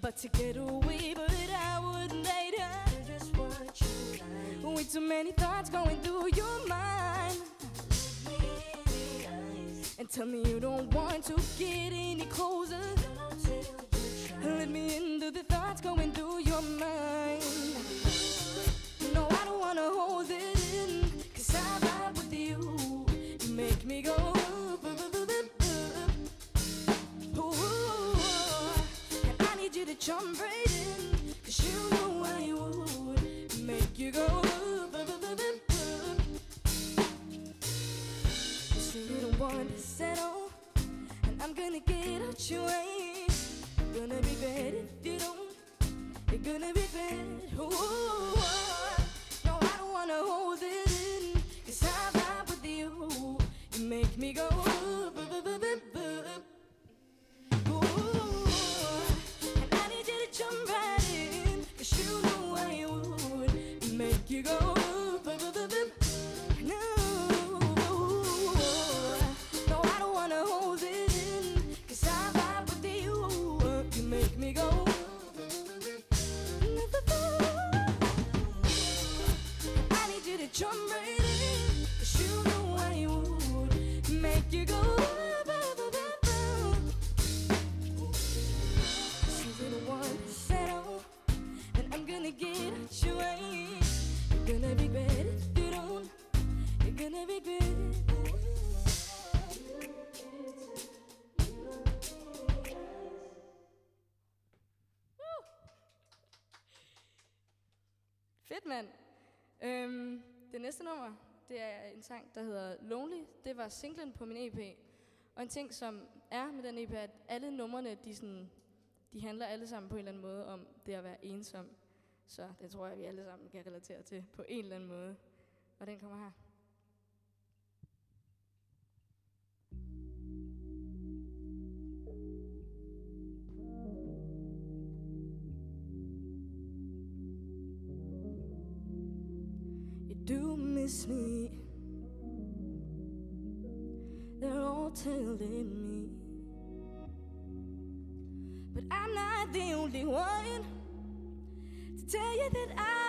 But to get away, but I wouldn't later. Just what you like. Way too many thoughts going through your mind. And tell me you don't want to get any closer. sang, der hedder Lonely. Det var singlen på min EP. Og en ting, som er med den EP, er, at alle numrene, de, sådan, de handler alle sammen på en eller anden måde om det at være ensom. Så det tror jeg, vi alle sammen kan relatere til på en eller anden måde. Og den kommer her. tell you that I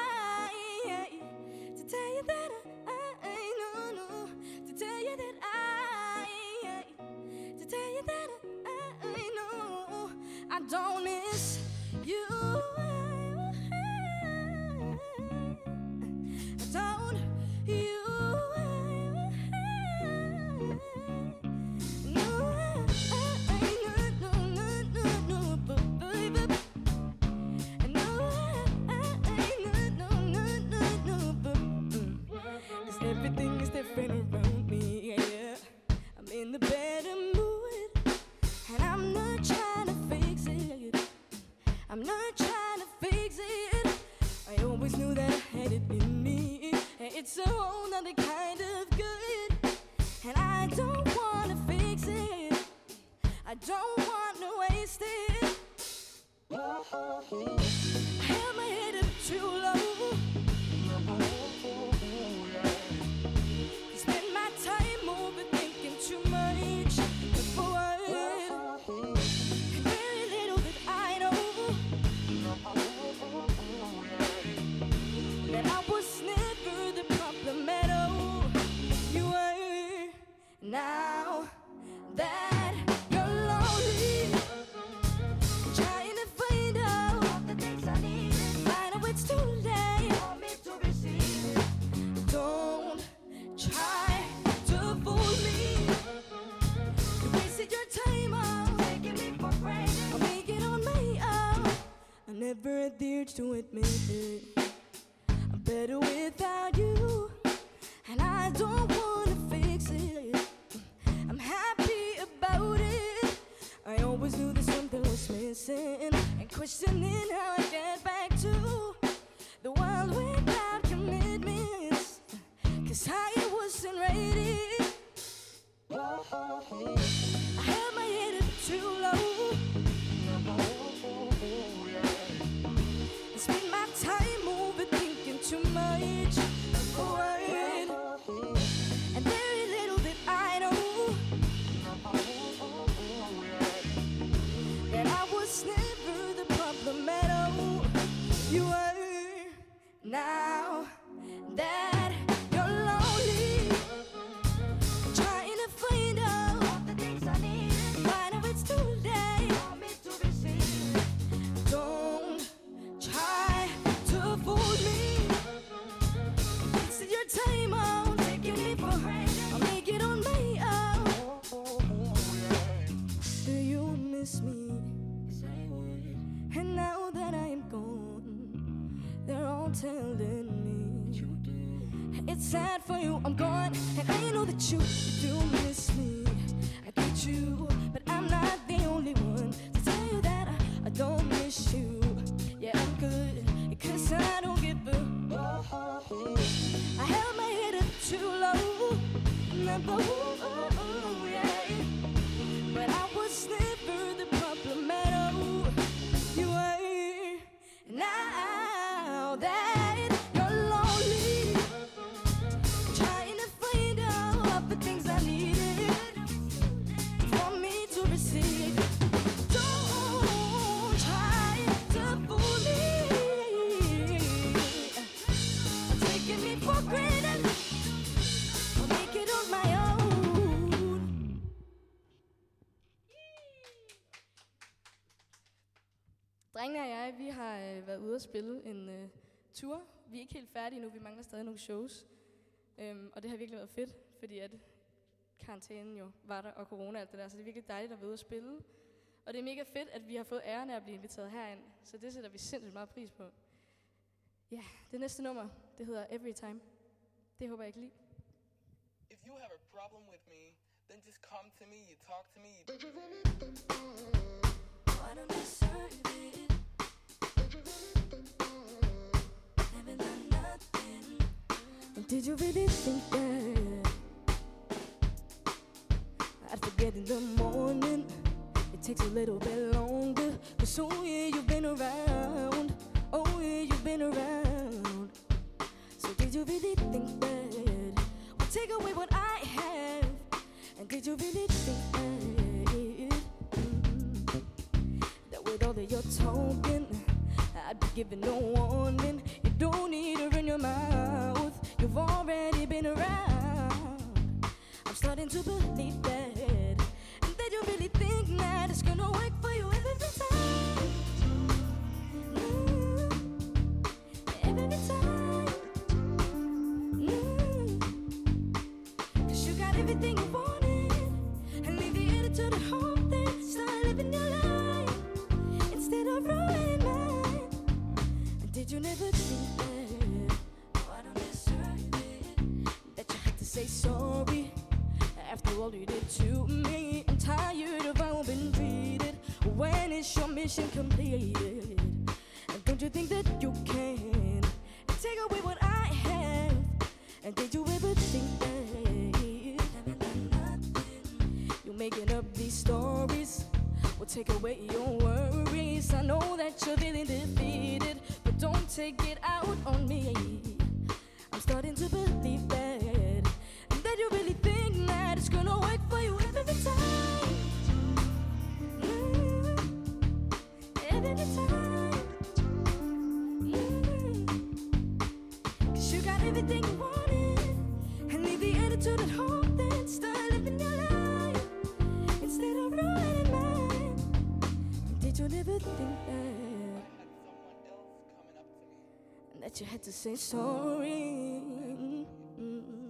ude og spille en øh, tur. Vi er ikke helt færdige nu, vi mangler stadig nogle shows. Øhm, og det har virkelig været fedt, fordi at karantænen jo var der, og corona og alt det der, så det er virkelig dejligt at være ude og spille. Og det er mega fedt, at vi har fået æren af at blive inviteret herind, så det sætter vi sindssygt meget pris på. Ja, det næste nummer, det hedder Every Time. Det håber jeg ikke lige. If you have a problem with me, then just come to me, you talk to me. Did you really think that? Why don't you serve it? Did you really think that? I'd forget in the morning. It takes a little bit longer. Cause oh yeah, you've been around. Oh yeah, you've been around. So did you really think that? Would take away what I have? And did you really think that? Mm-hmm, that with all of your talking, I'd be giving no warning. You don't need to run your mouth. You've already been around. I'm starting to believe that. And that you really think that it's gonna work for you every time. Every time. Cause you got everything you wanted. And leave the attitude at home, then start living your life. Instead of ruining mine. Did you never think say sorry. After all you did to me, I'm tired of how I've been treated. When is your mission completed? And don't you think that you can take away what I have? And did you ever think that? You're making up these stories will take away your worries. I know that you're feeling defeated, but don't take it out on me. I'm starting to believe that, that? You never think that? That you had to say sorry. Mm.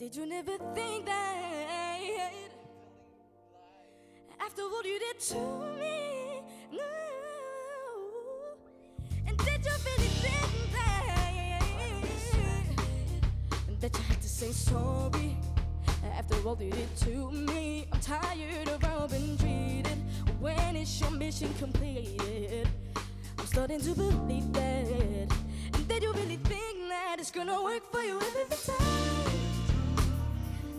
Did you never think that? After what you did to me, no. And did you really think that? That you had to say sorry after all you did to me. I'm tired of how I've been treated. When is your mission completed? I'm starting to believe that. And that you really think that it's gonna work for you every time.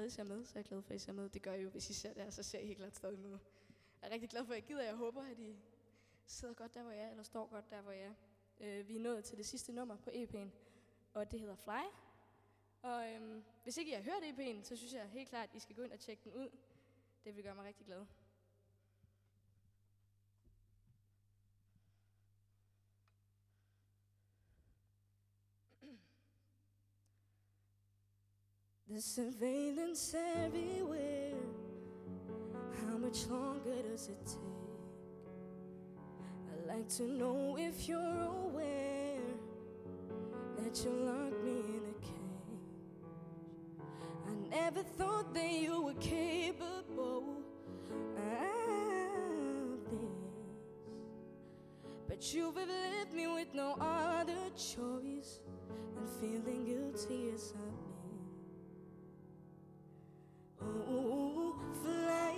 stadig ser med, så er jeg glad for, at I ser med. Det gør I jo, hvis I ser det her, så ser I helt klart stadig med. Jeg er rigtig glad for, at I gider. Jeg håber, at I sidder godt der, hvor jeg er, eller står godt der, hvor jeg er. Øh, vi er nået til det sidste nummer på EP'en, og det hedder Fly. Og øhm, hvis ikke I har hørt EP'en, så synes jeg helt klart, at I skal gå ind og tjekke den ud. Det vil gøre mig rigtig glad. The surveillance everywhere. How much longer does it take? I'd like to know if you're aware that you locked me in a cage. I never thought that you were capable of this. But you've left me with no other choice than feeling guilty as I've flesh.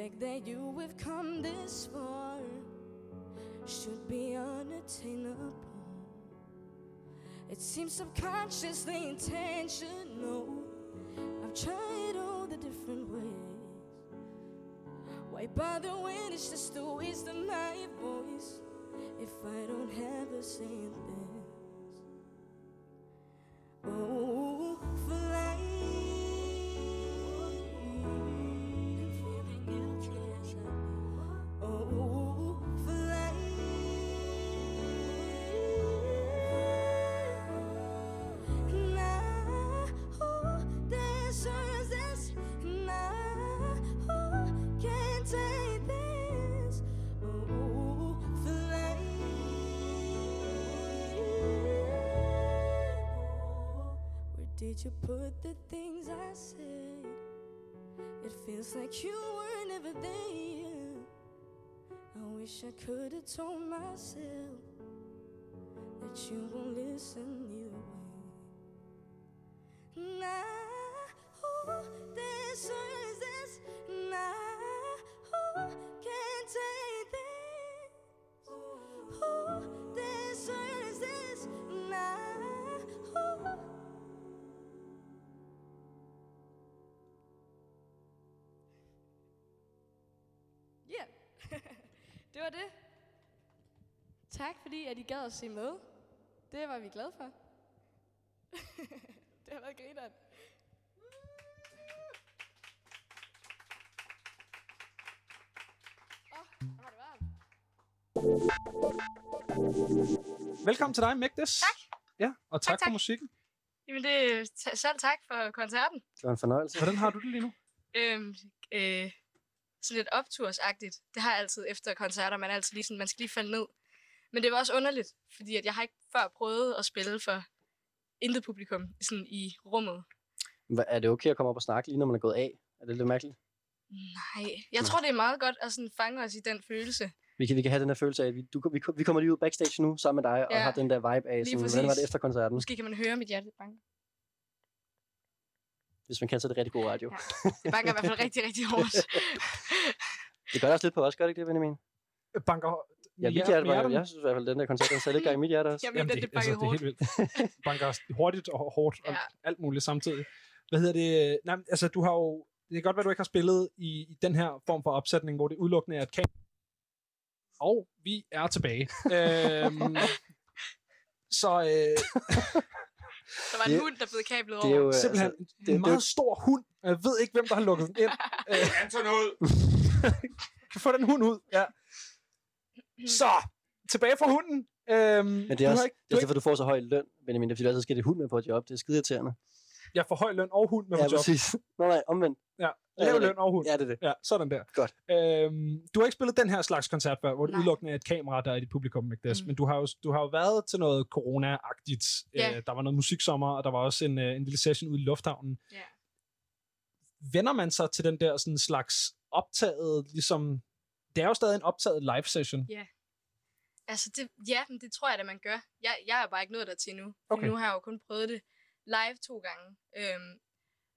Fact that you have come this far should be unattainable. It seems subconsciously intentional. I've tried all the different ways. Why bother when it's just a waste of my voice if I don't have a say in did you put the things I said? It feels like you were never there. I wish I could have told myself that you won't listen Tak fordi, at I gad at se med. Det var vi glade for. det har været grineren. Åh, hvor var det varmt. Velkommen til dig, Mægdes. Tak. Ja, og tak, Tak, for tak. musikken. Jamen, det t- selv tak for koncerten. Det var en fornøjelse. Hvordan har du det lige nu? Øhm, øh, sådan lidt optursagtigt. Det har jeg altid efter koncerter. Man, er altid lige sådan, man skal lige falde ned. Men det var også underligt, fordi at jeg har ikke før prøvet at spille for intet publikum sådan i rummet. Hva- Er det okay at komme op og snakke lige, når man er gået af? Er det lidt mærkeligt? Nej, jeg tror, det er meget godt at sådan fange os i den følelse. Vi kan, vi kan have den her følelse af, at vi, du, vi, vi kommer lige ud backstage nu sammen med dig, og Ja, har den der vibe af, lige sådan, hvordan præcis. var det efter koncerten? Måske kan man høre mit hjerte banke. Hvis man kan, så er det rigtig god radio. Ja. Det banker i hvert fald rigtig, rigtig hårdt. det gør det også lidt på os, gør det ikke det, Benjamin? Banker Ja, mit hjerte, banker, jeg synes i hvert fald, den der koncert, den satte lidt gang i mit hjerte også. Jamen, den, det, det altså, det er helt vildt. Banker hurtigt og hårdt og Ja. alt muligt samtidig. Hvad hedder det? Nej, altså, du har jo... Det kan godt være, du ikke har spillet i, i den her form for opsætning, hvor det udelukkende er et kamera. Og vi er tilbage. øhm, så øh, Der var en Det- hund, der blev kablet det er over. jo, simpelthen altså, en det- det- meget stor hund. Jeg ved ikke, hvem der har lukket den ind. Øh, Anton ud! kan få den hund ud. Ja. Så, tilbage fra hunden. Øhm, Men det du er har også ikke, det er derfor, du får så høj løn, Benjamin. Det er fordi, du altid skal det hund med på et job. Det er skide irriterende. jeg får høj løn og hund med Ja, på job. præcis. Nå nej, omvendt. Ja, Ja, lav løn og hund. Ja, det er det. Ja, sådan der. Godt. Øhm, du har ikke spillet den her slags koncert før, hvor det udelukkende er et kamera, der er i dit publikum, Magdes. Mm. Men du har, jo, du har jo været til noget corona-agtigt. Ja. Øh, der var noget musiksommer, og der var også en, øh, en lille session ude i lufthavnen. Ja. Vender man sig til den der sådan slags optaget, ligesom... Det er jo stadig en optaget live session. Ja. Altså, det, ja, men det tror jeg da, man gør. Jeg, jeg er bare ikke nået der til nu. Okay. Nu har jeg jo kun prøvet det live to gange. Øhm,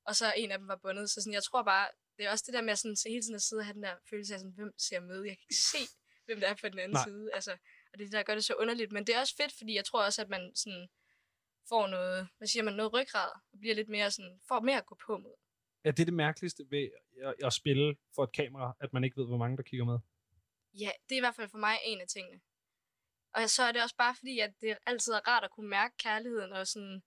og så en af dem var bundet. Så sådan, jeg tror bare, det er også det der med at sådan, så hele tiden at sidde og have den der følelse af, sådan, hvem ser med? Jeg kan ikke se, hvem der er på den anden Nej. side. Altså, og det er det, der gør det så underligt. Men det er også fedt, fordi jeg tror også, at man sådan, får noget, hvad siger man, noget ryggrad, og bliver lidt mere sådan, får mere at gå på mod. Ja, det er det mærkeligste ved at, at spille for et kamera, at man ikke ved, hvor mange der kigger med. Ja, det er i hvert fald for mig en af tingene. Og så er det også bare fordi, at det altid er rart at kunne mærke kærligheden og sådan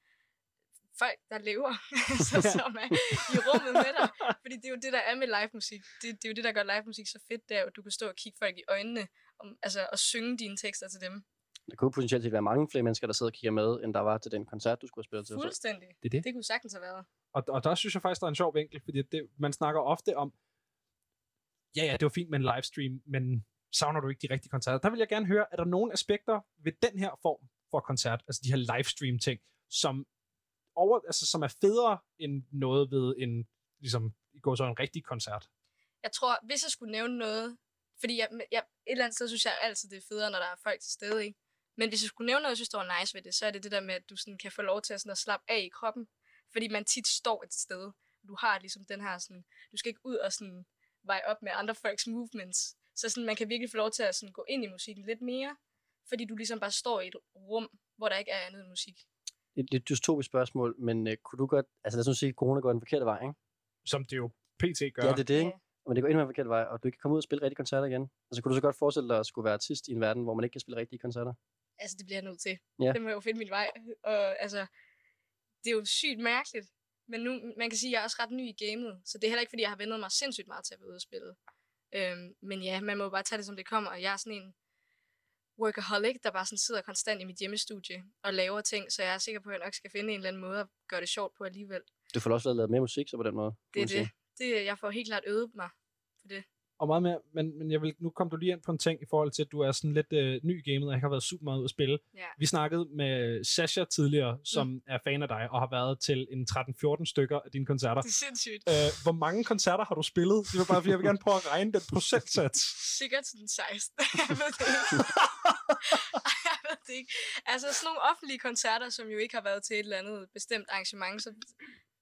folk, der lever, så, som er i rummet med dig. Fordi det er jo det, der er med live musik. Det, det er jo det, der gør live musik så fedt, det er jo, at du kan stå og kigge folk i øjnene, om, altså, og synge dine tekster til dem. Der kunne potentielt set være mange flere mennesker, der sidder og kigger med, end der var til den koncert, du skulle have spillet til. Fuldstændig. Det er det. Det kunne sagtens have været. Og, og der synes jeg faktisk, der er en sjov vinkel, fordi det, man snakker ofte om, ja, ja, det var fint med en livestream, men savner du ikke de rigtige koncerter? Der vil jeg gerne høre, er der nogle aspekter ved den her form for koncert, altså de her livestream ting, som, over, altså, som er federe end noget ved en, ligesom, i går så en rigtig koncert? Jeg tror, hvis jeg skulle nævne noget, fordi jeg, jeg, et eller andet sted synes jeg altid, det er federe, når der er folk til stede, ikke? Men hvis jeg skulle nævne noget, jeg synes, der var nice ved det, så er det det der med, at du sådan kan få lov til at, sådan at slappe af i kroppen. Fordi man tit står et sted. Du har ligesom den her sådan, du skal ikke ud og sådan veje op med andre folks movements. Så sådan, man kan virkelig få lov til at sådan gå ind i musikken lidt mere, fordi du ligesom bare står i et rum, hvor der ikke er andet end musik. Et lidt dystopisk spørgsmål, men øh, kunne du godt... Altså lad os nu sige, at corona går den forkerte vej, ikke? Som det jo pt. gør. Ja, det er det, ikke? Men det går endnu mere den forkerte vej, og du ikke kan komme ud og spille rigtige koncerter igen. Altså kunne du så godt forestille dig at skulle være artist i en verden, hvor man ikke kan spille rigtige koncerter? Altså, det bliver jeg nødt til. Ja. Det må jeg jo finde min vej. Og altså, det er jo sygt mærkeligt. Men nu, man kan sige, at jeg er også ret ny i gamet, så det er heller ikke, fordi jeg har vendet mig sindssygt meget til at være ude og spille. Øhm, men ja, man må bare tage det, som det kommer, og jeg er sådan en workaholic, der bare sådan sidder konstant i mit hjemmestudie og laver ting, så jeg er sikker på, at jeg nok skal finde en eller anden måde at gøre det sjovt på alligevel. Du får også lavet mere musik, så på den måde. Det er sige. det. det. Jeg får helt klart øvet mig på det. Og meget mere, men, men jeg vil, nu kom du lige ind på en ting i forhold til, at du er sådan lidt øh, ny i gamet, og ikke har været super meget ude at spille. Ja. Vi snakkede med Sasha tidligere, som mm. er fan af dig, og har været til en 13-14 stykker af dine koncerter. Det er sindssygt. Øh, hvor mange koncerter har du spillet? Det vil bare, jeg vil gerne prøve at regne den procentsats. Sikkert sådan 16. jeg ved det ikke. jeg ved det ikke. Altså sådan nogle offentlige koncerter, som jo ikke har været til et eller andet bestemt arrangement, så,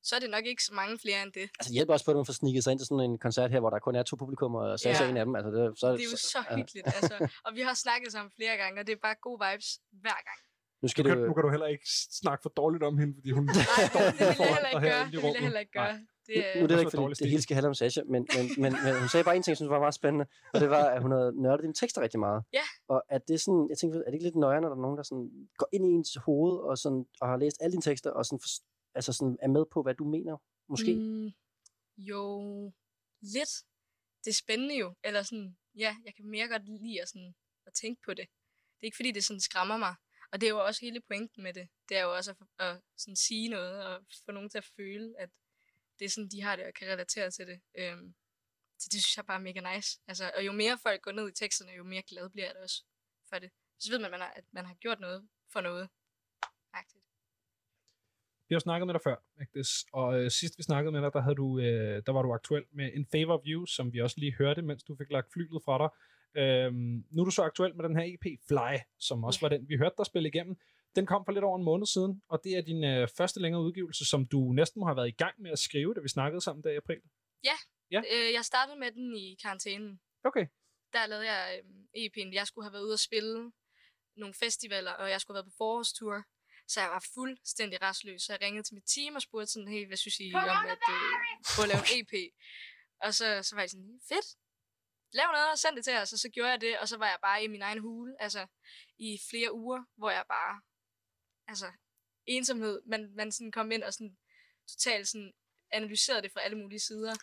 så er det nok ikke så mange flere end det. Altså det hjælper også på, at man får sneaket sig ind til sådan en koncert her, hvor der kun er to publikummer, og Sasha Ja. er en af dem. Altså, det, så, Det er jo så hyggeligt, altså. Og vi har snakket sammen flere gange, og det er bare gode vibes hver gang. Nu, skal det kan, jo- nu kan du heller ikke snakke for dårligt om hende, fordi hun Det vil jeg heller ikke gøre. Det vil jeg heller ikke gøre. Det, nu, er- nu er det ikke, fordi det hele skal handle om Sasha, men, men, men, men hun sagde bare en ting, synes var meget spændende, og det var, at hun havde nørdet dine tekster rigtig meget. Ja. Og at det sådan, jeg tænkte, er det ikke lidt nøjere, når der er nogen, der sådan går ind i ens hoved, og, sådan, og har læst alle dine tekster, og sådan, altså sådan er med på, hvad du mener, måske? Mm, jo, lidt. Det er spændende jo. Eller sådan, ja, jeg kan mere godt lide at, sådan, at tænke på det. Det er ikke fordi, det sådan skræmmer mig. Og det er jo også hele pointen med det. Det er jo også at, at sådan sige noget, og få nogen til at føle, at det er sådan, de har det, og kan relatere til det. Øhm, så det synes jeg bare er mega nice. Altså, og jo mere folk går ned i teksterne, jo mere glad bliver jeg det også for det. Så ved man, man har, at man har gjort noget for noget. Vi har snakket med dig før, Agnes, og øh, sidst vi snakkede med dig, der, havde du, øh, der var du aktuel med In Favor You, som vi også lige hørte, mens du fik lagt flyet fra dig. Øhm, nu er du så aktuel med den her EP Fly, som også var den, vi hørte dig spille igennem. Den kom for lidt over en måned siden, og det er din øh, første længere udgivelse, som du næsten må have været i gang med at skrive, da vi snakkede sammen der i april. Ja, Ja. Øh, jeg startede med den i karantænen. Okay. Der lavede jeg øhm, EP'en. Jeg skulle have været ude og spille nogle festivaler, og jeg skulle have været på forårstur. Så jeg var fuldstændig restløs. Så jeg ringede til mit team og spurgte sådan, hey, hvad synes I om at øh, prøve at lave en EP? Og så, så var jeg sådan, fedt. Lav noget og send det til os. Og så gjorde jeg det, og så var jeg bare i min egen hule, altså i flere uger, hvor jeg bare, altså ensomhed, man, man sådan kom ind og sådan totalt sådan analyserede det fra alle mulige sider.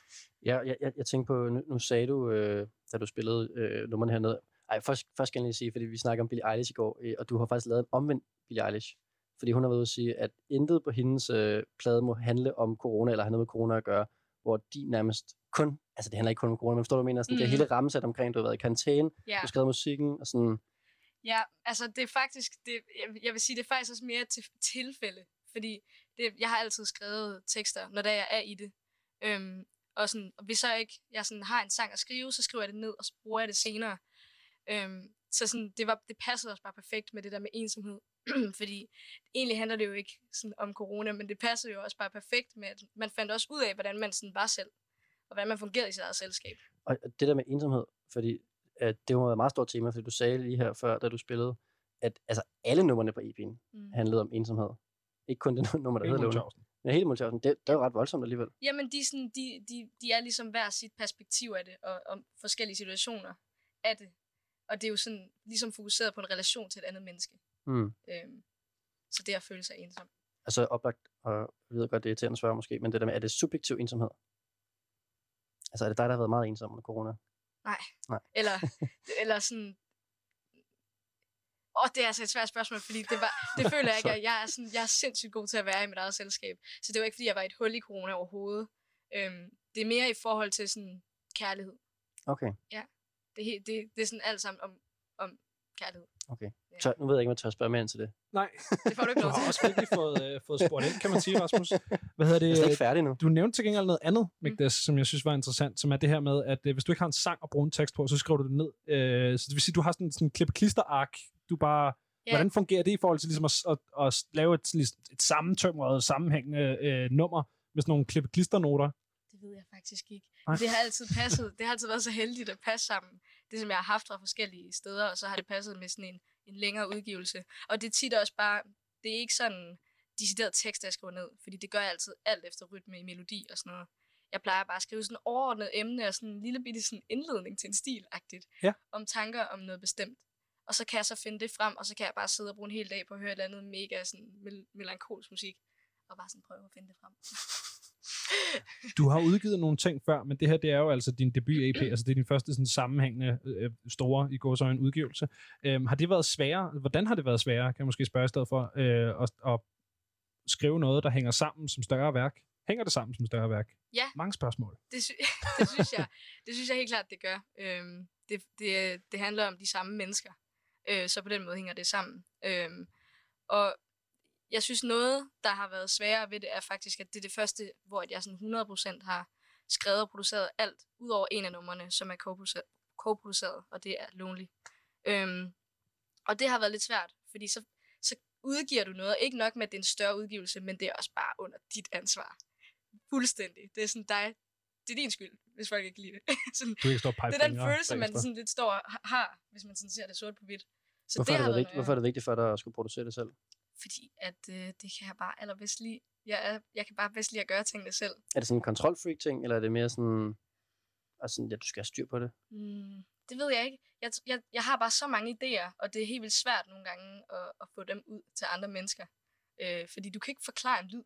Ja, jeg, jeg, jeg tænkte på, nu, nu sagde du, øh, da du spillede øh, nummerne hernede, ej, først, først skal jeg lige sige, fordi vi snakker om Billie Eilish i går, øh, og du har faktisk lavet en omvendt Billie Eilish. Fordi hun har været ude at sige, at intet på hendes øh, plade må handle om corona, eller have noget med corona at gøre, hvor de nærmest kun, altså det handler ikke kun om corona, men forstår du, hvad jeg mener? Sådan, mm. Det hele rammesat omkring, du har været i karantæne, Ja. du har skrevet musikken, og sådan, Ja, altså det er faktisk, det, jeg, jeg vil sige, det er faktisk også mere til tilfælde, fordi det, jeg har altid skrevet tekster, når der jeg er i det. Øhm, og, sådan, og hvis så ikke jeg sådan har en sang at skrive, så skriver jeg det ned, og så bruger jeg det senere. Øhm, så sådan, det, var, det passede også bare perfekt med det der med ensomhed. Fordi egentlig handler det jo ikke sådan om corona, men det passede jo også bare perfekt med, at man fandt også ud af, hvordan man sådan var selv, og hvordan man fungerede i sit eget selskab. Og det der med ensomhed, fordi at det var et meget stort tema, fordi du sagde lige her før, da du spillede, at altså, alle numrene på EP'en Mm. handlede om ensomhed. Ikke kun det nummer, der hedder Låne. Men hele Munchausen. Det, det er jo ret voldsomt alligevel. Jamen, de, sådan, de, de, de er ligesom hver sit perspektiv af det, og, og forskellige situationer af det. Og det er jo sådan ligesom fokuseret på en relation til et andet menneske. Mm. Øhm, så det at føle sig ensom. Altså oplagt, og jeg ved godt, det er irriterende at svare måske, men det der med, er det subjektiv ensomhed? Altså er det dig, der har været meget ensom under corona? Nej. Nej. Eller, eller sådan... Åh, det er altså et svært spørgsmål, fordi det, var, det føler jeg ikke, at jeg er, sådan, jeg er sindssygt god til at være i mit eget selskab. Så det var ikke, fordi jeg var et hul i corona overhovedet. Øhm, det er mere i forhold til sådan kærlighed. Okay, Ja. Det, det, det er sådan alt sammen om, om kærlighed. Okay. Tør, nu ved jeg ikke, om jeg tør spørge mere ind til det. Nej. Det får du ikke Du lov har til. også virkelig fået, øh, fået spurgt ind, kan man sige, Rasmus. Hvad hedder det? Jeg er ikke færdig nu. Du nævnte til gengæld noget andet, Migdes, som jeg synes var interessant, som er det her med, at øh, hvis du ikke har en sang at bruge en tekst på, så skriver du det ned. Øh, så det vil sige, du har sådan sådan en klippe-klister-ark. Du bare... Ja. Hvordan fungerer det i forhold til ligesom at, at, at lave et, ligesom et sammentømret, sammenhængende øh, nummer med sådan nogle klippe-klister-noter? Det ved jeg faktisk ikke. Nej. Det har altid passet. Det har altid været så heldigt at passe sammen. Det, som jeg har haft fra forskellige steder, og så har det passet med sådan en, en længere udgivelse. Og det er tit også bare, det er ikke sådan decideret tekst, jeg skriver ned, fordi det gør jeg altid alt efter rytme i melodi og sådan noget. Jeg plejer bare at skrive sådan et overordnet emne og sådan en lille bitte sådan indledning til en stil-agtigt. Ja. Om tanker om noget bestemt. Og så kan jeg så finde det frem, og så kan jeg bare sidde og bruge en hel dag på at høre et eller andet mega sådan mel- melankolsk musik. Og bare sådan prøve at finde det frem. Du har udgivet nogle ting før, men det her det er jo altså din debut-EP, altså det er din første sådan, sammenhængende øh, store i gåsøjne udgivelse. Øhm, har det været sværere? Hvordan har det været sværere, kan jeg måske spørge i stedet for, øh, at, at skrive noget, der hænger sammen som større værk? Hænger det sammen som større værk? Ja. Mange spørgsmål. Det, sy- det, synes jeg, det synes jeg helt klart, det gør. Øhm, det, det, det handler om de samme mennesker. Øh, så på den måde hænger det sammen. Øhm, og jeg synes noget, der har været sværere ved det, er faktisk, at det er det første, hvor jeg sådan 100% har skrevet og produceret alt, udover en af numrene, som er co-produceret, og det er Lonely. Øhm, og det har været lidt svært, fordi så, så udgiver du noget, ikke nok med, at det er en større udgivelse, men det er også bare under dit ansvar. Fuldstændig. Det er sådan dig, det er din skyld, hvis folk ikke kan lide det. sådan, Du ikke stå og pege det er den følelse, man sådan lidt står og har, hvis man sådan ser det sort på hvidt. Så Hvorfor, det er har det været vigtigt, hvorfor er det vigtigt for dig at skulle producere det selv? Fordi at øh, det kan jeg bare allerbedst lide. Jeg, er, jeg kan bare bedst lide at gøre tingene selv. Er det sådan en kontrolfreak-ting, eller er det mere sådan, altså at du skal have styr på det? Mm, det ved jeg ikke. Jeg, jeg, jeg har bare så mange idéer, og det er helt vildt svært nogle gange at, at få dem ud til andre mennesker. Øh, fordi du kan ikke forklare en lyd.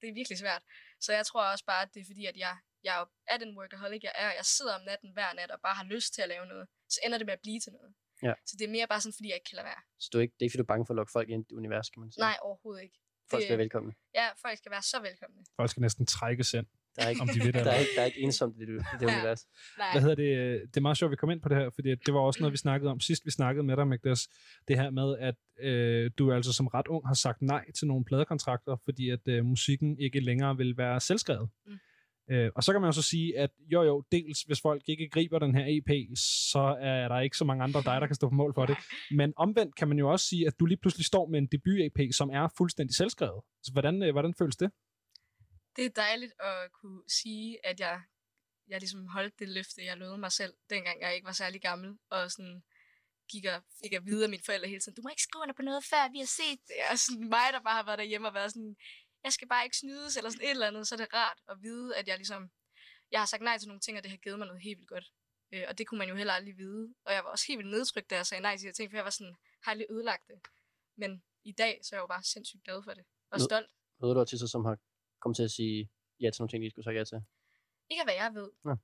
Det er virkelig svært. Så jeg tror også bare, at det er fordi, at jeg, jeg er den workaholic, jeg er. Jeg sidder om natten hver nat og bare har lyst til at lave noget. Så ender det med at blive til noget. Ja. Så det er mere bare sådan, fordi jeg ikke kan lade være. Så du er ikke, det er ikke, fordi du er bange for at lokke folk ind i det univers, kan man sige? Nej, overhovedet ikke. Folk Det- skal være velkomne. Ja, folk skal være så velkomne. Folk skal næsten trække sind, Der er ikke, om de vil det. der eller er ej. ikke, der er ikke ensomt i det, i det Ja. univers. Nej. Hvad hedder det? Det er meget sjovt, at vi kom ind på det her, fordi det var også noget, vi snakkede om sidst, vi snakkede med dig, Magdas. Det her med, at øh, du altså som ret ung har sagt nej til nogle pladekontrakter, fordi at øh, musikken ikke længere vil være selvskrevet. Mm. Øh, og så kan man jo så sige, at jo jo, dels hvis folk ikke griber den her EP, så er der ikke så mange andre dig, der kan stå på mål for det. Men omvendt kan man jo også sige, at du lige pludselig står med en debut-EP, som er fuldstændig selvskrevet. Så hvordan, øh, hvordan føles det? Det er dejligt at kunne sige, at jeg, jeg ligesom holdt det løfte, jeg lovede mig selv, dengang jeg ikke var særlig gammel, og sådan gik og fik at vide af mine forældre hele tiden, du må ikke skrive under på noget, før vi har set det. Og sådan mig, der bare har været derhjemme og været sådan, jeg skal bare ikke snydes, eller sådan et eller andet, så er det rart at vide, at jeg ligesom, jeg har sagt nej til nogle ting, og det har givet mig noget helt vildt godt. Øh, og det kunne man jo heller aldrig vide. Og jeg var også helt vildt nedtrykt, da jeg sagde nej til de her ting, for jeg var sådan, har aldrig ødelagt det. Men i dag, så er jeg jo bare sindssygt glad for det. Og stolt. Møder du artister, som har kommet til at sige ja til nogle ting, de skulle sige ja til? Ikke af hvad jeg ved. Nå.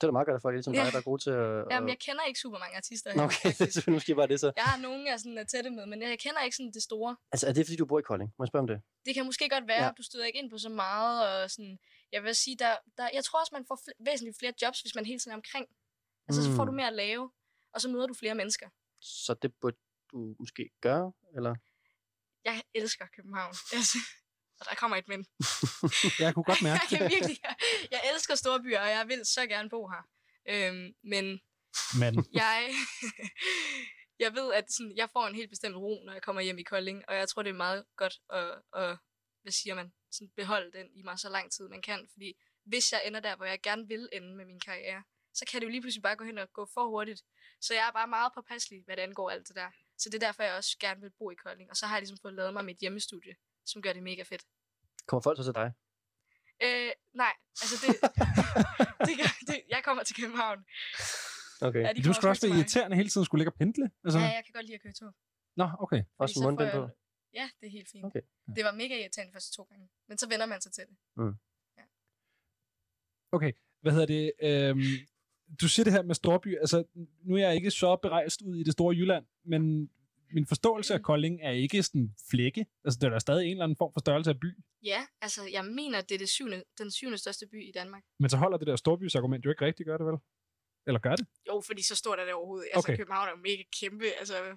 Det er da meget godt, at folk ligesom Ja. dig, der er gode til at... Jamen, jeg kender ikke super mange artister. Nå, okay, det er måske bare det så. Jeg har nogen, jeg sådan er tætte med, men jeg kender ikke sådan det store. Altså, er det, fordi du bor i Kolding? Må jeg spørge om det? Det kan måske godt være, Ja. at du støder ikke ind på så meget. Og sådan, jeg vil sige, der, der, jeg tror også, man får fl- væsentligt flere jobs, hvis man hele tiden er omkring. Altså, så får du Mm. mere at lave, og så møder du flere mennesker. Så det burde du måske gøre, eller? Jeg elsker København. Altså, og der kommer et men. Jeg kunne godt mærke jeg, kan virkelig, jeg, jeg elsker store byer, og jeg vil så gerne bo her. Øhm, men Men jeg, jeg ved, at sådan, jeg får en helt bestemt ro, når jeg kommer hjem i Kolding, og jeg tror, det er meget godt at, at hvad siger man, sådan beholde den i mig så lang tid, man kan. Fordi hvis jeg ender der, hvor jeg gerne vil ende med min karriere, så kan det jo lige pludselig bare gå hen og gå for hurtigt. Så jeg er bare meget påpasselig, hvad det angår alt det der. Så det er derfor, jeg også gerne vil bo i Kolding. Og så har jeg ligesom fået lavet mig mit hjemmestudie, som gør det mega fedt. Kommer folk så til dig? Øh, nej, altså det, det, gør, det, jeg kommer til København. Okay. Ja, du skulle også være mig. irriterende hele tiden skulle ligge og pendle. Altså, Ja, jeg kan godt lide at køre tog. Nå, okay. Også mundbind får på? jeg- Ja, det er helt fint. Okay. Det var mega irriterende de første to gange. Men så vender man sig til det. Mm. Okay, hvad hedder det? Øhm, du siger det her med storby. Altså, nu er jeg ikke så berejst ud i det store Jylland, men min forståelse af Kolding er ikke sådan flække. Altså, det er der stadig en eller anden form for størrelse af by. Ja, altså jeg mener, at det er det syvende, den syvende største by i Danmark. Men så holder det der storbysargument jo ikke rigtigt, gør det vel? Eller gør det? Jo, fordi så stort er det overhovedet. Altså Okay. København er jo mega kæmpe. Altså,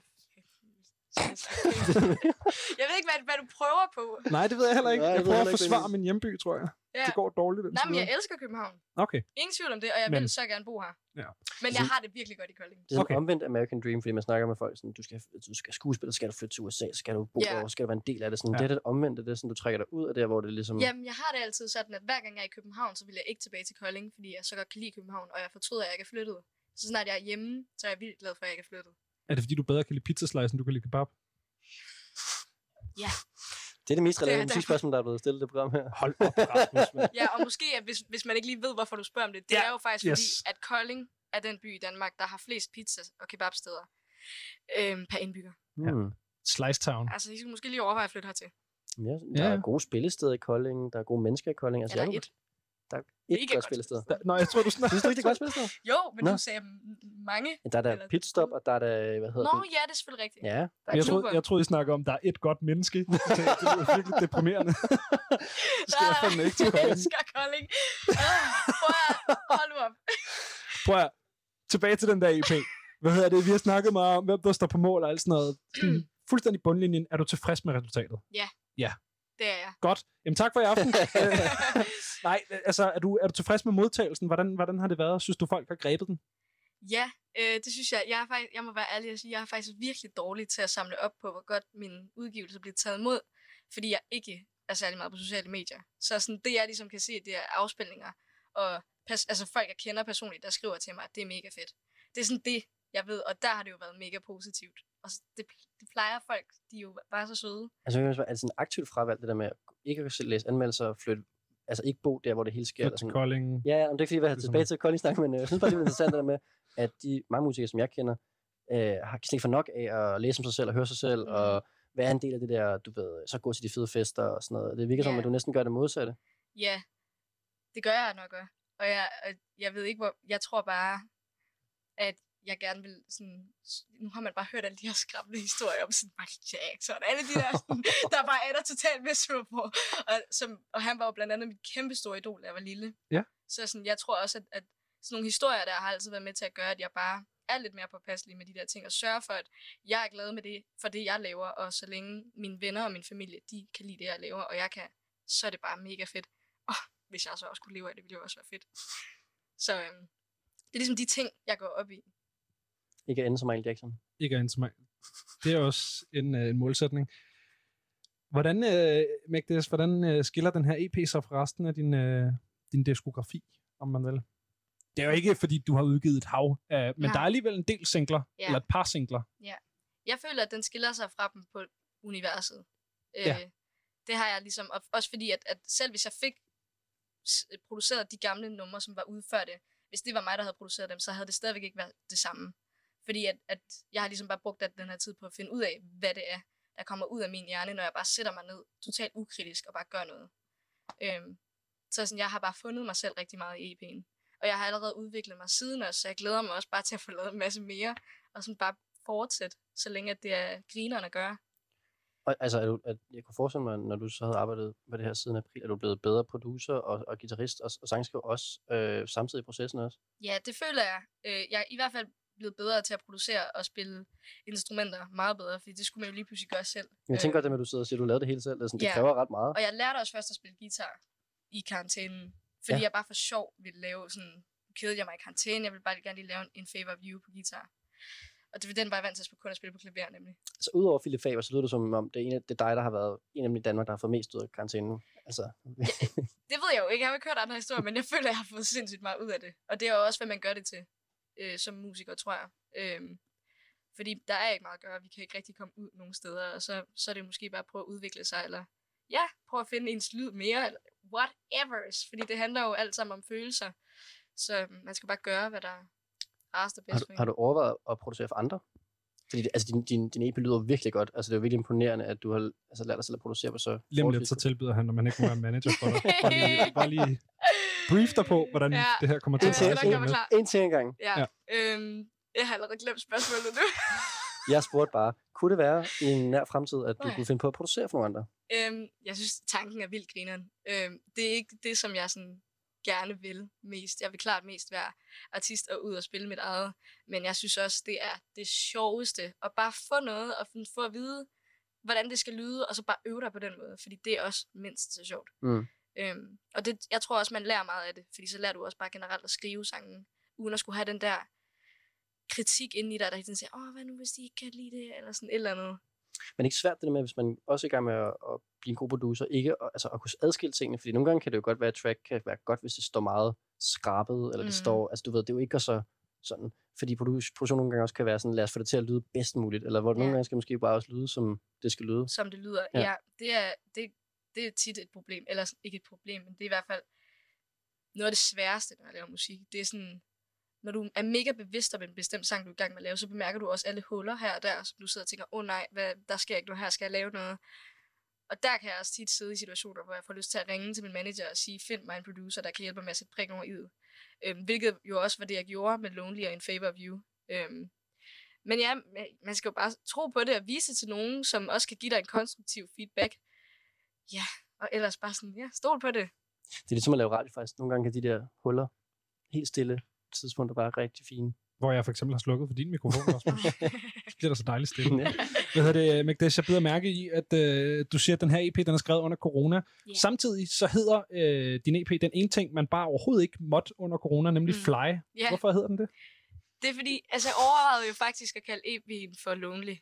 jeg ved ikke, hvad, hvad du prøver på. Nej, det ved jeg heller ikke. Nej, jeg prøver at forsvare min hjemby, tror jeg. Ja. Det går dårligt. Nej, men jeg elsker København. Okay. Ingen tvivl om det, og jeg Men- vil så gerne bo her. Ja. Men jeg har det virkelig godt i Kolding. Det er okay. omvendt American Dream, fordi man snakker med folk sådan, du skal, du skal skuespille, så skal du flytte til USA, så skal du bo Ja. yeah. skal du være en del af det. Sådan, Ja. Det er det omvendte, det er sådan, du trækker dig ud af det, hvor det ligesom... Jamen, jeg har det altid sådan, at hver gang jeg er i København, så vil jeg ikke tilbage til Kolding, fordi jeg så godt kan lide København, og jeg fortryder, at jeg ikke er flyttet. Så snart jeg er hjemme, så er jeg vildt glad for, at jeg ikke er flyttet. Er det fordi, du bedre kan lide pizzaslice, end du kan lide kebab? Ja. Det er det mest relevante musikspørgsmål, der er blevet stillet i det program her. Hold op, Rasmus. Ja, og måske, at hvis, hvis man ikke lige ved, hvorfor du spørger om det, det Ja, er jo faktisk yes. fordi, at Kolding er den by i Danmark, der har flest pizza- og kebabsteder øhm, per indbygger. Mm. Slice Town. Altså, I skulle måske lige overveje at flytte hertil. Ja, der Ja, ja. ja. er gode spillesteder i Kolding, der er gode mennesker i Kolding. Altså, Ja, der er et. Der er et Mega godt spillested. Nå, jeg tror, du snakker... Synes du ikke, det er godt spillested? Jo, men Nå. du sagde m- mange. Ja, Der er der pitstop, og der er der, hvad hedder Nå, det? ja, det er selvfølgelig rigtigt. Ja, Der er Jeg troede, jeg troede, I snakker om, der er et godt menneske. Det, lyder virkelig deprimerende. det skal jeg fandme ikke til Jeg Kolding. elsker Kolding. Ah, Prøv at hold nu op. Prøv at, tilbage til den der EP. Hvad hedder det? Vi har snakket meget om, hvem der står på mål og alt sådan noget. Sådan Fuldstændig bundlinjen. Er du tilfreds med resultatet? Ja, Ja. Det er jeg. Godt. Jamen tak for i aften. Øh, Nej, altså er du, er du tilfreds med modtagelsen? Hvordan, hvordan har det været? Synes du, folk har grebet den? Ja, øh, det synes jeg. Jeg, er faktisk, jeg må være ærlig og sige, jeg er faktisk virkelig dårlig til at samle op på, hvor godt min udgivelse bliver taget imod, fordi jeg ikke er særlig meget på sociale medier. Så sådan, det, jeg ligesom kan se, det er afspilninger, og pas, altså folk, jeg kender personligt, der skriver til mig, at det er mega fedt. Det er sådan det, jeg ved, og der har det jo været mega positivt. Og det, det plejer folk, de er jo bare så søde. Altså, jeg er det sådan aktivt fravalg, det der med at ikke at selv læse anmeldelser og flytte, altså ikke bo der, hvor det hele sker? Flyt eller til. Kolding. Ja, ja, men det er ikke fordi, jeg Ligesom- tilbage til Kolding snak, men øh, jeg synes bare, det er interessant det der med, at de mange musikere, som jeg kender, øh, har slet ikke for nok af at læse om sig selv og høre sig selv, mm. og være en del af det der, du ved, så gå til de fede fester og sådan noget. Det virker som, Ja. at du næsten gør det modsatte. Ja, det gør jeg nok også. Og jeg, og jeg ved ikke, hvor... Jeg tror bare, at jeg gerne vil sådan... Nu har man bare hørt alle de her skræmmende historier om sådan Michael Jackson, alle de der, sådan, der bare er der totalt med på. Og, som, og han var jo blandt andet mit kæmpe store idol, da jeg var lille. Ja. Så sådan, jeg tror også, at, at sådan nogle historier der har altid været med til at gøre, at jeg bare er lidt mere påpasselig med de der ting, og sørge for, at jeg er glad med det, for det, jeg laver, og så længe mine venner og min familie, de kan lide det, jeg laver, og jeg kan, så er det bare mega fedt. Og hvis jeg så også kunne leve af det, ville det også være fedt. Så øhm, det er ligesom de ting, jeg går op i. Ikke at ende som Michael Jackson. Ikke at mig. Det er også en, øh, en målsætning. Hvordan, øh, Magdes, hvordan øh, skiller den her EP sig fra resten af din, øh, din diskografi, om man vil? Det er jo ikke, fordi du har udgivet et hav, øh, men Ja. der er alligevel en del singler, Ja. eller et par singler. Ja. Jeg føler, at den skiller sig fra dem på universet. Ja. Øh, det har jeg ligesom, og også fordi, at, at selv hvis jeg fik s- produceret de gamle numre, som var udførte, hvis det var mig, der havde produceret dem, så havde det stadigvæk ikke været det samme. Fordi at, at jeg har ligesom bare brugt al den her tid på at finde ud af, hvad det er, der kommer ud af min hjerne, når jeg bare sætter mig ned totalt ukritisk og bare gør noget. Øhm, så sådan, jeg har bare fundet mig selv rigtig meget i EP'en. Og jeg har allerede udviklet mig siden også, så jeg glæder mig også bare til at få lavet en masse mere, og sådan bare fortsætte, så længe at det er grinerne at gøre. Og, altså, er du, at jeg kunne forestille mig, når du så havde arbejdet på det her siden april, er du blevet bedre producer og, og guitarist og, og sangskriver også øh, samtidig i processen også? Ja, det føler jeg. Øh, jeg i hvert fald blevet bedre til at producere og spille instrumenter meget bedre, fordi det skulle man jo lige pludselig gøre selv. Jeg tænker godt det med, at du sidder og siger, at du lavede det hele selv. Det, sådan, det Øh. Ja. kræver ret meget. Og jeg lærte også først at spille guitar i karantænen, fordi Ja. jeg bare for sjov ville lave sådan, kedede jeg mig i karantæne, jeg ville bare gerne lige lave en favor you på guitar. Og det, den var jeg vant til at kun at spille på klaver, nemlig. Så udover Philip Faber, så lyder det som om, det er, en af, det er dig, der har været en af dem i Danmark, der har fået mest ud af karantænen. Altså, Det ved jeg jo ikke. Jeg har jo ikke hørt andre historier, men jeg føler, at jeg har fået sindssygt meget ud af det. Og det er jo også, hvad man gør det til øh, som musiker, tror jeg. Øhm, fordi der er ikke meget at gøre. Vi kan ikke rigtig komme ud nogen steder, og så, så er det måske bare at prøve at udvikle sig, eller ja, prøve at finde ens lyd mere, eller whatever. Fordi det handler jo alt sammen om følelser. Så øhm, man skal bare gøre, hvad der er rarest og har, bedst du, for en. har du overvejet at producere for andre? Fordi det, altså, din, din, din EP lyder virkelig godt. Altså, det er virkelig imponerende, at du har altså, lært dig selv at producere på så Lige lidt, så tilbyder han, når man ikke må være manager for dig. Bare lige, bare lige brief dig på, hvordan Ja. det her kommer til at mig klar. En til en gang. Ja. ja. Øhm, jeg har allerede glemt spørgsmålet nu. Jeg spurgte bare, kunne det være i en nær fremtid, at du Nej. kunne finde på at producere for nogle andre? Øhm, jeg synes, tanken er vildt grineren. Øhm, det er ikke det, som jeg sådan gerne vil mest. Jeg vil klart mest være artist og ud og spille mit eget. Men jeg synes også, det er det sjoveste at bare få noget og få at vide, hvordan det skal lyde, og så bare øve dig på den måde. Fordi det er også mindst så sjovt. Mm. Øhm, og det, jeg tror også, man lærer meget af det, fordi så lærer du også bare generelt at skrive sangen, uden at skulle have den der kritik ind i dig, der hele tiden siger, åh, hvad nu, hvis de ikke kan lide det, eller sådan et eller andet. Men ikke svært det der med, hvis man også er i gang med at, at blive en god producer, ikke at, altså, at kunne adskille tingene, fordi nogle gange kan det jo godt være, at track kan være godt, hvis det står meget skrabet, eller det Mhm. står, altså du ved, det er jo ikke så sådan, fordi produ- produktion nogle gange også kan være sådan, lad os få det til at lyde bedst muligt, eller hvor Ja. nogle gange skal måske bare også lyde, som det skal lyde. som det lyder. Ja, ja det, er, det, det er tit et problem. Eller ikke et problem, men det er i hvert fald noget af det sværeste, når jeg laver musik. Det er sådan, når du er mega bevidst om en bestemt sang, du er i gang med at lave, så bemærker du også alle huller her og der, så du sidder og tænker, åh oh, nej, hvad, der sker ikke noget her, skal jeg lave noget? Og der kan jeg også tit sidde i situationer, hvor jeg får lyst til at ringe til min manager og sige, find mig en producer, der kan hjælpe mig med at sætte prik over i det. Øhm, hvilket jo også var det, jeg gjorde med Lonely og In Favor of You. Øhm, men ja, man skal jo bare tro på det og vise det til nogen, som også kan give dig en konstruktiv feedback. Ja, og ellers bare sådan, ja, stol på det. Det er lidt som at lave radio faktisk. Nogle gange kan de der huller helt stille tidspunkter bare rigtig fine. Hvor jeg for eksempel har slukket for din mikrofon, Rasmus. så bliver der så dejligt stille. Ja. Hvad hedder det, Magdes, jeg bider mærke i, at øh, du siger, at den her EP, den er skrevet under corona. Yeah. Samtidig så hedder øh, din EP den ene ting, man bare overhovedet ikke måtte under corona, nemlig Mm. Fly. Ja. Hvorfor hedder den det? Det er fordi, altså jeg overvejede jo faktisk at kalde EP'en for Lonely.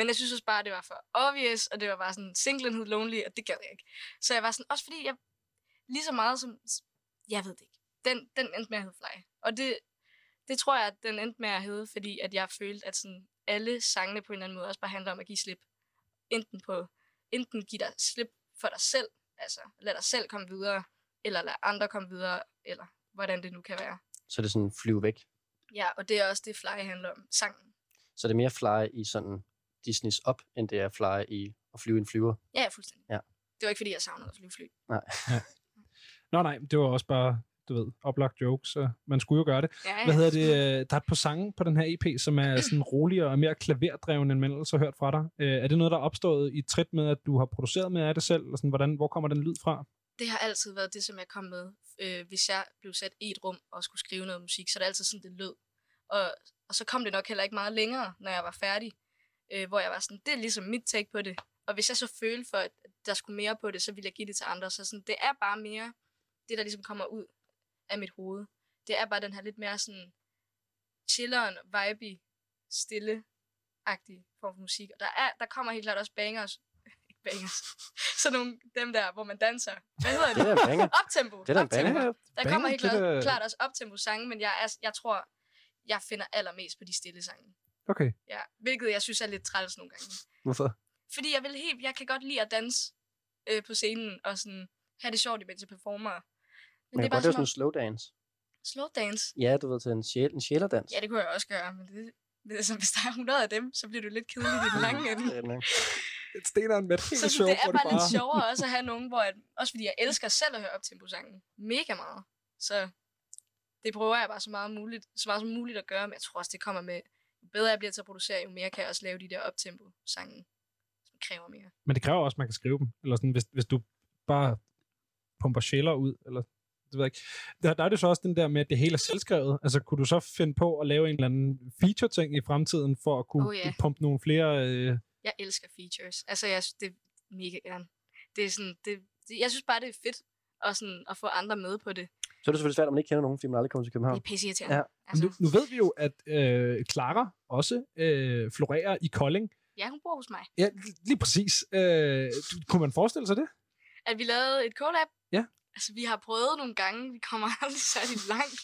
Men jeg synes også bare, det var for obvious, og det var bare sådan, singlen hed Lonely, og det gad jeg ikke. Så jeg var sådan, også fordi jeg, lige så meget som, jeg ved det ikke, den, den endte med at hedde Fly. Og det, det tror jeg, at den endte med at hedde, fordi at jeg følte, at sådan, alle sangene på en eller anden måde også bare handler om at give slip. Enten på, enten give dig slip for dig selv, altså lad dig selv komme videre, eller lad andre komme videre, eller hvordan det nu kan være. Så er det sådan flyve væk. Ja, og det er også det, Fly handler om, sangen. Så det er mere fly i sådan Disneys op, end det er fly i at flyve en flyver. Ja, ja, fuldstændig. Ja. Det var ikke, fordi jeg savnede at flyve fly. Nej. Nå nej, det var også bare, du ved, oplagt jokes, så man skulle jo gøre det. Ja, ja. Hvad hedder det? øh, Der er et par sange på den her EP, som er sådan roligere og mere klaverdreven, end man ellers har hørt fra dig. Øh, Er det noget, der er opstået i trit med, at du har produceret med af det selv? Eller sådan, hvordan, hvor kommer den lyd fra? Det har altid været det, som jeg kom med. Øh, hvis jeg blev sat i et rum og skulle skrive noget musik, så er det altid sådan, det lød. Og, og så kom det nok heller ikke meget længere, når jeg var færdig. Øh, hvor jeg var sådan, det er ligesom mit take på det. Og hvis jeg så følte for, at der skulle mere på det, så ville jeg give det til andre. Så sådan, det er bare mere det, der ligesom kommer ud af mit hoved. Det er bare den her lidt mere sådan chilleren, vibe, stille-agtig form for musik. Og der, er, der kommer helt klart også bangers. Ikke bangers. Sådan nogle, dem der, hvor man danser. Hvad hedder det? Det er. Optempo. Det er Optempo. banger. Der kommer helt klart, klart også optempo sange, men jeg, er, jeg tror, jeg finder allermest på de stille sange. Okay. Ja, hvilket jeg synes er lidt træls nogle gange. Hvorfor? Fordi jeg vil helt, jeg kan godt lide at danse øh, på scenen og sådan have det sjovt, imens jeg performer. Men, Men det er jeg bare som sådan en slow dance. slow dance. Ja, du ved, til en, sjæl, en sjælerdans. Ja, det kunne jeg også gøre, men det, men altså, hvis der er 100 af dem, så bliver det lidt kedeligt i den lange ende. Det er. Et steneren med et Så show, det er bare, bare... lidt sjovere også at have nogen, hvor at, også fordi jeg elsker selv at høre op sangen mega meget. Så det prøver jeg bare så meget, muligt, så meget som muligt at gøre, men jeg tror også, det kommer med, jo bedre jeg bliver til at producere, jo mere kan jeg også lave de der optempo sange, som kræver mere. Men det kræver også, at man kan skrive dem. Eller sådan, hvis, hvis du bare pumper sjæler ud, eller det ved jeg ikke. Der, der er det så også den der med, at det hele er selvskrevet. Altså, kunne du så finde på at lave en eller anden feature-ting i fremtiden, for at kunne Oh, ja. pumpe nogle flere... Øh... Jeg elsker features. Altså, jeg synes, det er mega gerne. Det er sådan, det, det, jeg synes bare, det er fedt at, sådan, at få andre med på det. Så er det selvfølgelig svært, at man ikke kender nogen, fordi man aldrig kommer til København. Det er pisseirriterende. Ja. Altså. Nu, nu ved vi jo, at øh, Clara også øh, florerer i Kolding. Ja, hun bor hos mig. Ja, lige præcis. Øh, du- kunne man forestille sig det? At vi lavede et collab. Ja. Altså, vi har prøvet nogle gange. Vi kommer aldrig særlig langt.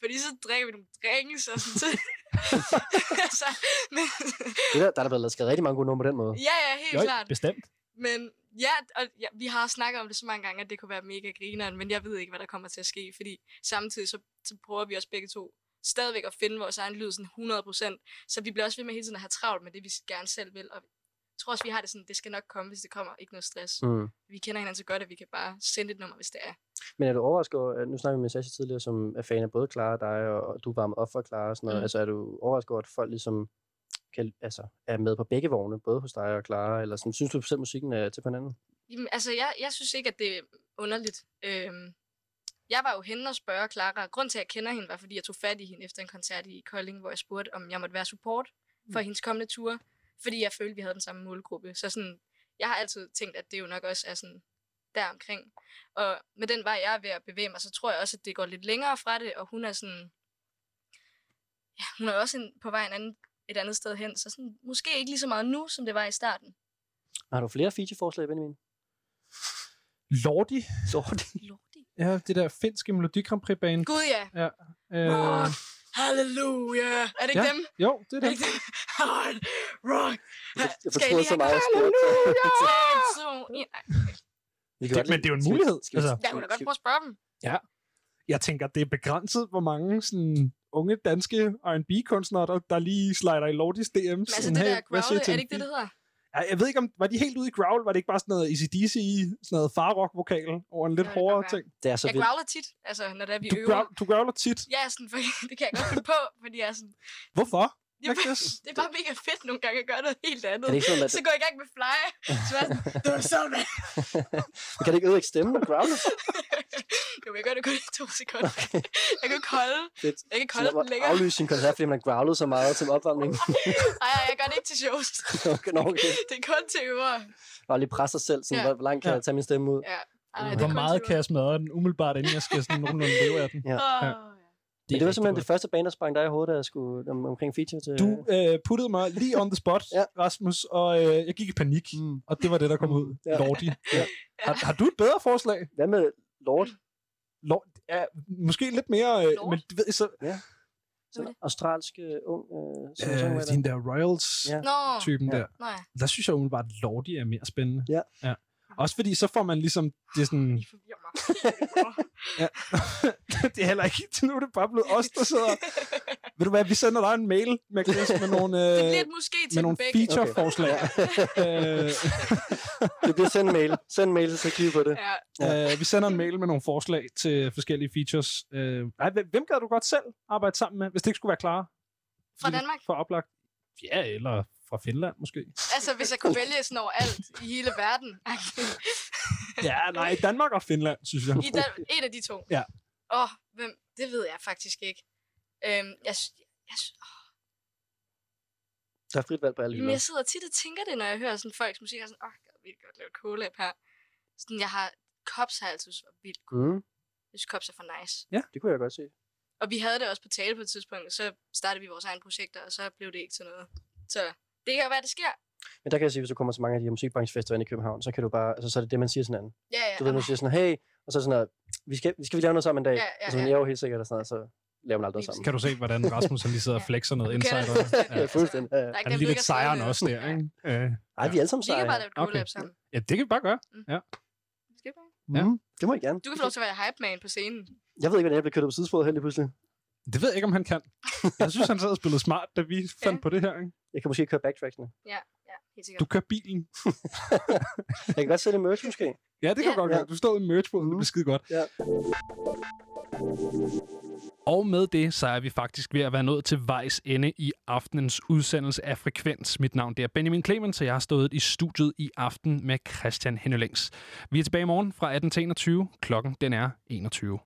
Fordi så drikker vi nogle drinks og sådan noget. altså, men, Det der, der er der blevet lavet skrevet rigtig mange gode numre på den måde. ja, ja, helt Jo, klart. bestemt. Men ja, og ja, vi har snakket om det så mange gange, at det kunne være mega grineren, men jeg ved ikke, hvad der kommer til at ske, fordi samtidig så, så prøver vi også begge to stadigvæk at finde vores egen lyd sådan 100%, så vi bliver også ved med hele tiden at have travlt med det, vi gerne selv vil, og jeg tror også, vi har det sådan, det skal nok komme, hvis det kommer, ikke noget stress. Mm. Vi kender hinanden så godt, at vi kan bare sende et nummer, hvis det er. Men er du overrasket over, at nu snakker vi med Sasha tidligere, som er fan af både Clara og dig, og og du varmet op for Clara og sådan noget. Mm. Altså er du overrasket over, at folk ligesom kan, altså, er med på begge vogne, både hos dig og Clara, eller sådan, synes du selv, musikken er til på hinanden? Jamen, altså, jeg, jeg synes ikke, at det er underligt. Øhm, jeg var jo henne og spørge Clara. Grund til, at jeg kender hende, var, fordi jeg tog fat i hende efter en koncert i Kolding, hvor jeg spurgte, om jeg måtte være support for Mm. hendes kommende ture. Fordi jeg følte, vi havde den samme målgruppe. Så sådan, jeg har altid tænkt, at det jo nok også er sådan der omkring. Og med den vej, jeg er ved at bevæge mig, så tror jeg også, at det går lidt længere fra det, og hun er sådan... Ja, hun er også en, på vej en anden, et andet sted hen, så sådan, måske ikke lige så meget nu, som det var i starten. Har du flere featureforslag, Benjamin? Lordi. Lordi? Ja, det der finske Melodi Grand Prix band. Gud ja. Ja. Øh, Rock, halleluja. Er det ikke ja, dem? Jo, det er Er dem. det ikke dem? Hard rock. Jeg Skal I lige så have meget. halleluja? Det- men det er jo en skal vi- mulighed, skal vi- altså. Jeg kunne da godt prøve at spørge dem. Ja. Jeg tænker, det er begrænset, hvor mange sådan, unge danske R&B-kunstnere, der, der lige slider i Lordis DM's. Men altså det "Hey, der til er det ikke det, det hedder? Ja, jeg ved ikke, om var de helt ude i growl? Var det ikke bare sådan noget ACDC, sådan noget farrock-vokal over en lidt hårdere ting? Det er så Jeg vildt. growler tit, altså når det er, vi Du, øver. growl, du growler tit. Ja, sådan, for, det kan jeg godt finde på, fordi jeg er sådan... Hvorfor? Jamen, det er bare mega fedt nogle gange at gøre noget helt andet. Er det sådan, at- Så går jeg i gang med fly. Så er jeg sådan, det var så med. Men kan det ikke ødelægge stemmen og growle? Jo, jeg gør det kun i to sekunder. Jeg kan ikke holde. Fedt. Jeg kan ikke holde den længere. aflyse sin koncert, fordi man har growlet så meget til opvarmning. Ej, jeg gør det ikke til shows. okay, okay. Det er kun til øver. Bare lige presse sig selv, sådan, Ja. hvor, langt kan jeg tage min stemme ud? Ja. Ej, det er Hvor meget kan jeg smadre den umiddelbart, inden jeg skal sådan nogenlunde leve af den? Ja. Ja. Det, det var simpelthen godt. det første band, der sprang dig i hovedet, da jeg skulle om, omkring feature til... Du øh, puttede mig lige on the spot, ja. Rasmus, og øh, jeg gik i panik, mm. og det var det, der kom ud. Ja. Lordi. Ja. Har, har du et bedre forslag? Hvad med Lord? Lord ja, måske lidt mere, øh, men du ved, så... Ja. Så australsk øh, ung øh, Øh, den der Royals-typen Nå. der. Nå ja. Der synes jeg umiddelbart, at Lordi er mere spændende. Ja. ja. Også fordi, så får man ligesom det er sådan... ja. det er heller ikke til nu, er det bare blevet os, der sidder... Ved du hvad, vi sender dig en mail, Magnus, med nogle, øh, Det måske til med nogle feature-forslag. øh, det bliver send en mail. Send en mail, så kigger på det. Ja. Øh, vi sender en mail med nogle forslag til forskellige features. Øh, nej, hvem, hvem gad du godt selv arbejde sammen med, hvis det ikke skulle være klar? Fra Danmark? For oplagt. Ja, eller fra Finland måske. Altså, hvis jeg kunne vælge sådan over alt i hele verden. Ja, nej, Danmark og Finland, synes jeg. I Dan- en af de to. Ja. Åh, oh, hvem? Det ved jeg faktisk ikke. Øhm, jeg, sy- jeg, sy- Der er frit valg på alle hylder. jeg sidder tit og tænker det, når jeg hører sådan folks musik. Er sådan, åh, oh, jeg vil godt lave collab her. Sådan, jeg har... Kops har altid var vildt cool. Mm. Jeg synes, Kops er for nice. Ja, det kunne jeg godt se. Og vi havde det også på tale på et tidspunkt, og så startede vi vores egne projekter, og så blev det ikke til noget. Så det kan jo være, det sker. Men der kan jeg sige, hvis du kommer til mange af de her musikbranchefester inde i København, så kan du bare, altså så er det det, man siger sådan anden. Ja, ja. Du ved, man siger sådan, hey, og så er sådan, at, vi skal, vi skal vi lave noget sammen en dag. Ja, ja, og så man, ja. jeg er jo helt sikkert, og sådan noget, så laver man aldrig noget sammen. Kan du se, hvordan Rasmus han lige sidder og flexer noget insider? det. Ja, fuldstændig. Ja, ja. Han er lige lidt sejren også der, ikke? Ej, vi er alle sammen Vi kan bare lave et collab sammen. Ja, det kan vi bare gøre. Ja. Skal vi bare? Ja. Mm, det må I gerne. Du kan få lov til at være hype man på scenen. Jeg ved ikke, hvordan jeg blev kørt op på sidesporet helt lige pludselig. Det ved jeg ikke, om han kan. Jeg synes, han sad og spillede smart, da vi fandt Ja. på det her. Ikke? Jeg kan måske køre backtracksene. Ja, ja, helt sikkert. Du kører bilen. Jeg kan godt sælge merch måske. Ja, det kan Ja. godt gøre. Du står i merchbåden, det bliver skide godt. Ja. Og med det, så er vi faktisk ved at være nået til vejs ende i aftenens udsendelse af Frekvens. Mit navn det er Benjamin Clemens, og jeg har stået i studiet i aften med Christian Hennelings. Vi er tilbage i morgen fra 18 til 21. Klokken den er 21.